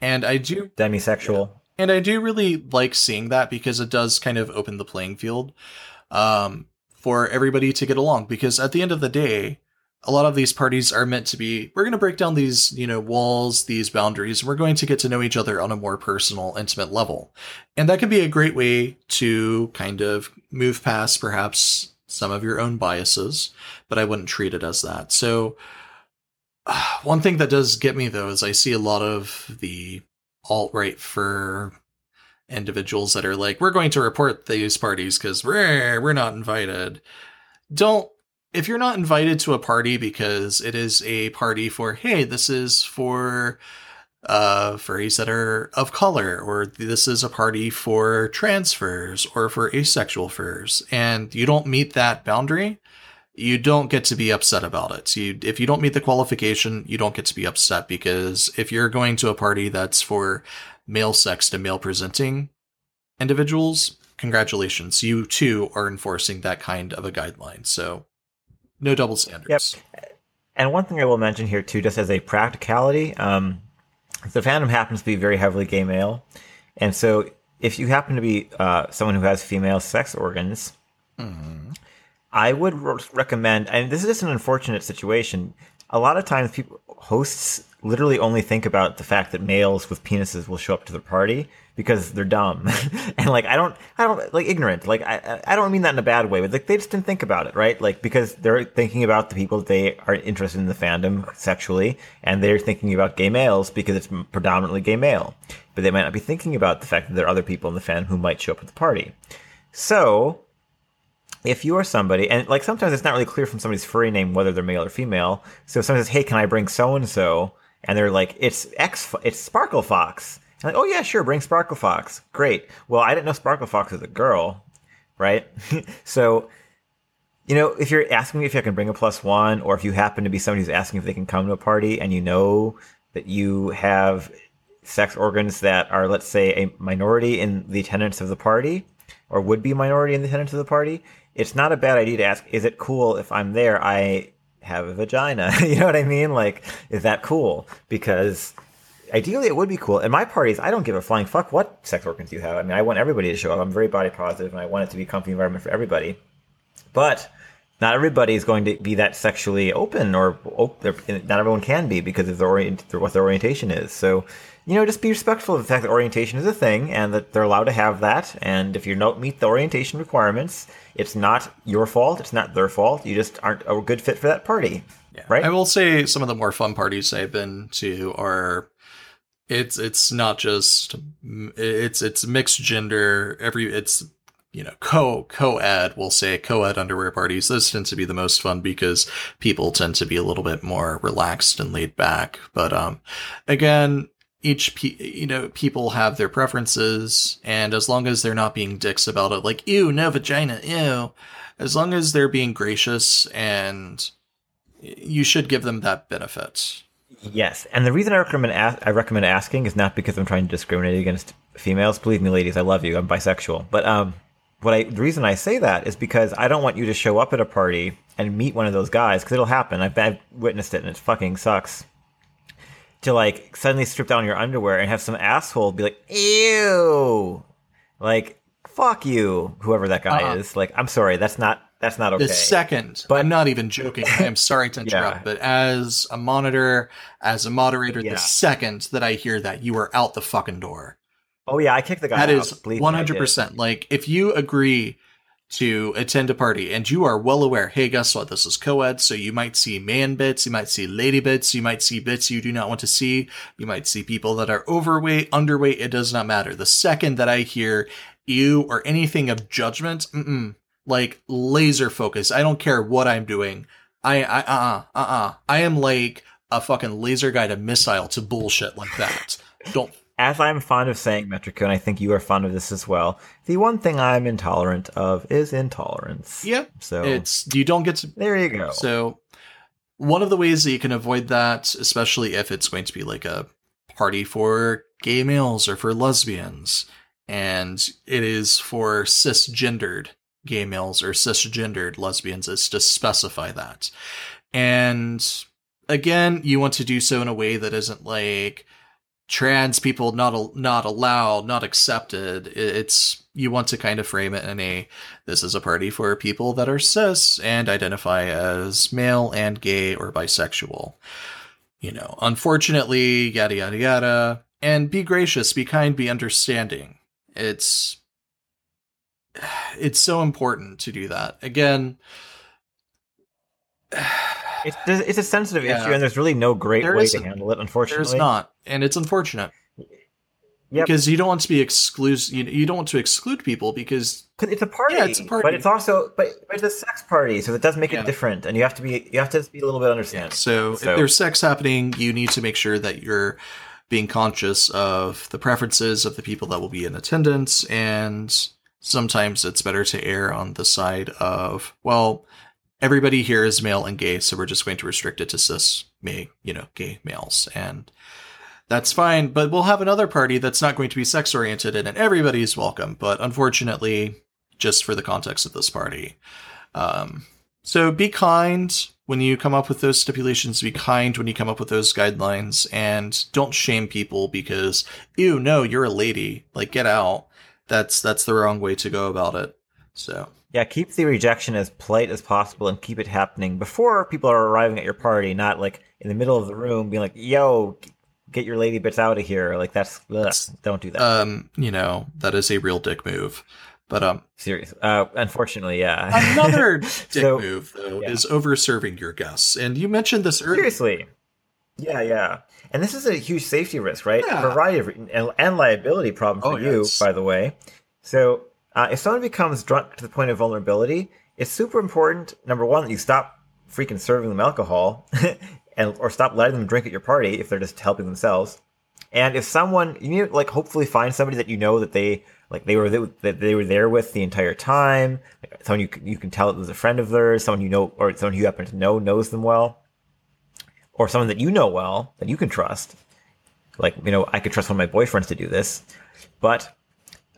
and I do demisexual. And I do really like seeing that because it does kind of open the playing field. Um, for everybody to get along because at the end of the day, a lot of these parties are meant to be we're going to break down these you know walls these boundaries and we're going to get to know each other on a more personal intimate level. And that can be a great way to kind of move past perhaps some of your own biases but i wouldn't treat it as that. So one thing that does get me though is i see a lot of the alt-right for individuals that are like we're going to report these parties because we're we're not invited. Don't if you're not invited to a party because it is a party for hey this is for uh furries that are of color or this is a party for trans furs or for asexual furs and you don't meet that boundary you don't get to be upset about it. You if you don't meet the qualification you don't get to be upset because if you're going to a party that's for male sex to male presenting individuals congratulations you too are enforcing that kind of a guideline. So no double standards. Yep. And one thing I will mention here too, just as a practicality, um, the fandom happens to be very heavily gay male, and so if you happen to be uh, someone who has female sex organs, mm-hmm. I would recommend. And this is just an unfortunate situation. A lot of times, people hosts literally only think about the fact that males with penises will show up to the party because they're dumb. And like I don't I don't like ignorant. Like I I don't mean that in a bad way but like they just didn't think about it right? Like because they're thinking about the people they are interested in the fandom sexually and they're thinking about gay males because it's predominantly gay male. But they might not be thinking about the fact that there are other people in the fandom who might show up at the party. So if you are somebody and like sometimes it's not really clear from somebody's furry name whether they're male or female. So if someone says hey can I bring so and so and they're like it's X it's Sparkle Fox And like, oh yeah, sure, bring Sparkle Fox. Great. Well, I didn't know Sparkle Fox was a girl, right? so, you know, if you're asking me if I can bring a plus one, or if you happen to be somebody who's asking if they can come to a party, and you know that you have sex organs that are, let's say, a minority in the attendance of the party, or would be minority in the attendance of the party, it's not a bad idea to ask, is it cool if I'm there? I have a vagina. you know what I mean? Like, is that cool? Because ideally it would be cool. In my parties, I don't give a flying fuck what sex organs you have. I mean, I want everybody to show up. I'm very body positive, and I want it to be a comfy environment for everybody. But not everybody is going to be that sexually open, or not everyone can be because of their orient, what their orientation is. So, you know, just be respectful of the fact that orientation is a thing, and that they're allowed to have that. And if you don't meet the orientation requirements, it's not your fault. It's not their fault. You just aren't a good fit for that party. Yeah. Right. I will say some of the more fun parties I've been to are it's it's not just it's it's mixed gender every it's you know co co-ed we'll say co-ed underwear parties those tend to be the most fun because people tend to be a little bit more relaxed and laid back but um again each pe- you know people have their preferences and as long as they're not being dicks about it like ew no vagina ew as long as they're being gracious and you should give them that benefit Yes, and the reason I recommend I recommend asking is not because I'm trying to discriminate against females. Believe me, ladies, I love you. I'm bisexual, but um, what I the reason I say that is because I don't want you to show up at a party and meet one of those guys because it'll happen. I've, I've witnessed it and it fucking sucks. To like suddenly strip down your underwear and have some asshole be like, "Ew," like "fuck you," whoever that guy uh-huh. is. Like, I'm sorry, that's not that's not okay. The second, but I'm not even joking. I am sorry to interrupt, yeah. but as a monitor, as a moderator, yeah. the second that I hear that, you are out the fucking door. Oh yeah, I kicked the guy. That out. is one hundred percent. Like if you agree to attend a party and you are well aware, hey, guess what? This is co-ed, so you might see man bits, you might see lady bits, you might see bits you do not want to see, you might see people that are overweight, underweight. It does not matter. The second that I hear you or anything of judgment, like laser focus. I don't care what I'm doing. I I uh uh uh I am like a fucking laser guided missile to bullshit like that. Don't. As I'm fond of saying, Metrico, and I think you are fond of this as well. The one thing I'm intolerant of is intolerance. Yeah. So it's you don't get to. There you go. So one of the ways that you can avoid that, especially if it's going to be like a party for gay males or for lesbians, and it is for cisgendered gay males or cisgendered lesbians is to specify that. And again, you want to do so in a way that isn't like trans people not al- not allowed, not accepted. It's you want to kind of frame it in a this is a party for people that are cis and identify as male and gay or bisexual. You know, unfortunately, yada yada yada. And be gracious, be kind, be understanding. It's it's so important to do that. Again, It's it's a sensitive Yeah. issue, and there's really no great There way to handle it. Unfortunately, there's not, and it's unfortunate. Yep. Because you don't want to be exclusive. You, you don't want to exclude people because it's a party. Yeah, it's a party. but it's also but, but it's a sex party, so it does make Yeah. it different, and you have to be you have to be a little bit understanding. so, So- if there's sex happening, you need to make sure that you're being conscious of the preferences of the people that will be in attendance, and sometimes it's better to err on the side of well, everybody here is male and gay, so we're just going to restrict it to cis, may you know, gay males, and that's fine. But we'll have another party that's not going to be sex oriented, and everybody's welcome. But unfortunately, just for the context of this party. Um, so be kind when you come up with those stipulations. Be kind when you come up with those guidelines, and don't shame people because ew, no, you're a lady. Like get out. That's that's the wrong way to go about it. So Yeah, keep the rejection as polite as possible, and keep it happening before people are arriving at your party, not like in the middle of the room, being like, "Yo, get your lady bits out of here!" Like that's ugh, don't do that. um, you know that is a real dick move. But um, Serious. Uh, unfortunately, yeah. another dick So- move though yeah. is over serving your guests, and you mentioned this earlier. Seriously. Yeah, yeah. And this is a huge safety risk, right? Yeah. A variety of and, and liability problem for Oh, you, yes. by the way. So, uh, if someone becomes drunk to the point of vulnerability, it's super important. Number one, that you stop freaking serving them alcohol, and or stop letting them drink at your party if they're just helping themselves. And if someone you need like hopefully find somebody that you know that they like they were th- that they were there with the entire time, like someone you you can tell it was a friend of theirs, someone you know or someone you happen to know knows them well, or someone that you know well that you can trust. Like you know, I could trust one of my boyfriends to do this, but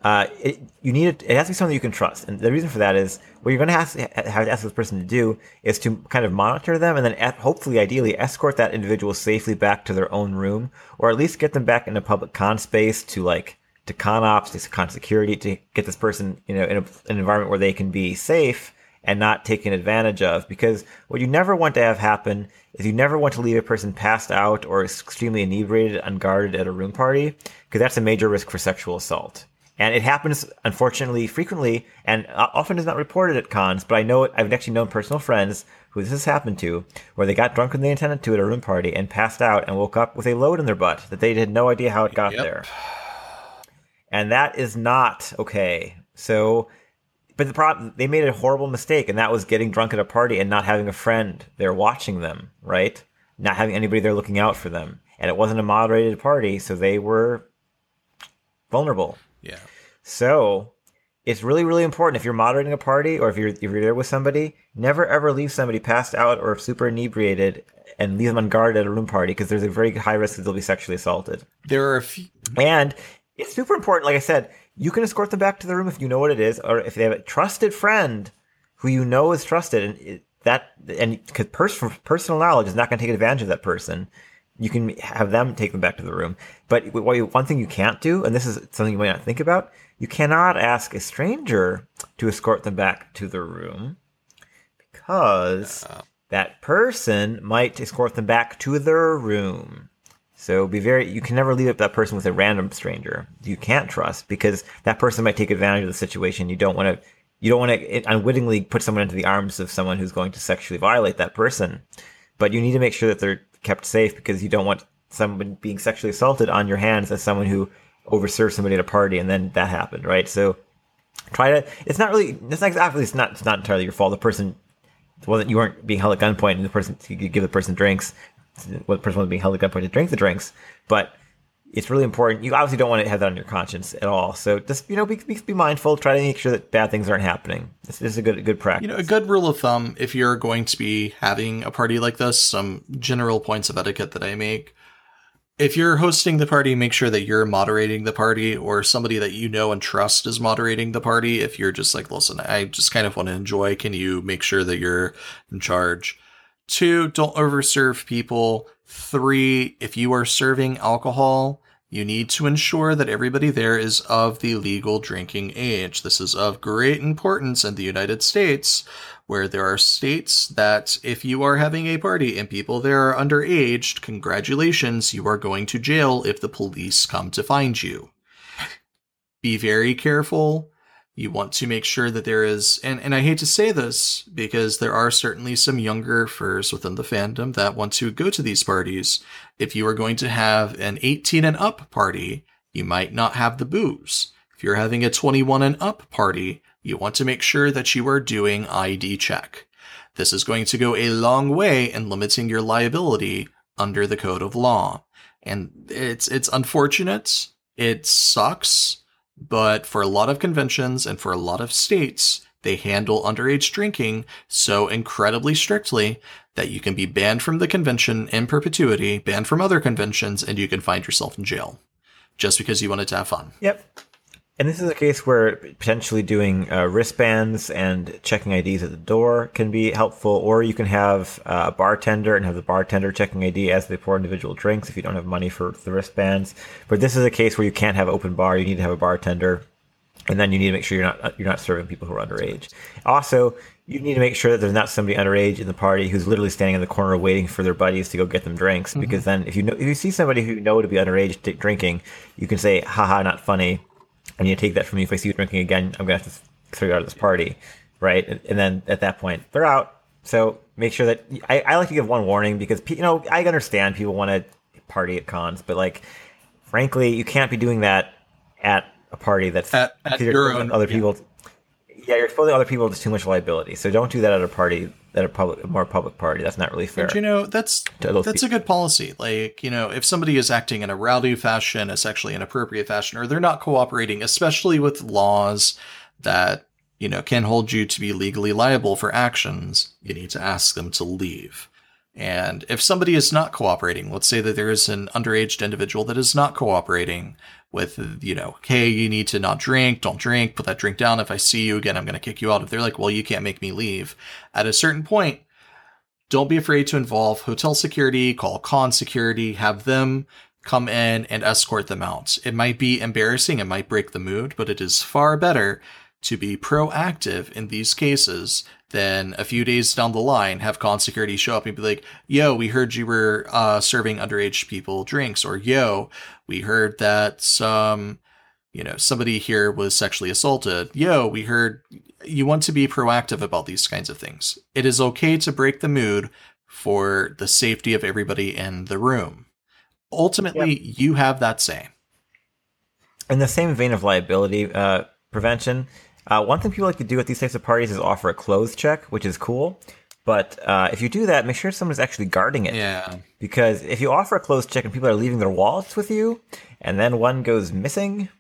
uh, it, you need it. It has to be something you can trust, and the reason for that is what you're going to have to, ask this person to do is to kind of monitor them, and then hopefully, ideally, escort that individual safely back to their own room, or at least get them back in a public con space to like to con ops, to con security, to get this person you know in a, an environment where they can be safe and not taken advantage of. Because what you never want to have happen is you never want to leave a person passed out or extremely inebriated, unguarded at a room party, because that's a major risk for sexual assault. And it happens, unfortunately, frequently, and uh, often is not reported at cons. But I know it. I've actually known personal friends who this has happened to, where they got drunk when they intended to at a room party and passed out and woke up with a load in their butt that they had no idea how it got Yep. there. And that is not okay. So, but the problem, they made a horrible mistake, and that was getting drunk at a party and not having a friend there watching them, right? Not having anybody there looking out for them. And it wasn't a moderated party, so they were vulnerable. Yeah. So it's really, really important if you're moderating a party or if you're if you're there with somebody, never ever leave somebody passed out or super inebriated and leave them unguarded at a room party because there's a very high risk that they'll be sexually assaulted. There are a few. And it's super important, like I said, you can escort them back to the room if you know what it is, or if they have a trusted friend who you know is trusted, and it, that and because pers- personal knowledge is not going to take advantage of that person. You can have them take them back to the room. But one thing you can't do, and this is something you might not think about, you cannot ask a stranger to escort them back to the room because that person might escort them back to their room. So be very, you can never leave up that person with a random stranger you can't trust because that person might take advantage of the situation. You don't want to, you don't want to unwittingly put someone into the arms of someone who's going to sexually violate that person. But you need to make sure that they're kept safe because you don't want someone being sexually assaulted on your hands as someone who overserved somebody at a party and then that happened, right? So try to, it's not really, it's not exactly, it's not, it's not entirely your fault. The person wasn't, you weren't being held at gunpoint and the person, you give the person drinks what person was being held at gunpoint to drink the drinks, but it's really important. You obviously don't want to have that on your conscience at all. So just you know, be, be, be mindful. Try to make sure that bad things aren't happening. This, this is a good good practice. You know, a good rule of thumb if you're going to be having a party like this, some general points of etiquette that I make. If you're hosting the party, make sure that you're moderating the party or somebody that you know and trust is moderating the party. If you're just like, listen, I just kind of want to enjoy, can you make sure that you're in charge? Two, don't overserve people. Three, if you are serving alcohol, you need to ensure that everybody there is of the legal drinking age. This is of great importance in the United States, where there are states that if you are having a party and people there are underage, congratulations, you are going to jail if the police come to find you. Be very careful you want to make sure that there is and, and i hate to say this because there are certainly some younger furs within the fandom that want to go to these parties. If you are going to have an 18 and up party you might not have the booze if you're having a 21 and up party you want to make sure that you are doing id check. This is going to go a long way in limiting your liability under the code of law. And it's it's unfortunate. It sucks but for a lot of conventions and for a lot of states, they handle underage drinking so incredibly strictly that you can be banned from the convention in perpetuity, banned from other conventions, and you can find yourself in jail just because you wanted to have fun. Yep. And this is a case where potentially doing uh, wristbands and checking IDs at the door can be helpful, or you can have uh, a bartender and have the bartender checking ID as they pour individual drinks if you don't have money for the wristbands. But this is a case where you can't have open bar; you need to have a bartender, and then you need to make sure you're not you're not serving people who are underage. Also, you need to make sure that there's not somebody underage in the party who's literally standing in the corner waiting for their buddies to go get them drinks. Mm-hmm. Because then, if you know if you see somebody who you know to be underage drinking, you can say, "Haha, not funny." And you take that from me. If I see you drinking again, I'm gonna have to throw you out of this party, right? And, then at that point, they're out. So make sure that I, I like to give one warning because you know I understand people want to party at cons, but like frankly, you can't be doing that at a party that's at, at your own other people. Yeah. yeah, you're exposing other people to too much liability. So don't do that at a party at a public, a more public party. That's not really fair. And you know, that's that's people. a good policy. Like, you know, if somebody is acting in a rowdy fashion, a sexually inappropriate fashion, or they're not cooperating, especially with laws that you know can hold you to be legally liable for actions, you need to ask them to leave. And if somebody is not cooperating, let's say that there is an underage individual that is not cooperating with, you know, hey, you need to not drink, don't drink, put that drink down. If I see you again, I'm going to kick you out. If they're like, well, you can't make me leave. At a certain point, don't be afraid to involve hotel security, call con security, have them come in and escort them out. It might be embarrassing, it might break the mood, but it is far better to be proactive in these cases then a few days down the line have con security show up and be like yo we heard you were uh, serving underage people drinks or yo we heard that some you know somebody here was sexually assaulted yo we heard you want to be proactive about these kinds of things it is okay to break the mood for the safety of everybody in the room ultimately yep. you have that say in the same vein of liability uh, prevention uh, one thing people like to do at these types of parties is offer a clothes check, which is cool. But uh, if you do that, make sure someone's actually guarding it. Yeah. Because if you offer a clothes check and people are leaving their wallets with you, and then one goes missing,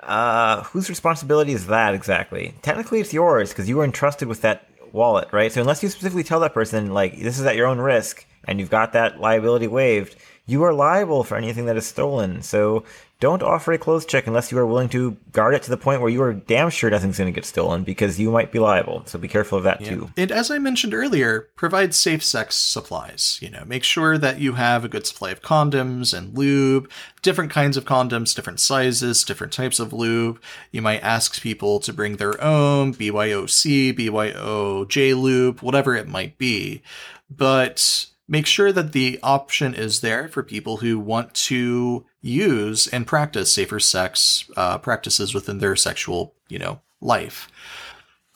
uh, whose responsibility is that exactly? Technically, it's yours because you were entrusted with that wallet, right? So unless you specifically tell that person, like, this is at your own risk, and you've got that liability waived, you are liable for anything that is stolen. So don't offer a clothes check unless you are willing to guard it to the point where you are damn sure nothing's going to get stolen because you might be liable. So be careful of that yeah. too. And as I mentioned earlier, provide safe sex supplies. You know, make sure that you have a good supply of condoms and lube, different kinds of condoms, different sizes, different types of lube. You might ask people to bring their own BYOC, BYOJ lube, whatever it might be. But make sure that the option is there for people who want to use and practice safer sex uh, practices within their sexual, you know, life.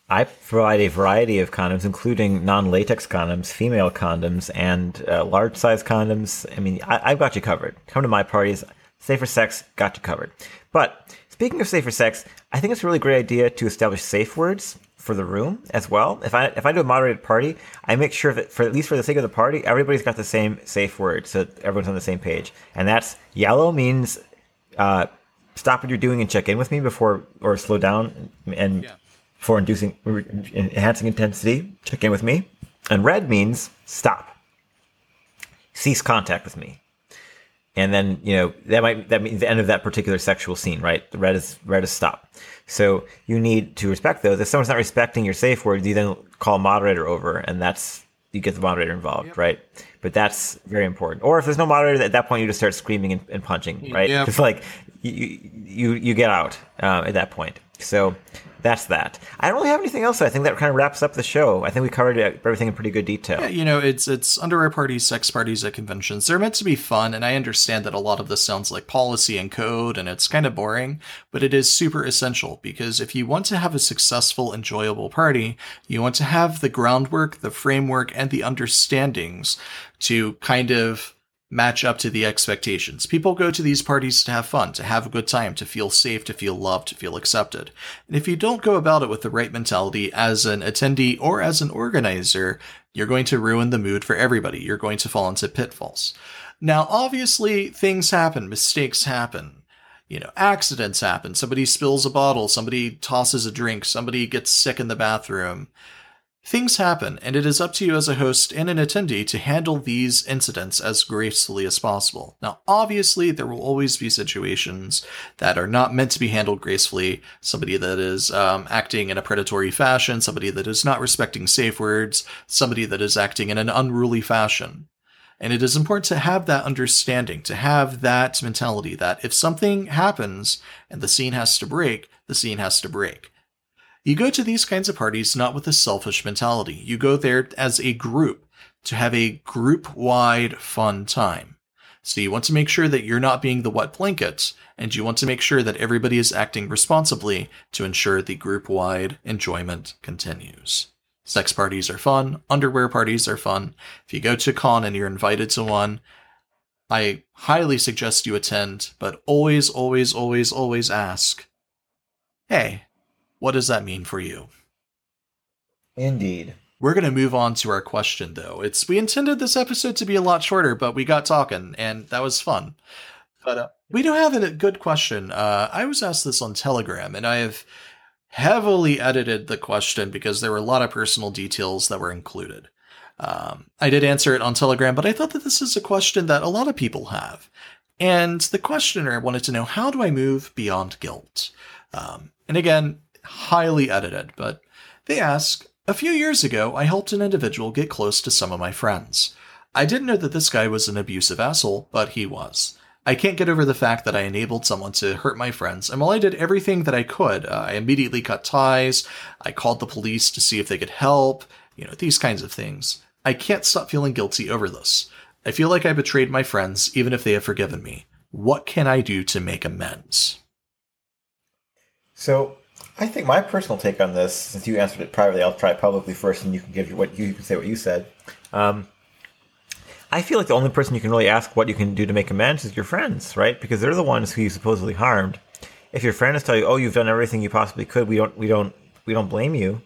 I provide a variety of condoms, including non-latex condoms, female condoms, and uh, large-size condoms. I mean, I- I've got you covered. Come to my parties. Safer sex got you covered. But speaking of safer sex, I think it's a really great idea to establish safe words for the room as well. If I if I do a moderated party, I make sure that for at least for the sake of the party, everybody's got the same safe word, so everyone's on the same page. And that's yellow means uh, stop what you're doing and check in with me before or slow down and yeah. for inducing enhancing intensity, check in with me. And red means stop, cease contact with me and then you know that might that means the end of that particular sexual scene, right? The red is red is stop. So you need to respect those. If someone's not respecting your safe words, you then call moderator over, and that's you get the moderator involved, yep. right? But that's very important. Or if there's no moderator, at that point you just start screaming and, and punching, right? It's like you you you get out uh, at that point. So that's that. I don't really have anything else. I think that kind of wraps up the show. I think we covered everything in pretty good detail. Yeah, you know, it's it's underwear parties, sex parties at conventions. They're meant to be fun, and I understand that a lot of this sounds like policy and code, and it's kind of boring, but it is super essential because if you want to have a successful, enjoyable party, you want to have the groundwork, the framework, and the understandings to kind of match up to the expectations. People go to these parties to have fun, to have a good time, to feel safe, to feel loved, to feel accepted. And if you don't go about it with the right mentality as an attendee or as an organizer, you're going to ruin the mood for everybody. You're going to fall into pitfalls. Now, obviously, things happen, mistakes happen. You know, accidents happen. Somebody spills a bottle, somebody tosses a drink, somebody gets sick in the bathroom. Things happen, and it is up to you as a host and an attendee to handle these incidents as gracefully as possible. Now, obviously, there will always be situations that are not meant to be handled gracefully. Somebody that is um, acting in a predatory fashion, somebody that is not respecting safe words, somebody that is acting in an unruly fashion. And it is important to have that understanding, to have that mentality that if something happens and the scene has to break, the scene has to break. You go to these kinds of parties not with a selfish mentality. You go there as a group to have a group wide fun time. So you want to make sure that you're not being the wet blanket, and you want to make sure that everybody is acting responsibly to ensure the group wide enjoyment continues. Sex parties are fun, underwear parties are fun. If you go to con and you're invited to one, I highly suggest you attend, but always, always, always, always ask, hey, what does that mean for you? Indeed. We're going to move on to our question though. It's we intended this episode to be a lot shorter, but we got talking and that was fun. But uh, we do have a good question. Uh, I was asked this on Telegram and I have heavily edited the question because there were a lot of personal details that were included. Um, I did answer it on Telegram, but I thought that this is a question that a lot of people have. And the questioner wanted to know how do I move beyond guilt? Um, and again, highly edited, but they ask A few years ago, I helped an individual get close to some of my friends. I didn't know that this guy was an abusive asshole, but he was. I can't get over the fact that I enabled someone to hurt my friends, and while I did everything that I could, uh, I immediately cut ties, I called the police to see if they could help, you know, these kinds of things. I can't stop feeling guilty over this. I feel like I betrayed my friends, even if they have forgiven me. What can I do to make amends? So, I think my personal take on this, since you answered it privately, I'll try publicly first, and you can give what you, you can say what you said. Um, I feel like the only person you can really ask what you can do to make amends is your friends, right? Because they're the ones who you supposedly harmed. If your friends tell you, "Oh, you've done everything you possibly could. We don't, we don't, we don't blame you,"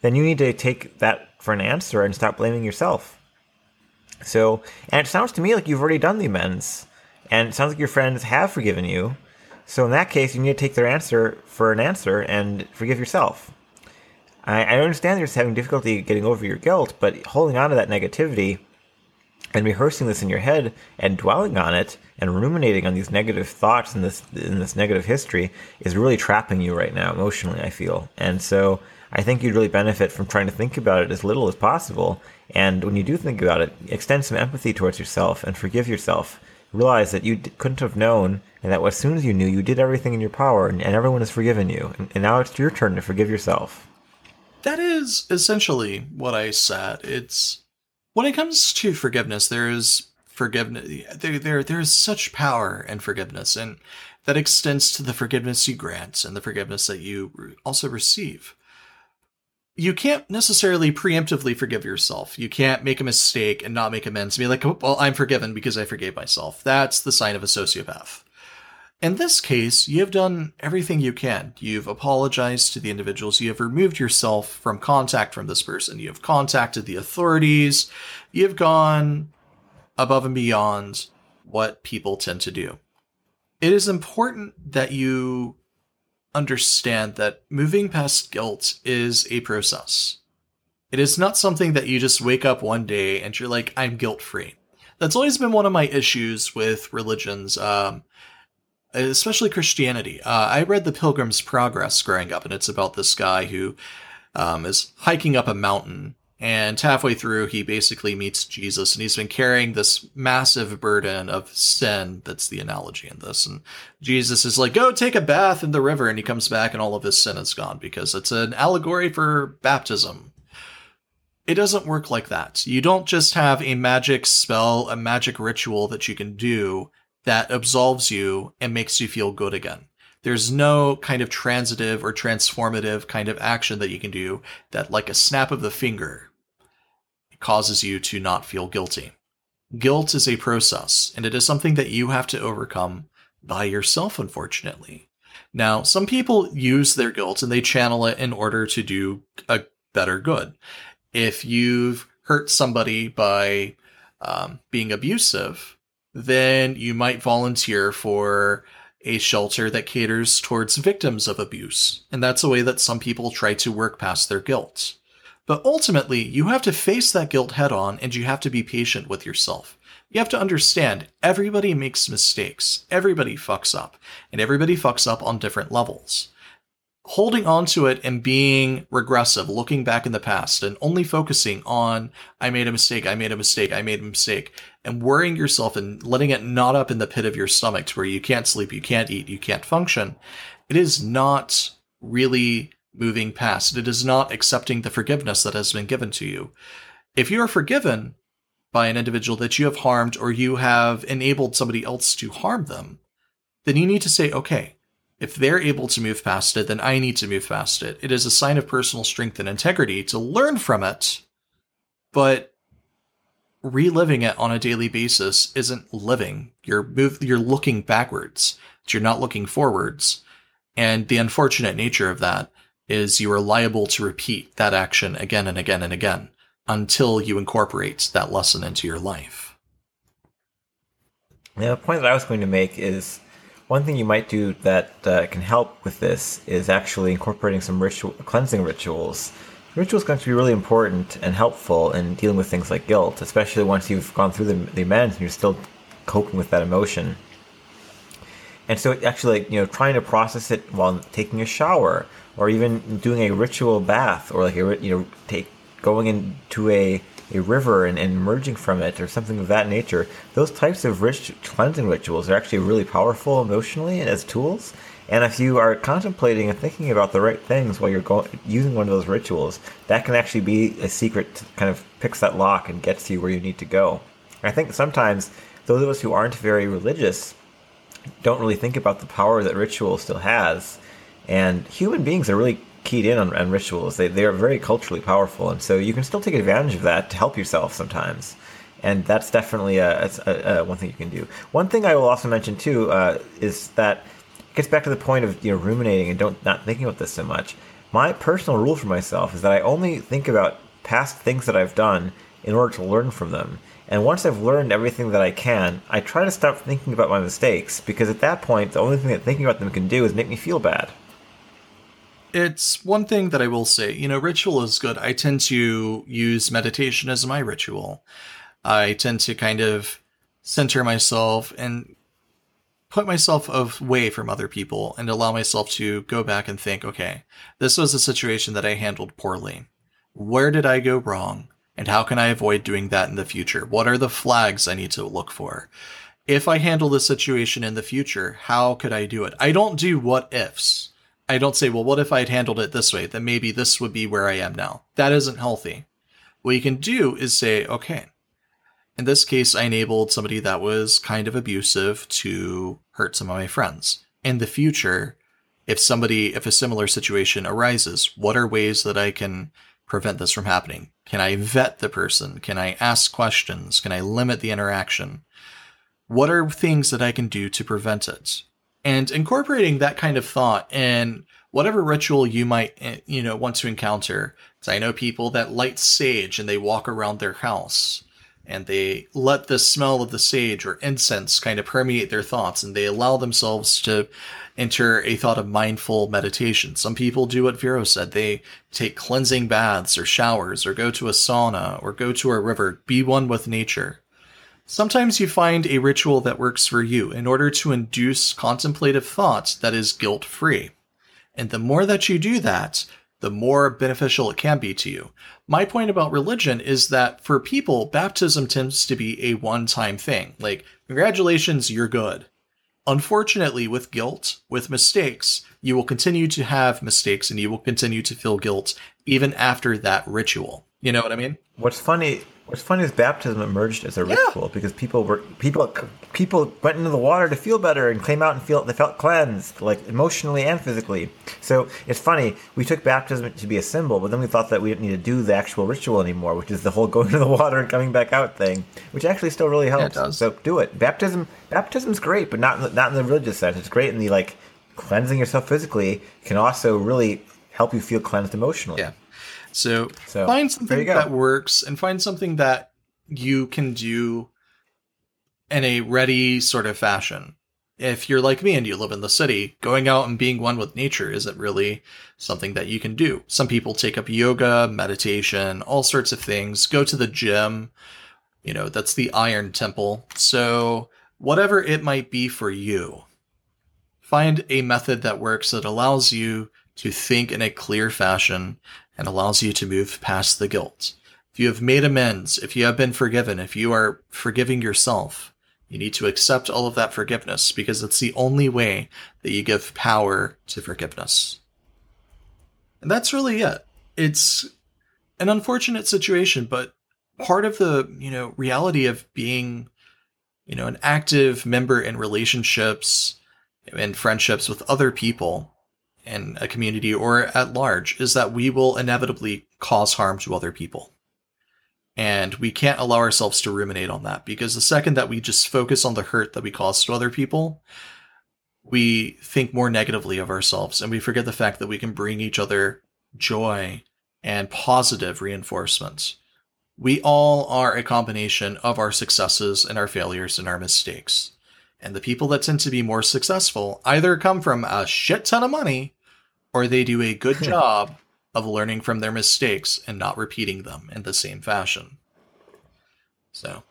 then you need to take that for an answer and stop blaming yourself. So, and it sounds to me like you've already done the amends, and it sounds like your friends have forgiven you. So in that case, you need to take their answer for an answer and forgive yourself. I, I understand you're having difficulty getting over your guilt, but holding on to that negativity and rehearsing this in your head and dwelling on it and ruminating on these negative thoughts and this in this negative history is really trapping you right now emotionally. I feel, and so I think you'd really benefit from trying to think about it as little as possible. And when you do think about it, extend some empathy towards yourself and forgive yourself realize that you couldn't have known, and that as soon as you knew, you did everything in your power, and, and everyone has forgiven you. And, and, now it's your turn to forgive yourself. That is essentially what I said. It's when it comes to forgiveness, there is forgiveness. There, there, there is such power in forgiveness, and that extends to the forgiveness you grant and the forgiveness that you also receive you can't necessarily preemptively forgive yourself. You can't make a mistake and not make amends. Be like, oh, well, I'm forgiven because I forgave myself. That's the sign of a sociopath. In this case, you have done everything you can. You've apologized to the individuals. You have removed yourself from contact from this person. You have contacted the authorities. You have gone above and beyond what people tend to do. It is important that you understand that moving past guilt is a process. It is not something that you just wake up one day and you're like, I'm guilt free. That's always been one of my issues with religions, um, especially Christianity. Uh, I read The Pilgrim's Progress growing up, and it's about this guy who um, is hiking up a mountain And halfway through, he basically meets Jesus, and he's been carrying this massive burden of sin. That's the analogy in this. And Jesus is like, Go take a bath in the river. And he comes back, and all of his sin is gone because it's an allegory for baptism. It doesn't work like that. You don't just have a magic spell, a magic ritual that you can do that absolves you and makes you feel good again. There's no kind of transitive or transformative kind of action that you can do that, like a snap of the finger, causes you to not feel guilty. Guilt is a process, and it is something that you have to overcome by yourself, unfortunately. Now, some people use their guilt and they channel it in order to do a better good. If you've hurt somebody by um, being abusive, then you might volunteer for a shelter that caters towards victims of abuse. And that's a way that some people try to work past their guilt. But ultimately, you have to face that guilt head on and you have to be patient with yourself. You have to understand everybody makes mistakes, everybody fucks up, and everybody fucks up on different levels. Holding on to it and being regressive, looking back in the past and only focusing on, I made a mistake, I made a mistake, I made a mistake, and worrying yourself and letting it knot up in the pit of your stomach to where you can't sleep, you can't eat, you can't function, it is not really moving past. It is not accepting the forgiveness that has been given to you. If you are forgiven by an individual that you have harmed or you have enabled somebody else to harm them, then you need to say, okay, if they're able to move past it, then I need to move past it. It is a sign of personal strength and integrity to learn from it, but reliving it on a daily basis isn't living. You're move, you're looking backwards. You're not looking forwards. And the unfortunate nature of that is you are liable to repeat that action again and again and again until you incorporate that lesson into your life. Yeah, the point that I was going to make is one thing you might do that uh, can help with this is actually incorporating some ritual cleansing rituals. Rituals going to be really important and helpful in dealing with things like guilt, especially once you've gone through the, the amends and you're still coping with that emotion. And so, actually, like, you know, trying to process it while taking a shower or even doing a ritual bath, or like a you know take going into a a river and, and emerging from it, or something of that nature. Those types of rich cleansing rituals are actually really powerful emotionally as tools. And if you are contemplating and thinking about the right things while you're going using one of those rituals, that can actually be a secret to kind of picks that lock and gets you where you need to go. I think sometimes those of us who aren't very religious don't really think about the power that ritual still has and human beings are really keyed in on, on rituals. They, they are very culturally powerful. And so you can still take advantage of that to help yourself sometimes. And that's definitely a, a, a one thing you can do. One thing I will also mention too uh, is that gets back to the point of you know ruminating and don't not thinking about this so much. My personal rule for myself is that I only think about past things that I've done in order to learn from them. And once I've learned everything that I can, I try to stop thinking about my mistakes because at that point, the only thing that thinking about them can do is make me feel bad it's one thing that I will say. You know, ritual is good. I tend to use meditation as my ritual. I tend to kind of center myself and put myself away from other people and allow myself to go back and think, okay, this was a situation that I handled poorly. Where did I go wrong? And how can I avoid doing that in the future? What are the flags I need to look for? If I handle this situation in the future, how could I do it? I don't do what ifs. I don't say, well, what if I had handled it this way? Then maybe this would be where I am now. That isn't healthy. What you can do is say, okay, in this case, I enabled somebody that was kind of abusive to hurt some of my friends. In the future, if somebody, if a similar situation arises, what are ways that I can prevent this from happening? Can I vet the person? Can I ask questions? Can I limit the interaction? What are things that I can do to prevent it? and incorporating that kind of thought in whatever ritual you might eh, you know want to encounter because i know people that light sage and they walk around their house and they let the smell of the sage or incense kind of permeate their thoughts and they allow themselves to enter a thought of mindful meditation some people do what vero said they take cleansing baths or showers or go to a sauna or go to a river be one with nature Sometimes you find a ritual that works for you in order to induce contemplative thought that is guilt free. And the more that you do that, the more beneficial it can be to you. My point about religion is that for people, baptism tends to be a one time thing. Like, congratulations, you're good. Unfortunately, with guilt, with mistakes, you will continue to have mistakes and you will continue to feel guilt even after that ritual. You know what I mean? What's funny What's funny is baptism emerged as a ritual yeah. because people were people people went into the water to feel better and came out and feel they felt cleansed, like emotionally and physically. So it's funny we took baptism to be a symbol, but then we thought that we didn't need to do the actual ritual anymore, which is the whole going to the water and coming back out thing, which actually still really helps. Yeah, so do it. Baptism baptism's great, but not in the, not in the religious sense. It's great in the like cleansing yourself physically can also really help you feel cleansed emotionally. Yeah. So, so find something that works and find something that you can do in a ready sort of fashion. If you're like me and you live in the city, going out and being one with nature isn't really something that you can do. Some people take up yoga, meditation, all sorts of things, go to the gym. You know, that's the iron temple. So, whatever it might be for you, find a method that works that allows you to think in a clear fashion and allows you to move past the guilt. If you have made amends, if you have been forgiven, if you are forgiving yourself, you need to accept all of that forgiveness because it's the only way that you give power to forgiveness. And that's really it. It's an unfortunate situation, but part of the, you know, reality of being, you know, an active member in relationships and friendships with other people in a community or at large is that we will inevitably cause harm to other people. And we can't allow ourselves to ruminate on that because the second that we just focus on the hurt that we cause to other people, we think more negatively of ourselves and we forget the fact that we can bring each other joy and positive reinforcements. We all are a combination of our successes and our failures and our mistakes. And the people that tend to be more successful either come from a shit ton of money or they do a good job of learning from their mistakes and not repeating them in the same fashion. So,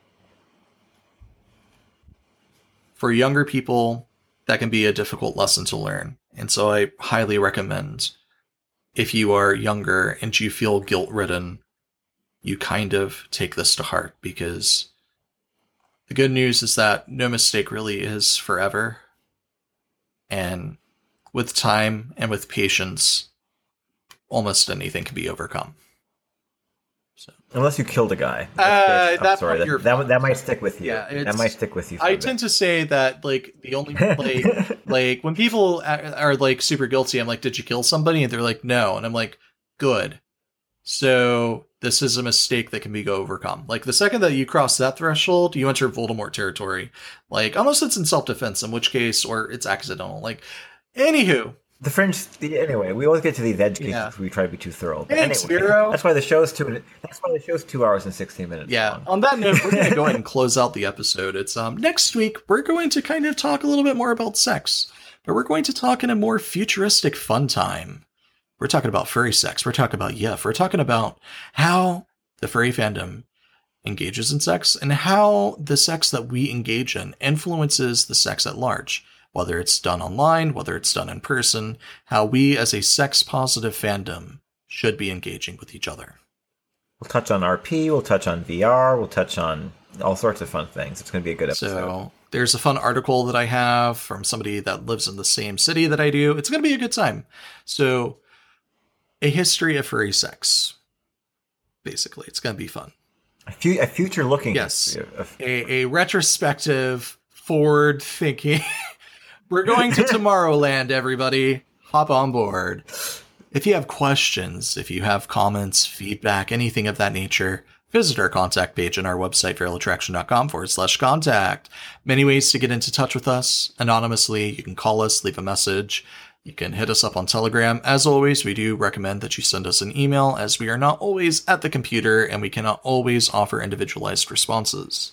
for younger people, that can be a difficult lesson to learn. And so, I highly recommend if you are younger and you feel guilt ridden, you kind of take this to heart because the good news is that no mistake really is forever. And with time and with patience, almost anything can be overcome. So. Unless you killed a guy. Uh, that's sorry. That, that, that, might stick with you. Yeah, that might stick with you. I tend to say that like the only like like when people are like super guilty, I'm like, did you kill somebody? And they're like, no, and I'm like, good. So this is a mistake that can be overcome. Like the second that you cross that threshold, you enter Voldemort territory. Like unless it's in self defense, in which case, or it's accidental. Like, anywho, the fringe. The, anyway, we always get to these edge cases. Yeah. We try to be too thorough. But Thanks, anyway, Vero. That's why the show's two. That's why the show's two hours and sixteen minutes. Yeah. Long. On that note, we're gonna go ahead and close out the episode. It's um next week. We're going to kind of talk a little bit more about sex, but we're going to talk in a more futuristic, fun time. We're talking about furry sex. We're talking about yiff. We're talking about how the furry fandom engages in sex and how the sex that we engage in influences the sex at large, whether it's done online, whether it's done in person, how we as a sex positive fandom should be engaging with each other. We'll touch on RP, we'll touch on VR, we'll touch on all sorts of fun things. It's going to be a good episode. So, there's a fun article that I have from somebody that lives in the same city that I do. It's going to be a good time. So, a history of furry sex basically. It's going to be fun. A, fu- a future looking. Yes. A, a retrospective, forward thinking. We're going to Tomorrowland, everybody. Hop on board. If you have questions, if you have comments, feedback, anything of that nature, visit our contact page on our website, feralattraction.com forward slash contact. Many ways to get into touch with us anonymously. You can call us, leave a message. You can hit us up on Telegram. As always, we do recommend that you send us an email as we are not always at the computer and we cannot always offer individualized responses.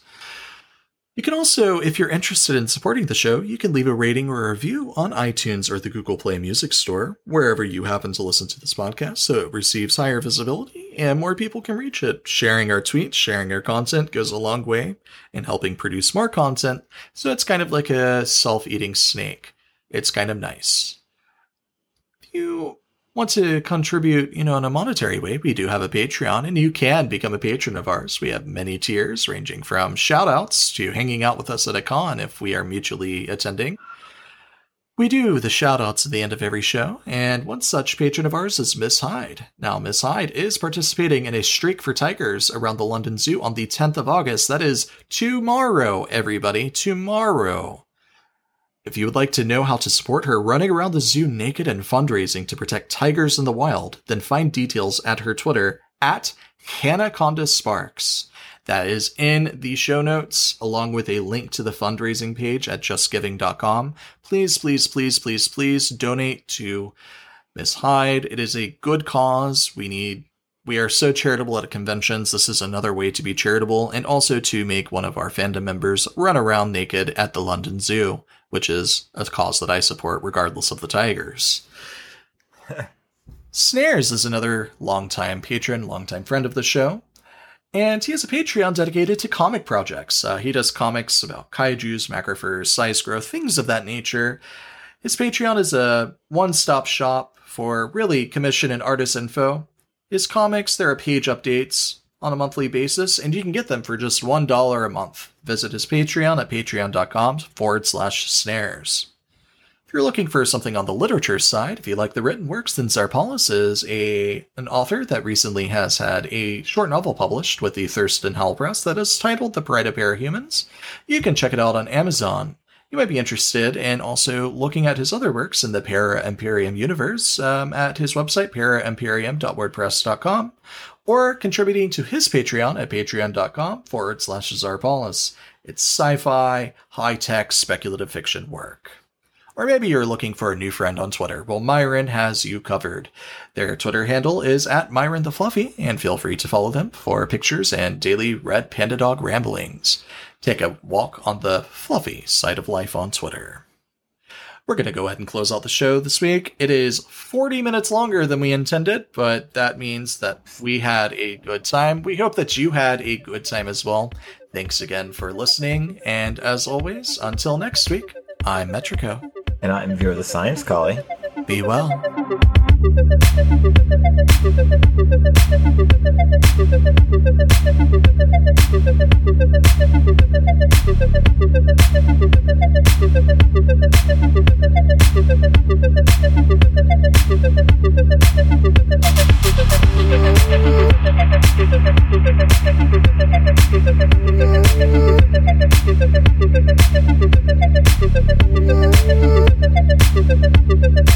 You can also, if you're interested in supporting the show, you can leave a rating or a review on iTunes or the Google Play Music Store, wherever you happen to listen to this podcast, so it receives higher visibility and more people can reach it. Sharing our tweets, sharing our content goes a long way in helping produce more content, so it's kind of like a self eating snake. It's kind of nice you want to contribute, you know, in a monetary way, we do have a Patreon and you can become a patron of ours. We have many tiers ranging from shout outs to hanging out with us at a con if we are mutually attending. We do the shout outs at the end of every show, and one such patron of ours is Miss Hyde. Now, Miss Hyde is participating in a streak for tigers around the London Zoo on the 10th of August. That is tomorrow, everybody. Tomorrow. If you would like to know how to support her running around the zoo naked and fundraising to protect tigers in the wild, then find details at her Twitter at Hanaconda Sparks. That is in the show notes, along with a link to the fundraising page at justgiving.com. Please, please, please, please, please donate to Miss Hyde. It is a good cause. We need we are so charitable at conventions. This is another way to be charitable and also to make one of our fandom members run around naked at the London Zoo, which is a cause that I support regardless of the tigers. Snares is another longtime patron, longtime friend of the show. And he has a Patreon dedicated to comic projects. Uh, he does comics about kaijus, macrophers, size growth, things of that nature. His Patreon is a one stop shop for really commission and artist info. His comics, there are page updates on a monthly basis, and you can get them for just $1 a month. Visit his Patreon at patreon.com forward slash snares. If you're looking for something on the literature side, if you like the written works, then Zarpaulus is a an author that recently has had a short novel published with the Thurston Howl Press that is titled The Pride of Parahumans. You can check it out on Amazon. You might be interested in also looking at his other works in the Para Imperium universe um, at his website, paraimperium.wordpress.com, or contributing to his Patreon at patreon.com forward slash Zarpaulus. It's sci fi, high tech, speculative fiction work. Or maybe you're looking for a new friend on Twitter. Well, Myron has you covered. Their Twitter handle is at Myron the Fluffy, and feel free to follow them for pictures and daily Red Panda Dog ramblings. Take a walk on the fluffy side of life on Twitter. We're going to go ahead and close out the show this week. It is 40 minutes longer than we intended, but that means that we had a good time. We hope that you had a good time as well. Thanks again for listening, and as always, until next week, I'm Metrico. And I'm Vero the Science Collie. Be well. Thank